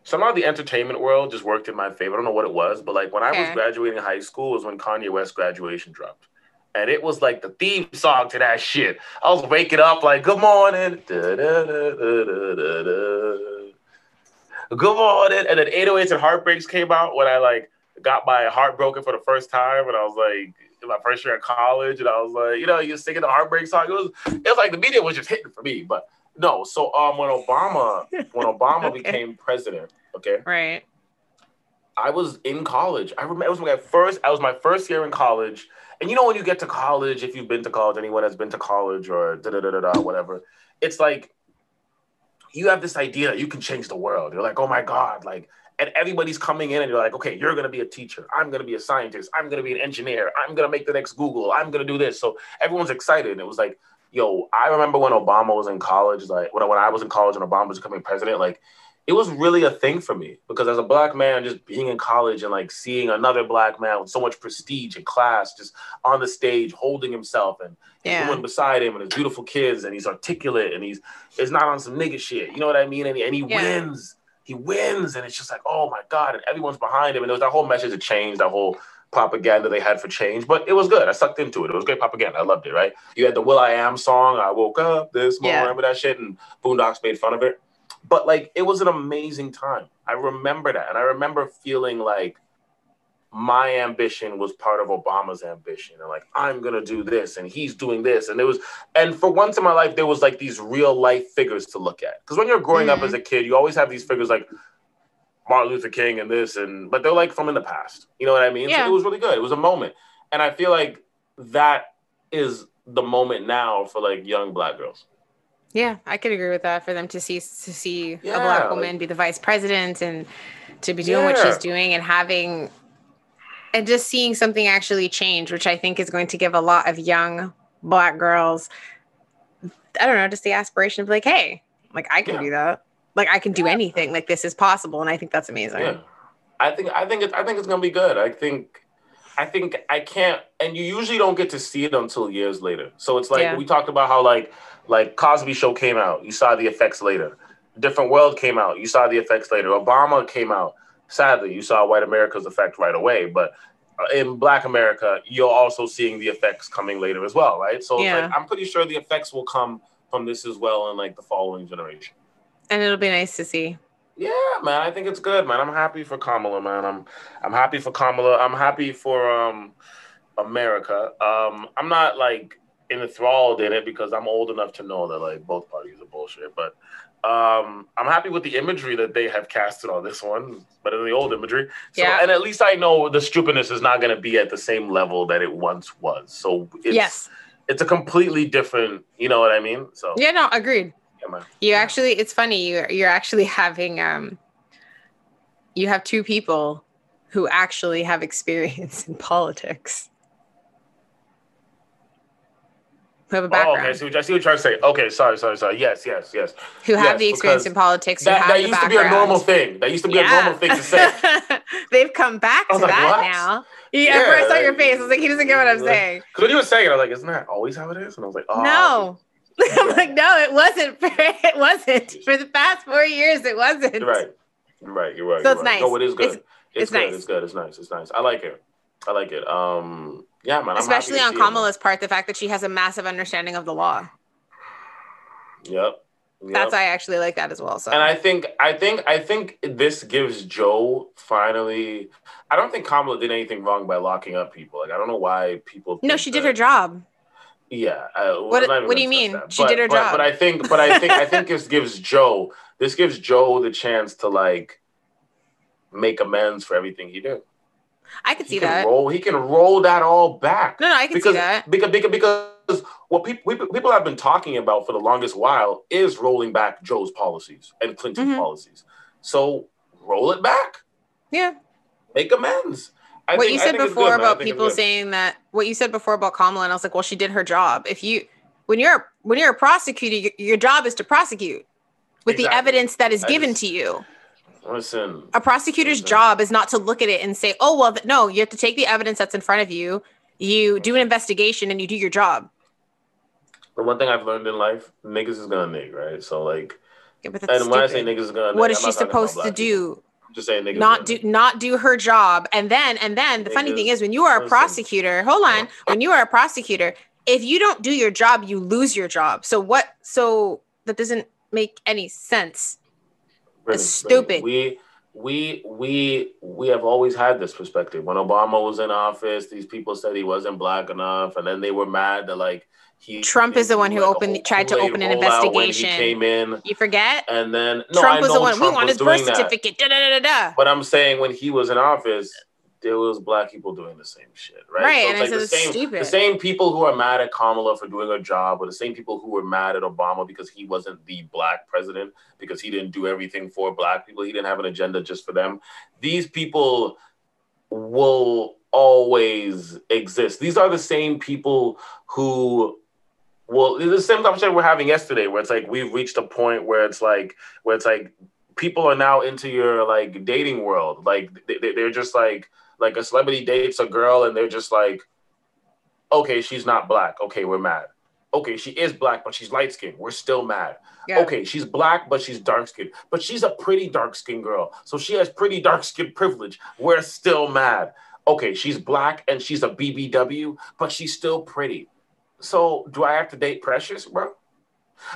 somehow the entertainment world just worked in my favor. I don't know what it was, but like when I was graduating high school was when Kanye West graduation dropped. And it was like the theme song to that shit. I was waking up like, good morning. Da, da, da. Good morning. And then 808s and Heartbreaks came out when I like got my heart broken for the first time. And I was like, in my first year in college. And I was like, you know, you're singing the Heartbreak song. It was, it was like the media was just hitting for me. But no. So um, when Obama, when Obama Okay. became president, okay, Right. I was in college. I remember it was my first. I was my first year in college. And you know when you get to college, if you've been to college, anyone has been to college or da da da da da whatever, it's like you have this idea that you can change the world. You're like, oh my god, like, and everybody's coming in and you're like, okay, you're gonna be a teacher. I'm gonna be a scientist. I'm gonna be an engineer. I'm gonna make the next Google. I'm gonna do this. So everyone's excited. And it was like, yo, I remember when Obama was in college, like when, when I was in college and Obama was becoming president, like it was really a thing for me because as a black man, just being in college and like seeing another black man with so much prestige and class just on the stage holding himself and Yeah. woman beside him and his beautiful kids and he's articulate and he's it's not on some nigga shit. You know what I mean? And he, and he Yeah. wins. He wins. And it's just like, oh my God. And everyone's behind him. And there was that whole message of change, that whole propaganda they had for change. But it was good. I sucked into it. It was great propaganda. I loved it, right? You had the will.i.am song, I woke up this morning, Yeah. remember that shit? And Boondocks made fun of it. But like it was an amazing time. I remember that. And I remember feeling like my ambition was part of Obama's ambition. And like, I'm gonna do this and he's doing this. And there was and for once in my life, there was like these real life figures to look at. Because when you're growing mm-hmm. up as a kid, you always have these figures like Martin Luther King and this and but they're like from in the past. You know what I mean? Yeah. So it was really good. It was a moment. And I feel like that is the moment now for like young black girls. Yeah, I could agree with that. For them to see to see yeah, a black woman like, be the vice president and to be doing yeah. what she's doing and having and just seeing something actually change, which I think is going to give a lot of young black girls, I don't know, just the aspiration of like, hey, like I can yeah. do that. Like I can do anything. Like this is possible, and I think that's amazing. Yeah. I think I think it's I think it's gonna be good. I think I think I can't, and you usually don't get to see it until years later. So it's like yeah. we talked about how like like Cosby Show came out, you saw the effects later. Different World came out, you saw the effects later. Obama came out, sadly, you saw White America's effect right away. But uh, in Black America, you're also seeing the effects coming later as well, right? So yeah. like, I'm pretty sure the effects will come from this as well in like the following generation. And it'll be nice to see. Yeah, man, I think it's good, man. I'm happy for Kamala, man. I'm I'm happy for Kamala. I'm happy for um America. Um, I'm not like enthralled in it because I'm old enough to know that like both parties are bullshit. But um, I'm happy with the imagery that they have casted on this one, but in the old imagery. So, yeah. And at least I know the stupidness is not going to be at the same level that it once was. So it's, yes, it's a completely different. You know what I mean? So yeah, no, agreed. You actually, it's funny. You you're actually having um, you have two people who actually have experience in politics. Who have a background. Oh, okay, I see, what, I see what you're trying to say. Okay, sorry, sorry, sorry. Yes, yes, yes. Who have yes, the experience in politics. That, that used to be a normal thing. That used to be yeah. a normal thing to say. They've come back to like, that what? now. Yeah, yeah, I saw your face. I was like, he doesn't get what I'm saying. Because when you were saying it, I was like, isn't that always how it is? And I was like, oh. No. I'm like, no, it wasn't. For, it wasn't for the past four years. It wasn't. You're right. You're right. You're right. So it's right. nice. No, it is good. It's, it's, it's good. nice. It's good. It's nice. It's nice. I like it. I like it. Um, yeah, man. I'm Especially on Kamala's it, part, the fact that she has a massive understanding of the law. Yep. Yep. That's I actually like that as well. So and I think I think I think this gives Joe finally. I don't think Kamala did anything wrong by locking up people. Like I don't know why people. No, she did her job. Yeah. Uh, what What do you mean? That. She but, did her but, job. But I think, but I think, I think this gives Joe. This gives Joe the chance to like make amends for everything he did. I could see that. Roll, he can roll that all back. No, no, I can because, see that. Because, because, because what people people have been talking about for the longest while is rolling back Joe's policies and Clinton's mm-hmm. policies. So roll it back. Yeah. Make amends. I what think, you said before good, about people saying that what you said before about Kamala, and I was like, well, she did her job. If you when you're when you're a prosecutor, your job is to prosecute with exactly. the evidence that is given to you. Listen, a prosecutor's listen. job is not to look at it and say, "Oh, well, no." You have to take the evidence that's in front of you. You do an investigation and you do your job. The one thing I've learned in life, niggas is gonna nig, right? So like, yeah, and stupid. when I say niggas is gonna, what is she supposed to do? Just saying niggas not do not do her job. And then and then the funny thing is when you are a prosecutor hold on. When you are a prosecutor if you don't do your job you lose your job. So what so that doesn't make any sense. It's stupid. We we we we have always had this perspective. When obama was in office these people said he wasn't black enough and then they were mad that like he, Trump is the one who opened, tried to open an investigation. came in, you forget. And then no, Trump was the one. Trump we want his birth certificate. Da, da, da, da, But I'm saying when he was in office, there was black people doing the same shit, right? Right, so and it's like the same, stupid. the same people who are mad at Kamala for doing her job, or the same people who were mad at Obama because he wasn't the black president because he didn't do everything for black people. He didn't have an agenda just for them. These people will always exist. These are the same people who well, it's the same conversation we're having yesterday, where it's like we've reached a point where it's like where it's like people are now into your like dating world. Like they, they're just like like a celebrity dates a girl, and they're just like, okay, she's not black. Okay, we're mad. Okay, she is black, but she's light skinned. We're still mad. Yeah. Okay, she's black, but she's dark skinned. But she's a pretty dark skinned girl. So she has pretty dark skin privilege. We're still mad. Okay, she's black and she's a BBW, but she's still pretty so do I have to date Precious, bro?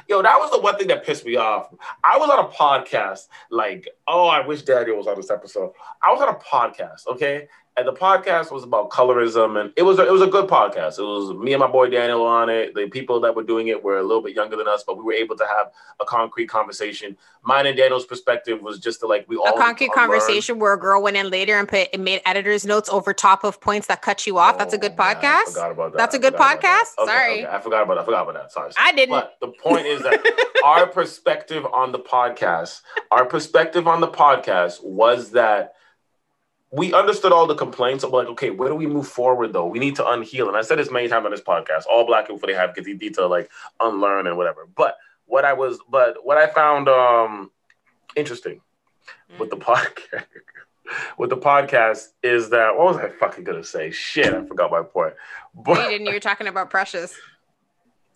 Yo, that was the one thing that pissed me off. I was on a podcast, like, oh, I wish Daniel was on this episode. I was on a podcast, okay? And the podcast was about colorism, and it was a, it was a good podcast. It was me and my boy Daniel on it. The people that were doing it were a little bit younger than us, but we were able to have a concrete conversation. Mine and Daniel's perspective was just to like we all a concrete conversation where a girl went in later and put and made editor's notes over top of points that cut you off. Oh, That's a good oh, podcast. Yeah, I forgot about that. That's a good podcast. Okay, Sorry, okay. I forgot about that. I forgot about that. Sorry, sorry. I didn't. But the point is that our perspective on the podcast, our perspective on the podcast was that we understood all the complaints of like, okay, where do we move forward though? We need to unheal. And I said this many times on this podcast. All black people they have get need to like unlearn and whatever. But what I was, but what I found um interesting mm-hmm. with the mm. podcast with the podcast is that what was I fucking gonna say? Shit, I forgot my point. But you didn't. You were talking about Precious.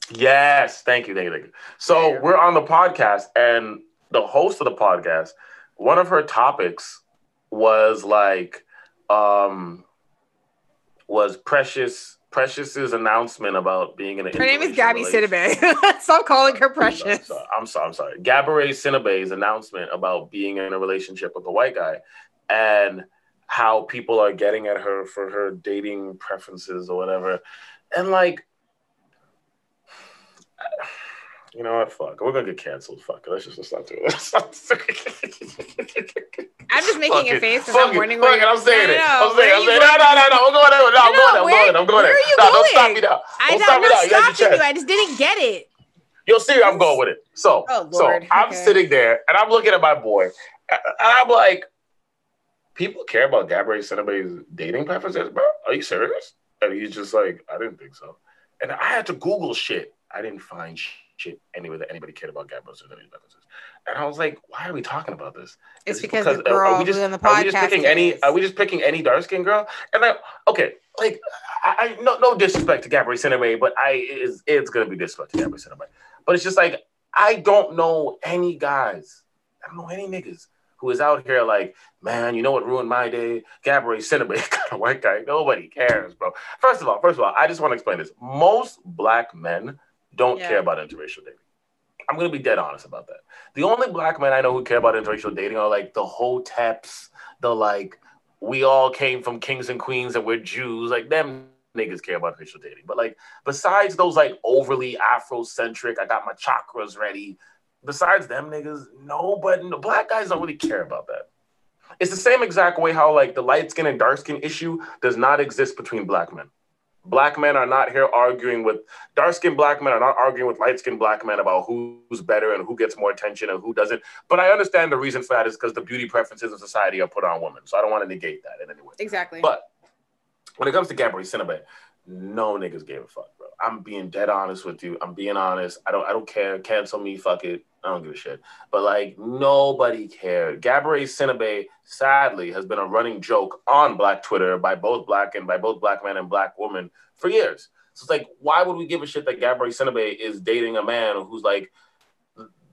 Yes, thank you, thank you, thank you. So yeah. we're on the podcast, and the host of the podcast, one of her topics was like um was Precious Precious's announcement about being in an Her name is Gabby Sidibe. Stop calling her Precious. I'm sorry, I'm sorry. Gabourey Sidibe's announcement about being in a relationship with a white guy and how people are getting at her for her dating preferences or whatever. And like you know what? Fuck. We're gonna get canceled. Fuck. Let's just let's not do it. I'm just making fuck a face because I'm warning. Fuck it. I'm saying it. I'm saying. I'm saying. No, no, no, no. I'm going there. No, I'm going there. I'm going there. I'm going there. Where are you no, going? Don't stop me now. Don't stop me now. You got your you. I just didn't get it. You'll see where I'm going with it. So, oh, so I'm sitting there and I'm looking at my boy, and I'm like, people care about Gabourey Sidibe's dating preferences, bro. Are you serious? And he's just like, I didn't think so. And I had to Google shit. I didn't find shit shit anyway that anybody cared about Gabriel's or references. And I was like, why are we talking about this? It's because, because the girl are we just, in the podcast are we just picking any are we just picking any dark skinned girl? And I okay, like I, I no no disrespect to Gabrielle Sidibe, but I is it's gonna be disrespect to Gabrielle Sidibe. But it's just like I don't know any guys. I don't know any niggas who is out here like, man, you know what ruined my day? Gabourey Sidibe, kind of white guy. Nobody cares, bro. First of all, first of all, I just want to explain this. Most black men don't yeah. care about interracial dating. I'm gonna be dead honest about that. The only black men I know who care about interracial dating are like the hoteps, the like we all came from kings and queens and we're Jews. Like them niggas care about interracial dating. But like besides those like overly Afrocentric, I got my chakras ready. Besides them niggas, no, but no, black guys don't really care about that. It's the same exact way how like the light skin and dark skin issue does not exist between black men. Black men are not here arguing with dark skinned black men are not arguing with light skinned black men about who's better and who gets more attention and who doesn't. But I understand the reason for that is because the beauty preferences of society are put on women. So I don't want to negate that in any way. Exactly. But when it comes to Gabrielle Sidibe, no niggas gave a fuck, bro. I'm being dead honest with you. I'm being honest. I don't I don't care. Cancel me, fuck it. I don't give a shit. But like nobody cared. Gabourey Sidibe, sadly, has been a running joke on Black Twitter by both black and by both black men and black women for years. So it's like, why would we give a shit that Gabourey Sidibe is dating a man who's like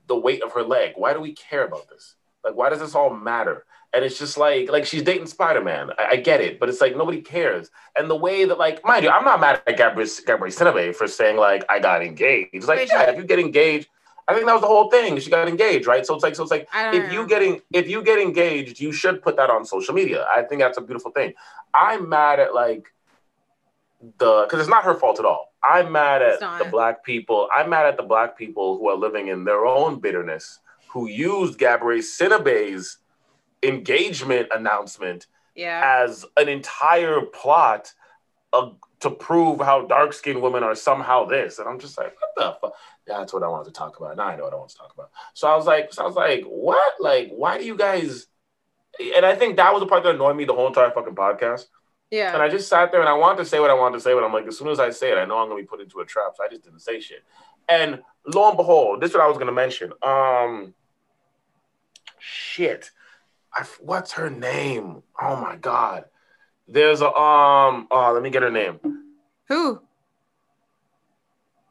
the weight of her leg? Why do we care about this? Like, why does this all matter? And it's just like, like she's dating Spider Man. I, I, get it, but it's like nobody cares. And the way that, like, mind you, I'm not mad at Gabrielle Gabourey Sidibe for saying like I got engaged. It's like, yeah, if you get engaged, I think that was the whole thing. She got engaged, right? So it's like, so it's like, if you getting if you get engaged, you should put that on social media. I think that's a beautiful thing. I'm mad at like the because it's not her fault at all. I'm mad at the black people. I'm mad at the black people who are living in their own bitterness, who used Gabrielle Sidibe's engagement announcement yeah. as an entire plot of, to prove how dark skinned women are somehow this. And I'm just like, what the fuck? That's what I wanted to talk about. Now I know what I want to talk about. So I was like, so I was like, what? Like, why do you guys? And I think that was the part that annoyed me the whole entire fucking podcast. Yeah. And I just sat there and I wanted to say what I wanted to say, but I'm like, as soon as I say it, I know I'm gonna be put into a trap. So I just didn't say shit. And lo and behold, this is what I was gonna mention. Um, shit, I, what's her name? Oh my god, there's a um. Oh, let me get her name. Who?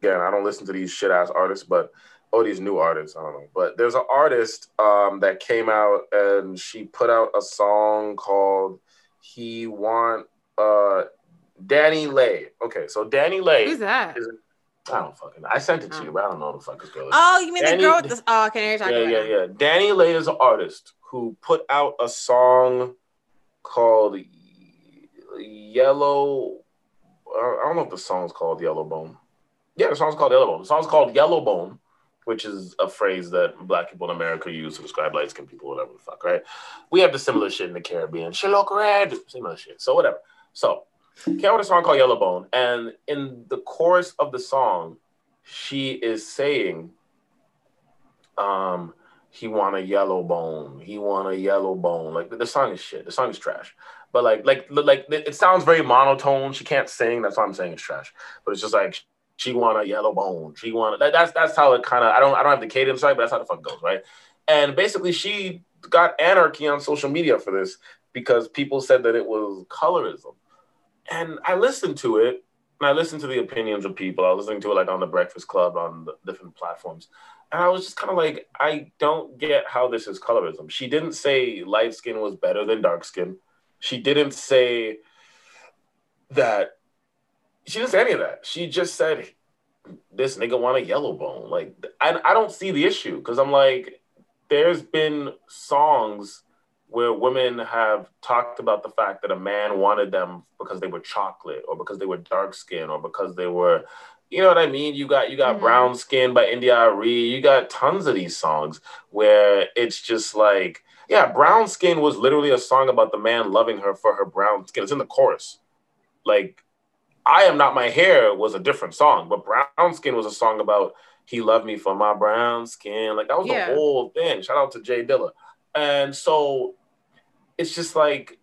Again, I don't listen to these shit ass artists, but oh, these new artists, I don't know. But there's an artist um that came out and she put out a song called he want uh DaniLeigh. Okay, so DaniLeigh. Who's that? Is, I don't fucking. I sent it to Oh. you, but I don't know who the fuck this girl is. Oh, you mean Danny- the girl with this? Oh, okay, you're talking yeah, about. yeah, now. yeah. DaniLeigh is an artist who put out a song called Yellow. I don't know if the song's called Yellow Bone. Yeah, the song's called Yellow Bone. The song's called Yellow Bone, which is a phrase that black people in America use to describe light skinned people, whatever the fuck, right? We have the similar shit in the Caribbean. She look red, similar shit. So whatever. So came out with a song called Yellow Bone, and in the chorus of the song, she is saying, um, he want a yellow bone. He want a yellow bone. Like the, song is shit. The song is trash. But like like like it sounds very monotone. She can't sing. That's why I'm saying it's trash. But it's just like she want a yellow bone. She want that, that's that's how it kind of. I don't I don't have the cadence right, but that's how the fuck goes, right? And basically, she got anarchy on social media for this because people said that it was colorism. And I listened to it, and I listened to the opinions of people. I was listening to it like on the Breakfast Club on different platforms. And I was just kind of like, I don't get how this is colorism. She didn't say light skin was better than dark skin. She didn't say that. She didn't say any of that. She just said, this nigga want a yellow bone. Like, I, I don't see the issue because I'm like, there's been songs where women have talked about the fact that a man wanted them because they were chocolate or because they were dark skin or because they were you know what I mean? You got you got Mhm. brown skin by India Arie. You got tons of these songs where it's just like, yeah, brown skin was literally a song about the man loving her for her brown skin. It's in the chorus. Like, I am not my hair was a different song, but brown skin was a song about he loved me for my brown skin. Like that was Yeah. the whole thing. Shout out to Jay Dilla. And so it's just like,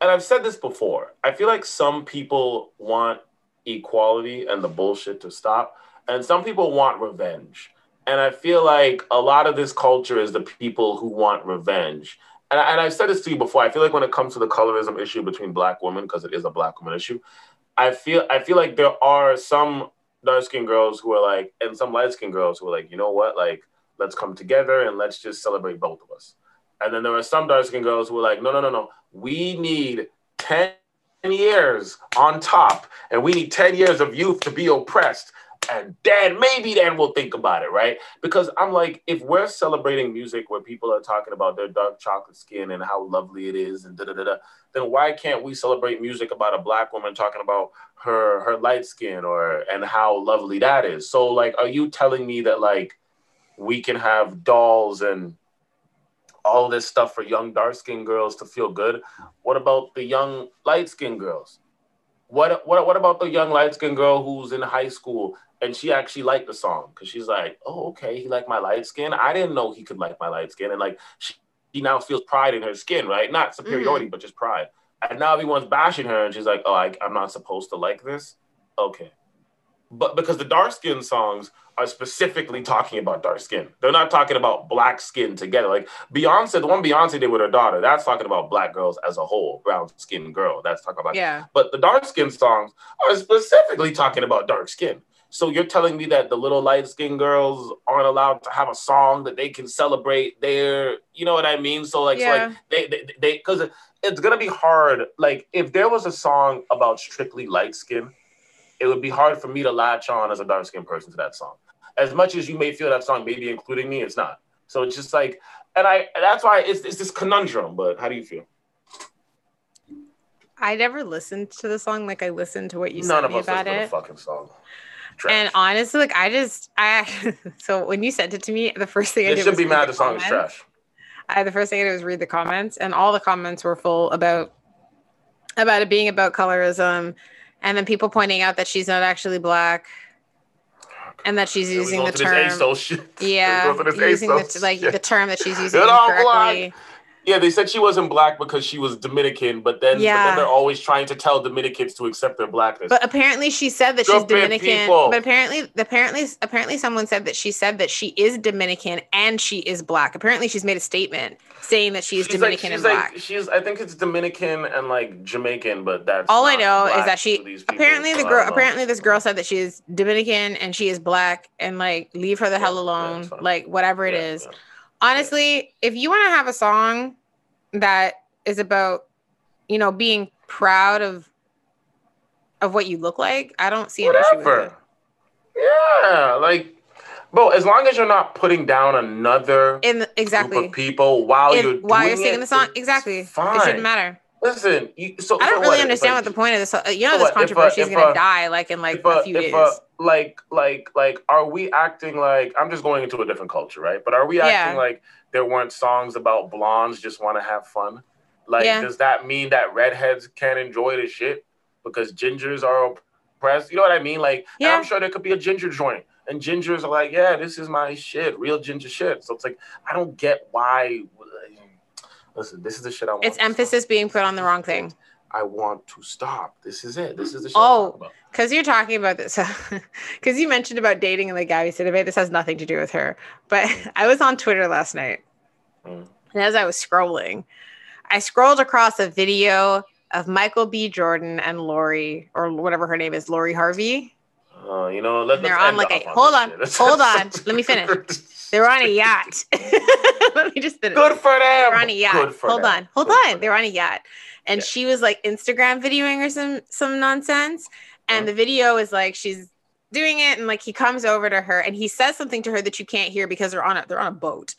and I've said this before. I feel like some people want equality and the bullshit to stop, and some people want revenge. And I feel like a lot of this culture is the people who want revenge. And, I, and I've said this to you before. I feel like when it comes to the colorism issue between black women, because it is a black woman issue, I feel I feel like there are some dark skinned girls who are like, and some light skinned girls who are like, you know what, like let's come together and let's just celebrate both of us. And then there are some dark skinned girls who are like, no, no, no, no, we need ten years on top, and we need 10 years of youth to be oppressed. And then maybe then we'll think about it, right? Because I'm like, if we're celebrating music where people are talking about their dark chocolate skin and how lovely it is and da da da da, then why can't we celebrate music about a black woman talking about her her light skin or and how lovely that is? So like, are you telling me that like we can have dolls and all this stuff for young dark skinned girls to feel good? What about the young light skinned girls? What, what what about the young light skinned girl who's in high school and she actually liked the song because she's like, oh okay, he liked my light skin. I didn't know he could like my light skin, and like she, she now feels pride in her skin, right? Not superiority, mm-hmm. but just pride. And now everyone's bashing her, and she's like, oh, I, I'm not supposed to like this. Okay, but because the dark skin songs are specifically talking about dark skin. They're not talking about black skin together. Like Beyonce, the one Beyonce did with her daughter, that's talking about black girls as a whole, brown skinned girl. That's talking about. Yeah. But the dark skin songs are specifically talking about dark skin. So you're telling me that the little light skinned girls aren't allowed to have a song that they can celebrate their, you know what I mean? So like, so Yeah. like they, they, they, because it's gonna be hard. Like if there was a song about strictly light skin, it would be hard for me to latch on as a dark skinned person to that song. As much as you may feel that song maybe including me, it's not. So it's just like, and I that's why it's, it's this conundrum. But how do you feel? I never listened to the song like I listened to what you None said of me us about listen to the it. fucking song. Trash. And honestly, like I just I so when you sent it to me, the first thing I they did should was be mad the the song is trash. I the first thing I did was read the comments, and all the comments were full about about it being about colorism, and then people pointing out that she's not actually black, and that she's using the term. Yeah, Here we go to this using the, like the term that she's using incorrectly. Yeah, they said she wasn't black because she was Dominican, but then, but then they're always trying to tell Dominicans to accept their blackness. But apparently, she said that she's Dominican. people. But apparently, apparently, apparently, someone said that she said that she is Dominican and she is black. Apparently, she's made a statement saying that she's, she's like, Dominican she's and like, black. she's. I think it's Dominican and like Jamaican, but that's All I know is that she apparently the girl apparently this girl said that she is Dominican and she is black and like leave her the hell Yeah, yeah, alone, like whatever it Yeah, is. yeah. Honestly, if you want to have a song that is about you know being proud of of what you look like, I don't see an issue with Whatever. it. Yeah, like, bro, as long as you're not putting down another In the, exactly. group of people while In- you're while you're singing it, the song, exactly. Fine. It shouldn't matter. Listen, you, so I don't really what? understand Like, what the point of this. uh, You know, So this what, if a- controversy is if gonna a- die like in like uh, a few if days. Like like like are we acting like I'm just going into a different culture, right? But are we Yeah. acting like there weren't songs about blondes just want to have fun? Like, Yeah. does that mean that redheads can't enjoy the shit because gingers are oppressed? You know what I mean? Like, Yeah. I'm sure there could be a ginger joint, and gingers are like, yeah, this is my shit, real ginger shit. So it's like, I don't get why. Listen, this is the shit I want. it's to stop. emphasis being put on the wrong thing. I want to stop. This is it. This is the shit Oh. I'm talking about. Because you're talking about this, because you mentioned about dating and like Gabby Sidibe. This has nothing to do with her. But I was on Twitter last night, Mm. and as I was scrolling, I scrolled across a video of Michael B. Jordan and Lori, or whatever her name is, Lori Harvey. Uh, you know, let, they're on like a- hold on, hold on, let me finish. They were on a yacht. Let me just finish. Good for them. They're on a yacht. Hold them. on, hold Good on. They were on a yacht, and Yeah. she was like Instagram videoing or some some nonsense. And Mhm. the video is like she's doing it, and like he comes over to her and he says something to her that you can't hear because they're on a they're on a boat,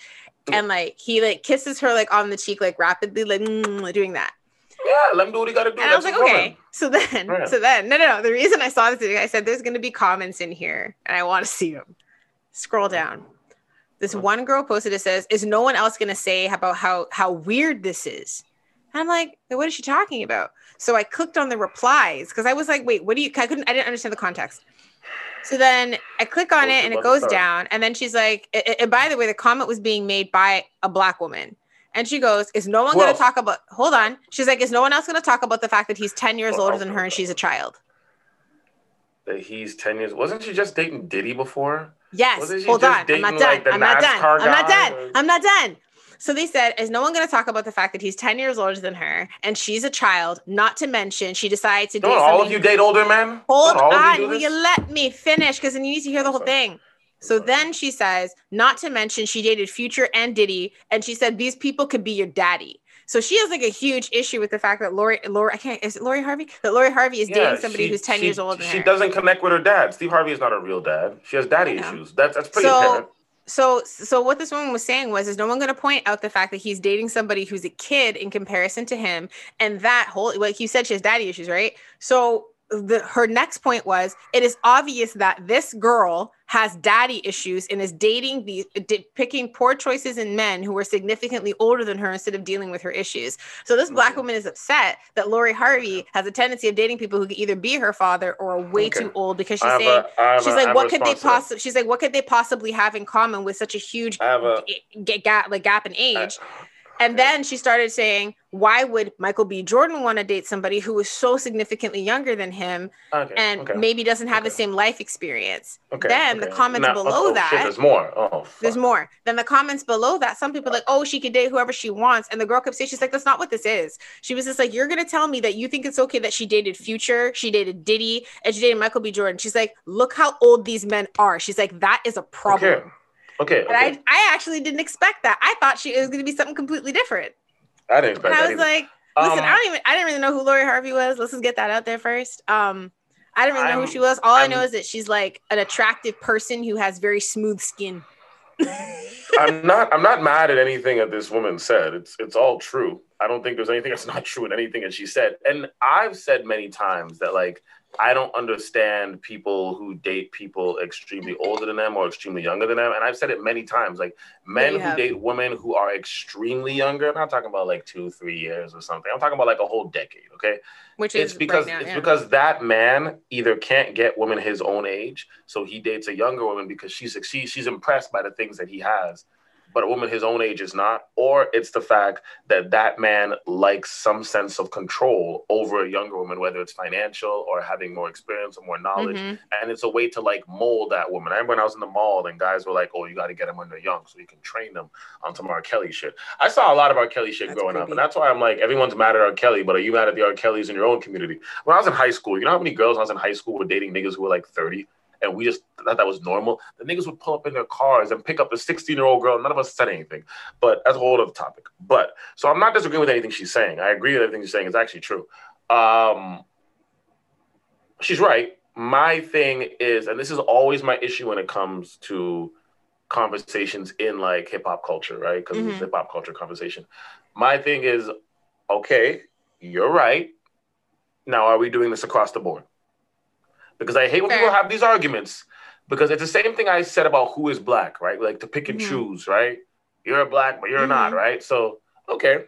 and like he like kisses her like on the cheek like rapidly like mm, doing that. Yeah, let him do what he got to do. And I was like, okay. So then, Right. so then, no, no, no. The reason I saw this video, I said there's going to be comments in here, and I want to see them. Scroll down. This one girl posted it says, "Is no one else going to say about how how weird this is?" I'm like, what is she talking about? So I clicked on the replies because I was like, wait, what do you? I couldn't, I didn't understand the context. So then I click on it and it goes start? down, and then she's like, and- by the way, the comment was being made by a black woman. And she goes, Is no one going to talk about? Hold on. She's like, Is no one else going to talk about the fact that he's 10 years Well, older than her and she's a child? That he's 10 years. Wasn't she just dating Diddy before? Yes. Hold on. I'm not done. like, I'm not done. I'm not done. I'm not done. So they said, Is no one going to talk about the fact that he's 10 years older than her and she's a child? Not to mention, she decided to date Don't all of you date older men? Hold Don't all of on, you will you let me finish? Because then you need to hear the whole thing. So then she says, not to mention she dated Future and Diddy, and she said these people could be your daddy. So she has like a huge issue with the fact that Lori, Lori, I can't, is it Lori Harvey? That Lori Harvey is dating somebody she- who's ten she- years older than She doesn't connect with her dad. Steve Harvey is not a real dad. She has daddy issues. That's that's pretty So- apparent. So so what this woman was saying was is no one going to point out the fact that he's dating somebody who's a kid in comparison to him and that whole like you said she has daddy issues right? So the her next point was it is obvious that this girl has daddy issues and is dating these picking poor choices in men who are significantly older than her instead of dealing with her issues. So this black woman is upset that Lori Harvey has a tendency of dating people who could either be her father or are way Okay. too old because she's saying a- she's a- like what could they possibly she's like what could they possibly have in common with such a huge a get gap like gap in age? I- and then she started saying why would michael b. Jordan want to date somebody who is so significantly younger than him okay, and okay, maybe doesn't have the same life experience? Okay, then the comments Now- below oh, oh that shit, there's more. Oh, fuck. there's more. Then the comments below that some people are like oh she could date whoever she wants and the girl kept saying she's like that's not what this is. She was just like you're gonna tell me that you think it's okay that she dated future she dated diddy and she dated michael b. Jordan. She's like look how old these men are. She's like that is a problem Okay. And okay. I, I actually didn't expect that. I thought she was going to be something completely different. I, didn't expect And I was like, listen, Um, I don't even, I didn't really know who Lori Harvey was. Let's just get that out there first. Um, I didn't really know who I'm- she was. All i know I'm- is that she's like an attractive person who has very smooth skin. I'm not I'm not mad at anything that this woman said. It's it's all true. I don't think there's anything that's not true in anything that she said. And I've said many times that like I don't understand people who date people extremely older than them or extremely younger than them. And I've said it many times. Like men who have. date women who are extremely younger, I'm not talking about like two, three years or something. I'm talking about like a whole decade. Okay. Which it's is because right now, it's yeah. because that man either can't get women his own age, so he dates a younger woman because she's she, she's impressed by the things that he has, but a woman his own age is not, or it's the fact that that man likes some sense of control over a younger woman, whether it's financial or having more experience or more knowledge, Mhm. and it's a way to like mold that woman. I remember when I was in the mall and guys were like, "Oh, you got to get them when they're young so you can train them on some R. Kelly shit." I saw a lot of R. Kelly shit That's growing up, and that's why I'm like, everyone's mad at R. Kelly, but are you mad at the R. Kellys in your own community? When I was in high school, you know how many girls I was in high school were dating niggas who were like 30? And we just thought that was normal. The niggas would pull up in their cars and pick up the 16 year old girl. None of us said anything, but that's a whole other topic. But so I'm not disagreeing with anything she's saying. I agree with everything she's saying. It's actually true. Um, she's right, my thing is, and this is always my issue when it comes to conversations in like hip hop culture, right? Because Mhm. it's hip hop culture conversation. My thing is, okay, you're right. Now, are we doing this across the board? Because I hate when people have these arguments. Because it's the same thing I said about who is black, right? Like to pick and Mhm. choose, right? You're black, but you're not, Mhm. right? So, okay,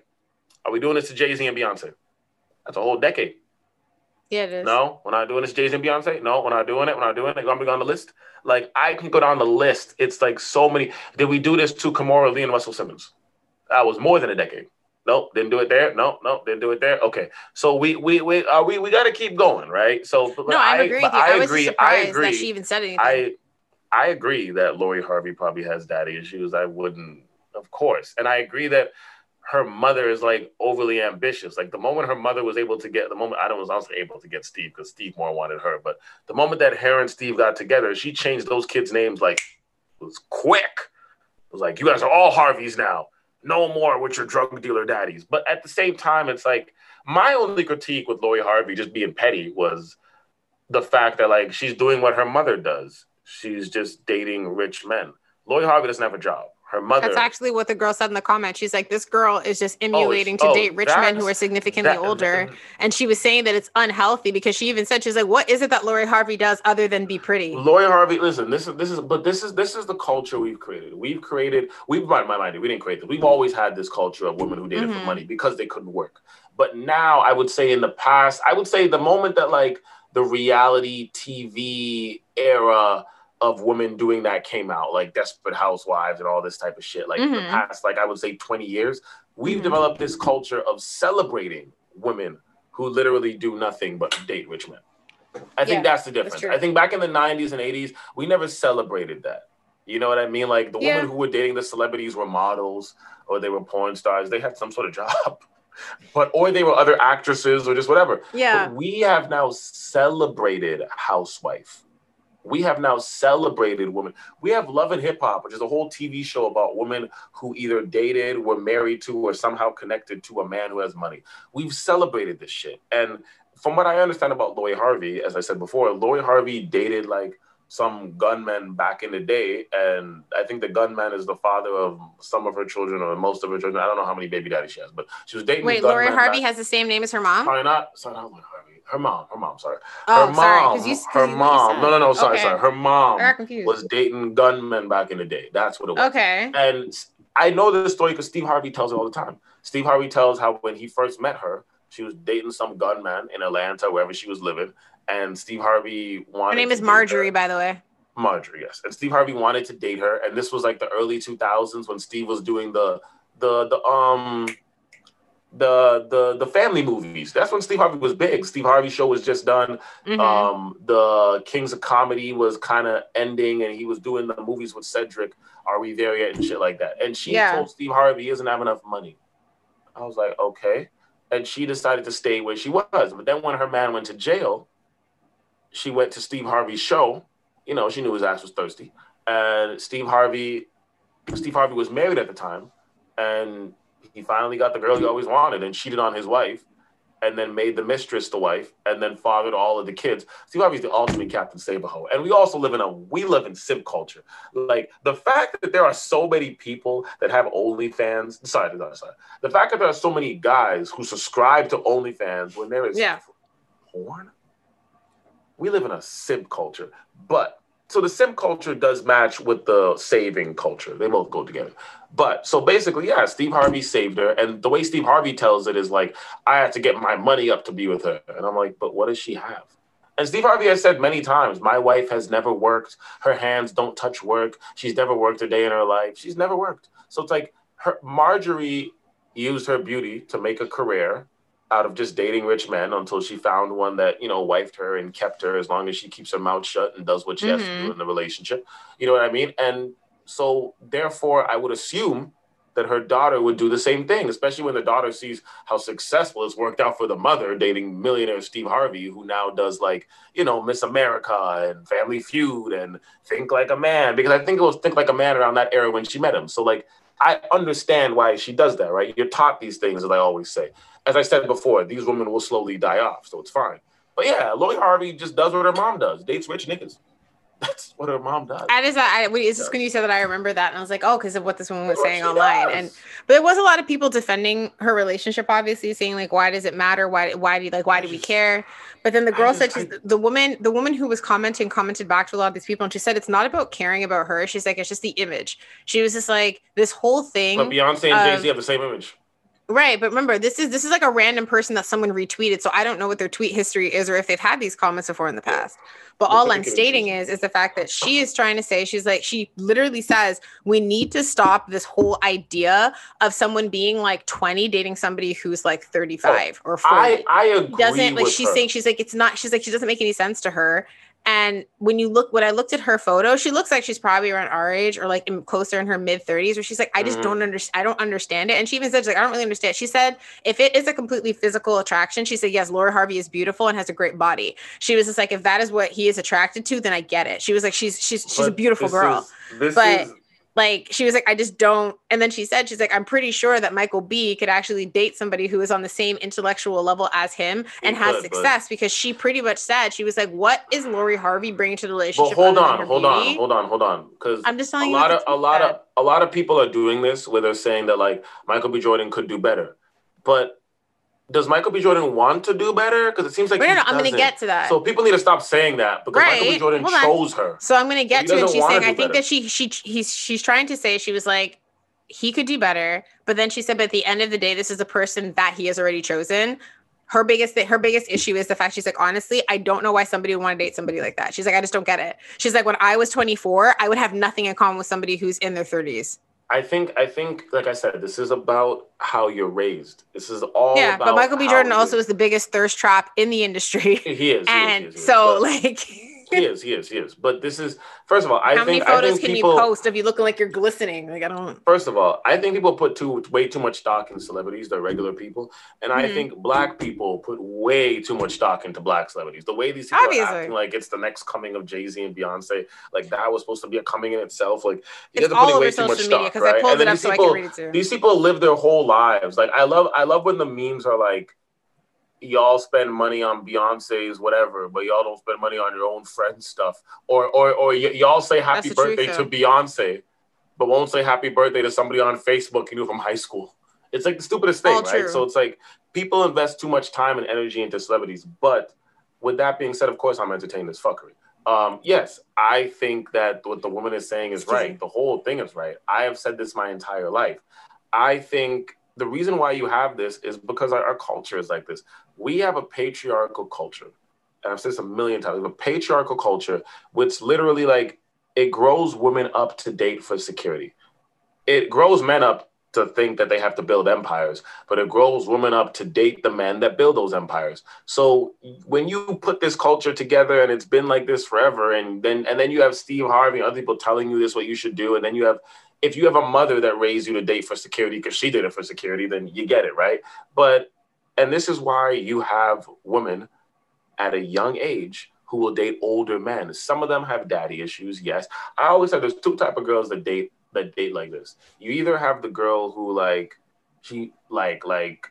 are we doing this to Jay Z and Beyonce? That's a whole decade. Yeah, it is. No, we're not doing this. Jay Z and Beyonce. No, we're not doing it. We're not doing it. I'm going on the list. Like I can go down the list. It's like so many. Did we do this to Kimora Lee and Russell Simmons? That was more than a decade. Nope, didn't do it there. No, no, didn't do it there. Okay, so we we we uh, we we got to keep going, right? So No, I agree with you. I, I was agree. I surprised agree. that she even said anything. I I agree that Lori Harvey probably has daddy issues. I wouldn't, of course, and I agree that her mother is like overly ambitious. Like the moment her mother was able to get, the moment Adam was also able to get Steve because Steve more wanted her. But the moment that her and Steve got together, she changed those kids' names like it was quick. It was like you guys are all Harveys now. No more with your drug dealer daddies. But at the same time, it's like my only critique with Lori Harvey just being petty was the fact that like she's doing what her mother does. She's just dating rich men. Lori Harvey doesn't have a job. Her mother. That's actually what the girl said in the comment. She's like, this girl is just emulating to oh, date rich men who are significantly that- older. And she was saying that it's unhealthy because she even said, she's like, what is it that Lori Harvey does other than be pretty? Lori Harvey, listen, this is this is but this is this is the culture we've created. We've created we've my my mind, we didn't create this. We've always had this culture of women who dated for Mhm. money because they couldn't work. But now I would say in the past, I would say the moment that like the reality TV era of women doing that came out, like Desperate Housewives and all this type of shit, like in the past, like I would say 20 years, we've Mhm. developed this culture of celebrating women who literally do nothing but date rich men. I think Yeah, that's the difference. true. I think back in the 90s and 80s, we never celebrated that. You know what I mean? Like the Yeah. women who were dating the celebrities were models or they were porn stars. They had some sort of job. But or they were other actresses or just whatever. Yeah. But we have now celebrated housewife. We have now celebrated women. We have Love and Hip Hop, which is a whole TV show about women who either dated, were married to, or somehow connected to a man who has money. We've celebrated this shit. And from what I understand about Lori Harvey, as I said before, Lori Harvey dated like some gunman back in the day, and I think the gunman is the father of some of her children or most of her children. I don't know how many baby daddies she has, but she was dating. Wait, Lori Harvey back- has the same name as her mom? Sorry, not sorry, not Lori Harvey. Her mom. Her mom. Sorry. Oh, her sorry. mom. you- her you- what you mom. No, no, no. Sorry, Okay. sorry. Her mom was dating gunmen back in the day. That's what it was. Okay. And I know this story because Steve Harvey tells it all the time. Steve Harvey tells how when he first met her, she was dating some gunman in Atlanta, wherever she was living, and Steve Harvey wanted. Her name is Marjorie, by the way. Marjorie, yes. And Steve Harvey wanted to date her, and this was like the early 2000s when Steve was doing the the the um the the the family movies. That's when Steve Harvey was big. Steve Harvey show was just done. Mhm. Um, the Kings of Comedy was kind of ending, and he was doing the movies with Cedric. Are we there yet? And shit like that. And she Yeah. told Steve Harvey he doesn't have enough money. I was like, okay. And she decided to stay where she was. But then when her man went to jail, she went to Steve Harvey's show. You know, she knew his ass was thirsty. And Steve Harvey, Steve Harvey was married at the time, and he finally got the girl he always wanted and cheated on his wife, and then made the mistress the wife, and then fathered all of the kids. Steve Harvey's the ultimate Captain Save-a-Hoe. And we also live in a we live in simp culture. Like the fact that there are so many people that have OnlyFans. Sorry, sorry, sorry. The fact that there are so many guys who subscribe to OnlyFans when there is Yeah. porn. We live in a simp culture, but so the simp culture does match with the saving culture. They both go together. But so basically, yeah, Steve Harvey saved her, and the way Steve Harvey tells it is like, I had to get my money up to be with her, and I'm like, but what does she have? And Steve Harvey has said many times, my wife has never worked. Her hands don't touch work. She's never worked a day in her life. She's never worked. So it's like her Marjorie used her beauty to make a career out of just dating rich men until she found one that you know wifed her and kept her as long as she keeps her mouth shut and does what she has to do Mhm. in the relationship. You know what I mean? And so therefore, I would assume that her daughter would do the same thing, especially when the daughter sees how successful it's worked out for the mother dating millionaire Steve Harvey, who now does like, you know, Miss America and Family Feud and Think Like a Man, because I think it was Think Like a Man around that era when she met him. So, like, I understand why she does that, right? You're taught these things, as I always say. As I said before, these women will slowly die off, so it's fine. But yeah, Lori Harvey just does what her mom does. Dates rich niggas. That's what her mom does. That is I, it's just when you said that I remember that and I was like, oh, because of what this woman was saying online. Does. And but there was a lot of people defending her relationship, obviously, saying like, why does it matter? Why why do you like why do we care? But then the girl said I, the woman, the woman who was commenting, commented back to a lot of these people, and she said it's not about caring about her. She's like, it's just the image. She was just like, this whole thing. But Beyonce and Jay Z have the same image. Right, but remember, this is this is like a random person that someone retweeted, so I don't know what their tweet history is or if they've had these comments before in the past. But all I'm stating is is the fact that she is trying to say she's like she literally says we need to stop this whole idea of someone being like 20 dating somebody who's like 35 oh, or 40. I I agree. Doesn't like she's her. saying she's like it's not she's like she doesn't make any sense to her and when you look, when I looked at her photo, she looks like she's probably around our age or like in, closer in her mid 30s, where she's like, I just mm-hmm. don't understand. I don't understand it. And she even said, like, I don't really understand. She said, if it is a completely physical attraction, she said, yes, Lori Harvey is beautiful and has a great body. She was just like, if that is what he is attracted to, then I get it. She was like, she's she's she's but a beautiful girl. Is, but is, like she was like i just don't and then she said she's like i'm pretty sure that michael b could actually date somebody who is on the same intellectual level as him and has could, success but... because she pretty much said she was like what is lori harvey bringing to the relationship hold on hold on hold on hold on because i'm just telling a lot of a lot of a lot of people are doing this where they're saying that like michael b. Jordan could do better. But does Michael B. Jordan want to do better? Because it seems like no, no, I'm going to get to that. So people need to stop saying that because right. Michael B. Jordan Hold chose on. her. So I'm going to get to it. She's saying, I think better. that she she he's she's trying to say she was like he could do better, but then she said, but at the end of the day, this is a person that he has already chosen. Her biggest th- her biggest issue is the fact she's like, honestly, I don't know why somebody would want to date somebody like that. She's like, I just don't get it. She's like, when I was 24, I would have nothing in common with somebody who's in their 30s. I think I think like I said, this is about how you're raised. This is all yeah. but Michael B. Jordan also is the biggest thirst trap in the industry. He is, and he is, he is, so like he is, he is, he is. But this is first of all, I How think. How many photos think can people, you post of you looking like you're glistening? Like I don't. First of all, I think people put too way too much stock in celebrities, the regular people, and mm-hmm. I think black people put way too much stock into black celebrities. The way these people Obviously. are acting like it's the next coming of Jay Z and Beyonce, like that was supposed to be a coming in itself. Like you it's all over social media because I pulled it up so people, I can read it too. These people live their whole lives. Like I love, I love when the memes are like y'all spend money on Beyonce's whatever, but y'all don't spend money on your own friend stuff, or or or y- y'all say happy birthday to Beyonce, but won't say happy birthday to somebody on Facebook you knew from high school. It's like the stupidest thing, All right? True. So it's like people invest too much time and energy into celebrities. But with that being said, of course, I'm entertained as fuckery. Um, yes, I think that what the woman is saying is right. The whole thing is right. I have said this my entire life. I think the reason why you have this is because our, our culture is like this. We have a patriarchal culture. And I've said this a million times. A patriarchal culture, which literally like it grows women up to date for security. It grows men up to think that they have to build empires, but it grows women up to date the men that build those empires. So when you put this culture together and it's been like this forever, and then and then you have Steve Harvey and other people telling you this what you should do, and then you have if you have a mother that raised you to date for security because she did it for security, then you get it, right? But and this is why you have women at a young age who will date older men. Some of them have daddy issues, yes. I always say there's two type of girls that date that date like this. You either have the girl who like she like like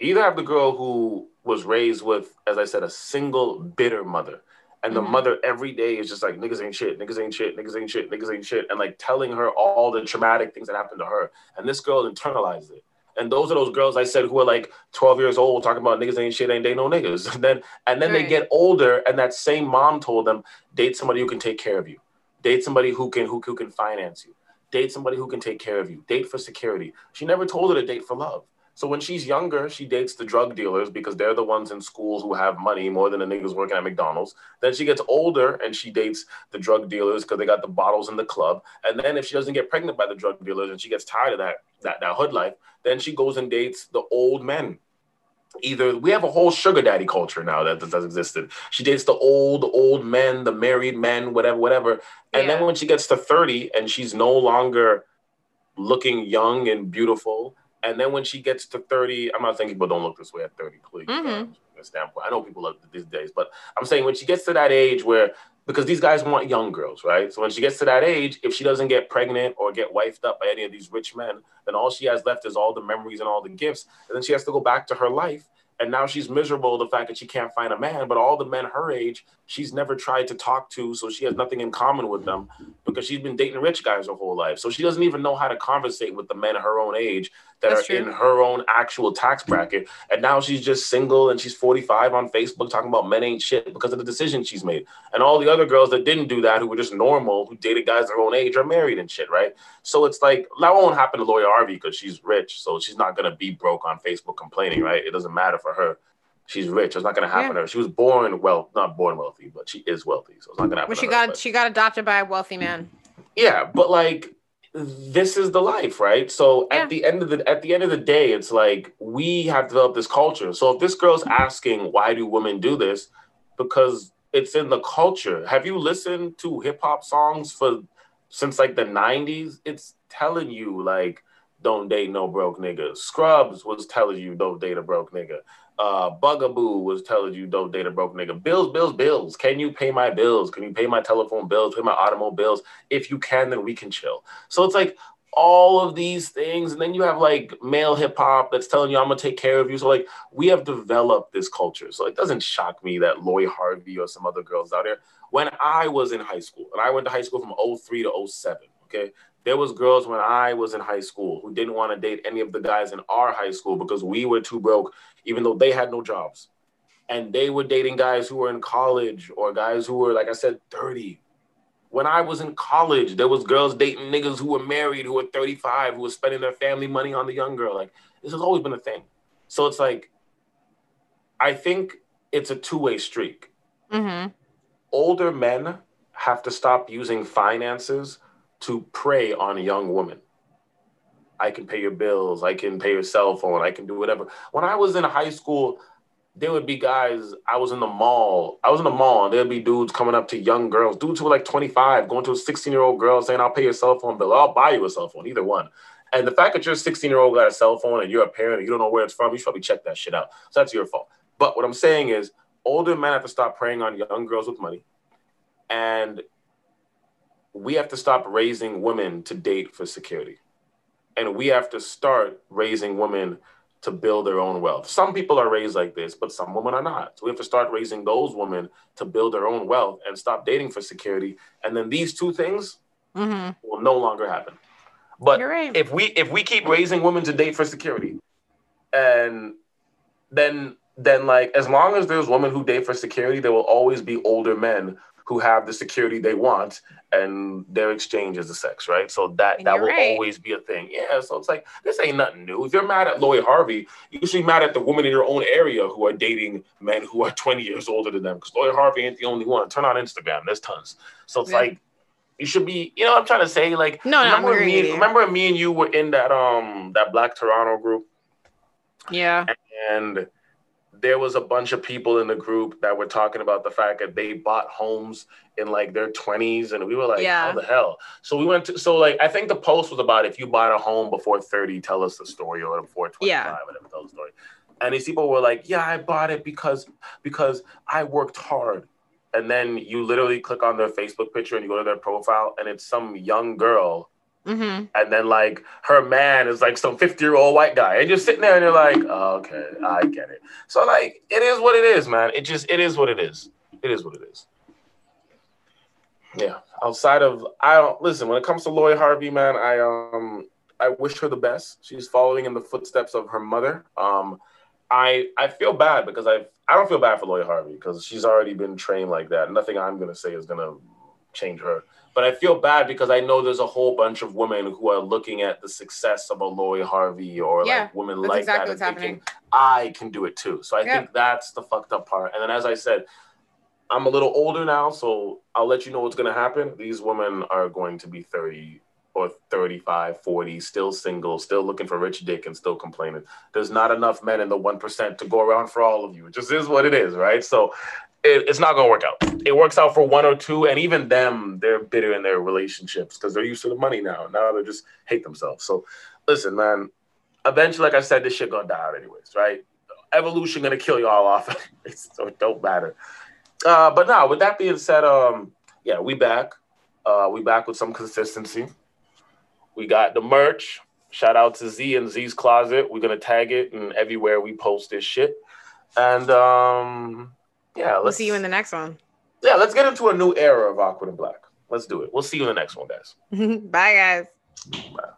either have the girl who was raised with, as I said, a single bitter mother and the mm-hmm. mother every day is just like niggas ain't shit, niggas ain't shit, niggas ain't shit, niggas ain't shit, and like telling her all the traumatic things that happened to her. And this girl internalized it. And those are those girls I said who are like 12 years old talking about niggas ain't shit, ain't they no niggas. And then and then right. they get older, and that same mom told them, date somebody who can take care of you. Date somebody who can who, who can finance you. Date somebody who can take care of you. Date for security. She never told her to date for love. So when she's younger, she dates the drug dealers because they're the ones in schools who have money more than the niggas working at McDonald's. Then she gets older and she dates the drug dealers because they got the bottles in the club. And then if she doesn't get pregnant by the drug dealers and she gets tired of that that, that hood life, then she goes and dates the old men. Either we have a whole sugar daddy culture now that does existed. She dates the old, old men, the married men, whatever, whatever. And yeah. then when she gets to 30 and she's no longer looking young and beautiful and then when she gets to 30, I'm not saying people don't look this way at 30, please. Mm-hmm. standpoint. I know people look these days, but I'm saying when she gets to that age where because these guys want young girls, right? So when she gets to that age, if she doesn't get pregnant or get wifed up by any of these rich men, then all she has left is all the memories and all the gifts. And then she has to go back to her life and now she's miserable the fact that she can't find a man but all the men her age she's never tried to talk to so she has nothing in common with them because she's been dating rich guys her whole life so she doesn't even know how to conversate with the men of her own age that That's are true. in her own actual tax bracket and now she's just single and she's 45 on facebook talking about men ain't shit because of the decision she's made and all the other girls that didn't do that who were just normal who dated guys their own age are married and shit right so it's like that won't happen to Lori Harvey because she's rich so she's not going to be broke on facebook complaining right it doesn't matter for her. She's rich. It's not going to happen yeah. to her. She was born well, not born wealthy, but she is wealthy, so it's not going to happen. Well, she her, got but. she got adopted by a wealthy man. Yeah, but like this is the life, right? So yeah. at the end of the at the end of the day, it's like we have developed this culture. So if this girl's asking why do women do this, because it's in the culture. Have you listened to hip hop songs for since like the '90s? It's telling you like don't date no broke nigga. Scrubs was telling you don't date a broke nigga. Uh, Bug a Boo was telling you don't date a broke nigga. Bills, bills, bills. Can you pay my bills? Can you pay my telephone bills? Pay my automobile bills? If you can, then we can chill. So it's like all of these things, and then you have like male hip hop that's telling you I'm gonna take care of you. So like we have developed this culture. So it doesn't shock me that Lori Harvey or some other girls out there. When I was in high school, and I went to high school from 03 to 07, okay, there was girls when I was in high school who didn't want to date any of the guys in our high school because we were too broke, even though they had no jobs. And they were dating guys who were in college or guys who were, like I said, 30. When I was in college, there was girls dating niggas who were married, who were 35, who were spending their family money on the young girl. Like this has always been a thing. So it's like, I think it's a two-way streak. Mm-hmm. Older men have to stop using finances to prey on a young woman. I can pay your bills. I can pay your cell phone. I can do whatever. When I was in high school, there would be guys. I was in the mall. I was in the mall, and there'd be dudes coming up to young girls, dudes who were like 25, going to a 16 year old girl saying, "I'll pay your cell phone bill. I'll buy you a cell phone." Either one. And the fact that you're a 16 year old got a cell phone and you're a parent and you don't know where it's from, you should probably check that shit out. So that's your fault. But what I'm saying is, older men have to stop preying on young girls with money, and we have to stop raising women to date for security. And we have to start raising women to build their own wealth. Some people are raised like this, but some women are not. So we have to start raising those women to build their own wealth and stop dating for security. And then these two things mm-hmm. will no longer happen. But right. if we if we keep raising women to date for security, and then then like as long as there's women who date for security, there will always be older men who have the security they want and their exchange is the sex, right? So that that will right. always be a thing. Yeah. So it's like this ain't nothing new. If you're mad at Lori Harvey, you should be mad at the women in your own area who are dating men who are 20 years older than them. Because Lori Harvey ain't the only one. Turn on Instagram. There's tons. So it's yeah. like you should be, you know what I'm trying to say? Like no, remember me, remember me and you were in that um that Black Toronto group? Yeah. And there was a bunch of people in the group that were talking about the fact that they bought homes in like their 20s and we were like yeah. how the hell so we went to so like i think the post was about if you bought a home before 30 tell us the story or before 25 yeah. whatever tell the story and these people were like yeah i bought it because because i worked hard and then you literally click on their facebook picture and you go to their profile and it's some young girl Mm-hmm. And then like her man is like some 50 year old white guy. And you're sitting there and you're like, oh, okay, I get it. So like it is what it is, man. It just it is what it is. It is what it is. Yeah. Outside of I don't listen, when it comes to Lori Harvey, man, I um I wish her the best. She's following in the footsteps of her mother. Um I I feel bad because I I don't feel bad for Lori Harvey because she's already been trained like that. Nothing I'm gonna say is gonna change her. But I feel bad because I know there's a whole bunch of women who are looking at the success of a Lori Harvey or yeah, like women like exactly that and thinking, I can do it too. So I think that's the fucked up part. And then as I said, I'm a little older now, so I'll let you know what's gonna happen. These women are going to be 30 or 35, 40, still single, still looking for rich dick and still complaining. There's not enough men in the 1% to go around for all of you. It just is what it is, right? So it, it's not to work out. It works out for one or two, and even them, they're bitter in their relationships because they're used to the money now. Now they just hate themselves. So, listen, man. Eventually, like I said, this shit gonna die out anyways, right? Evolution gonna kill y'all off, so it don't matter. Uh, but now, with that being said, um, yeah, we back. Uh, we back with some consistency. We got the merch. Shout out to Z and Z's Closet. We're gonna tag it and everywhere we post this shit. And um, yeah, We'll see you in the next one. yeah. Let's get into a new era of awkward and black. Let's do it. We'll see you in the next one, guys. Bye, guys. Bye.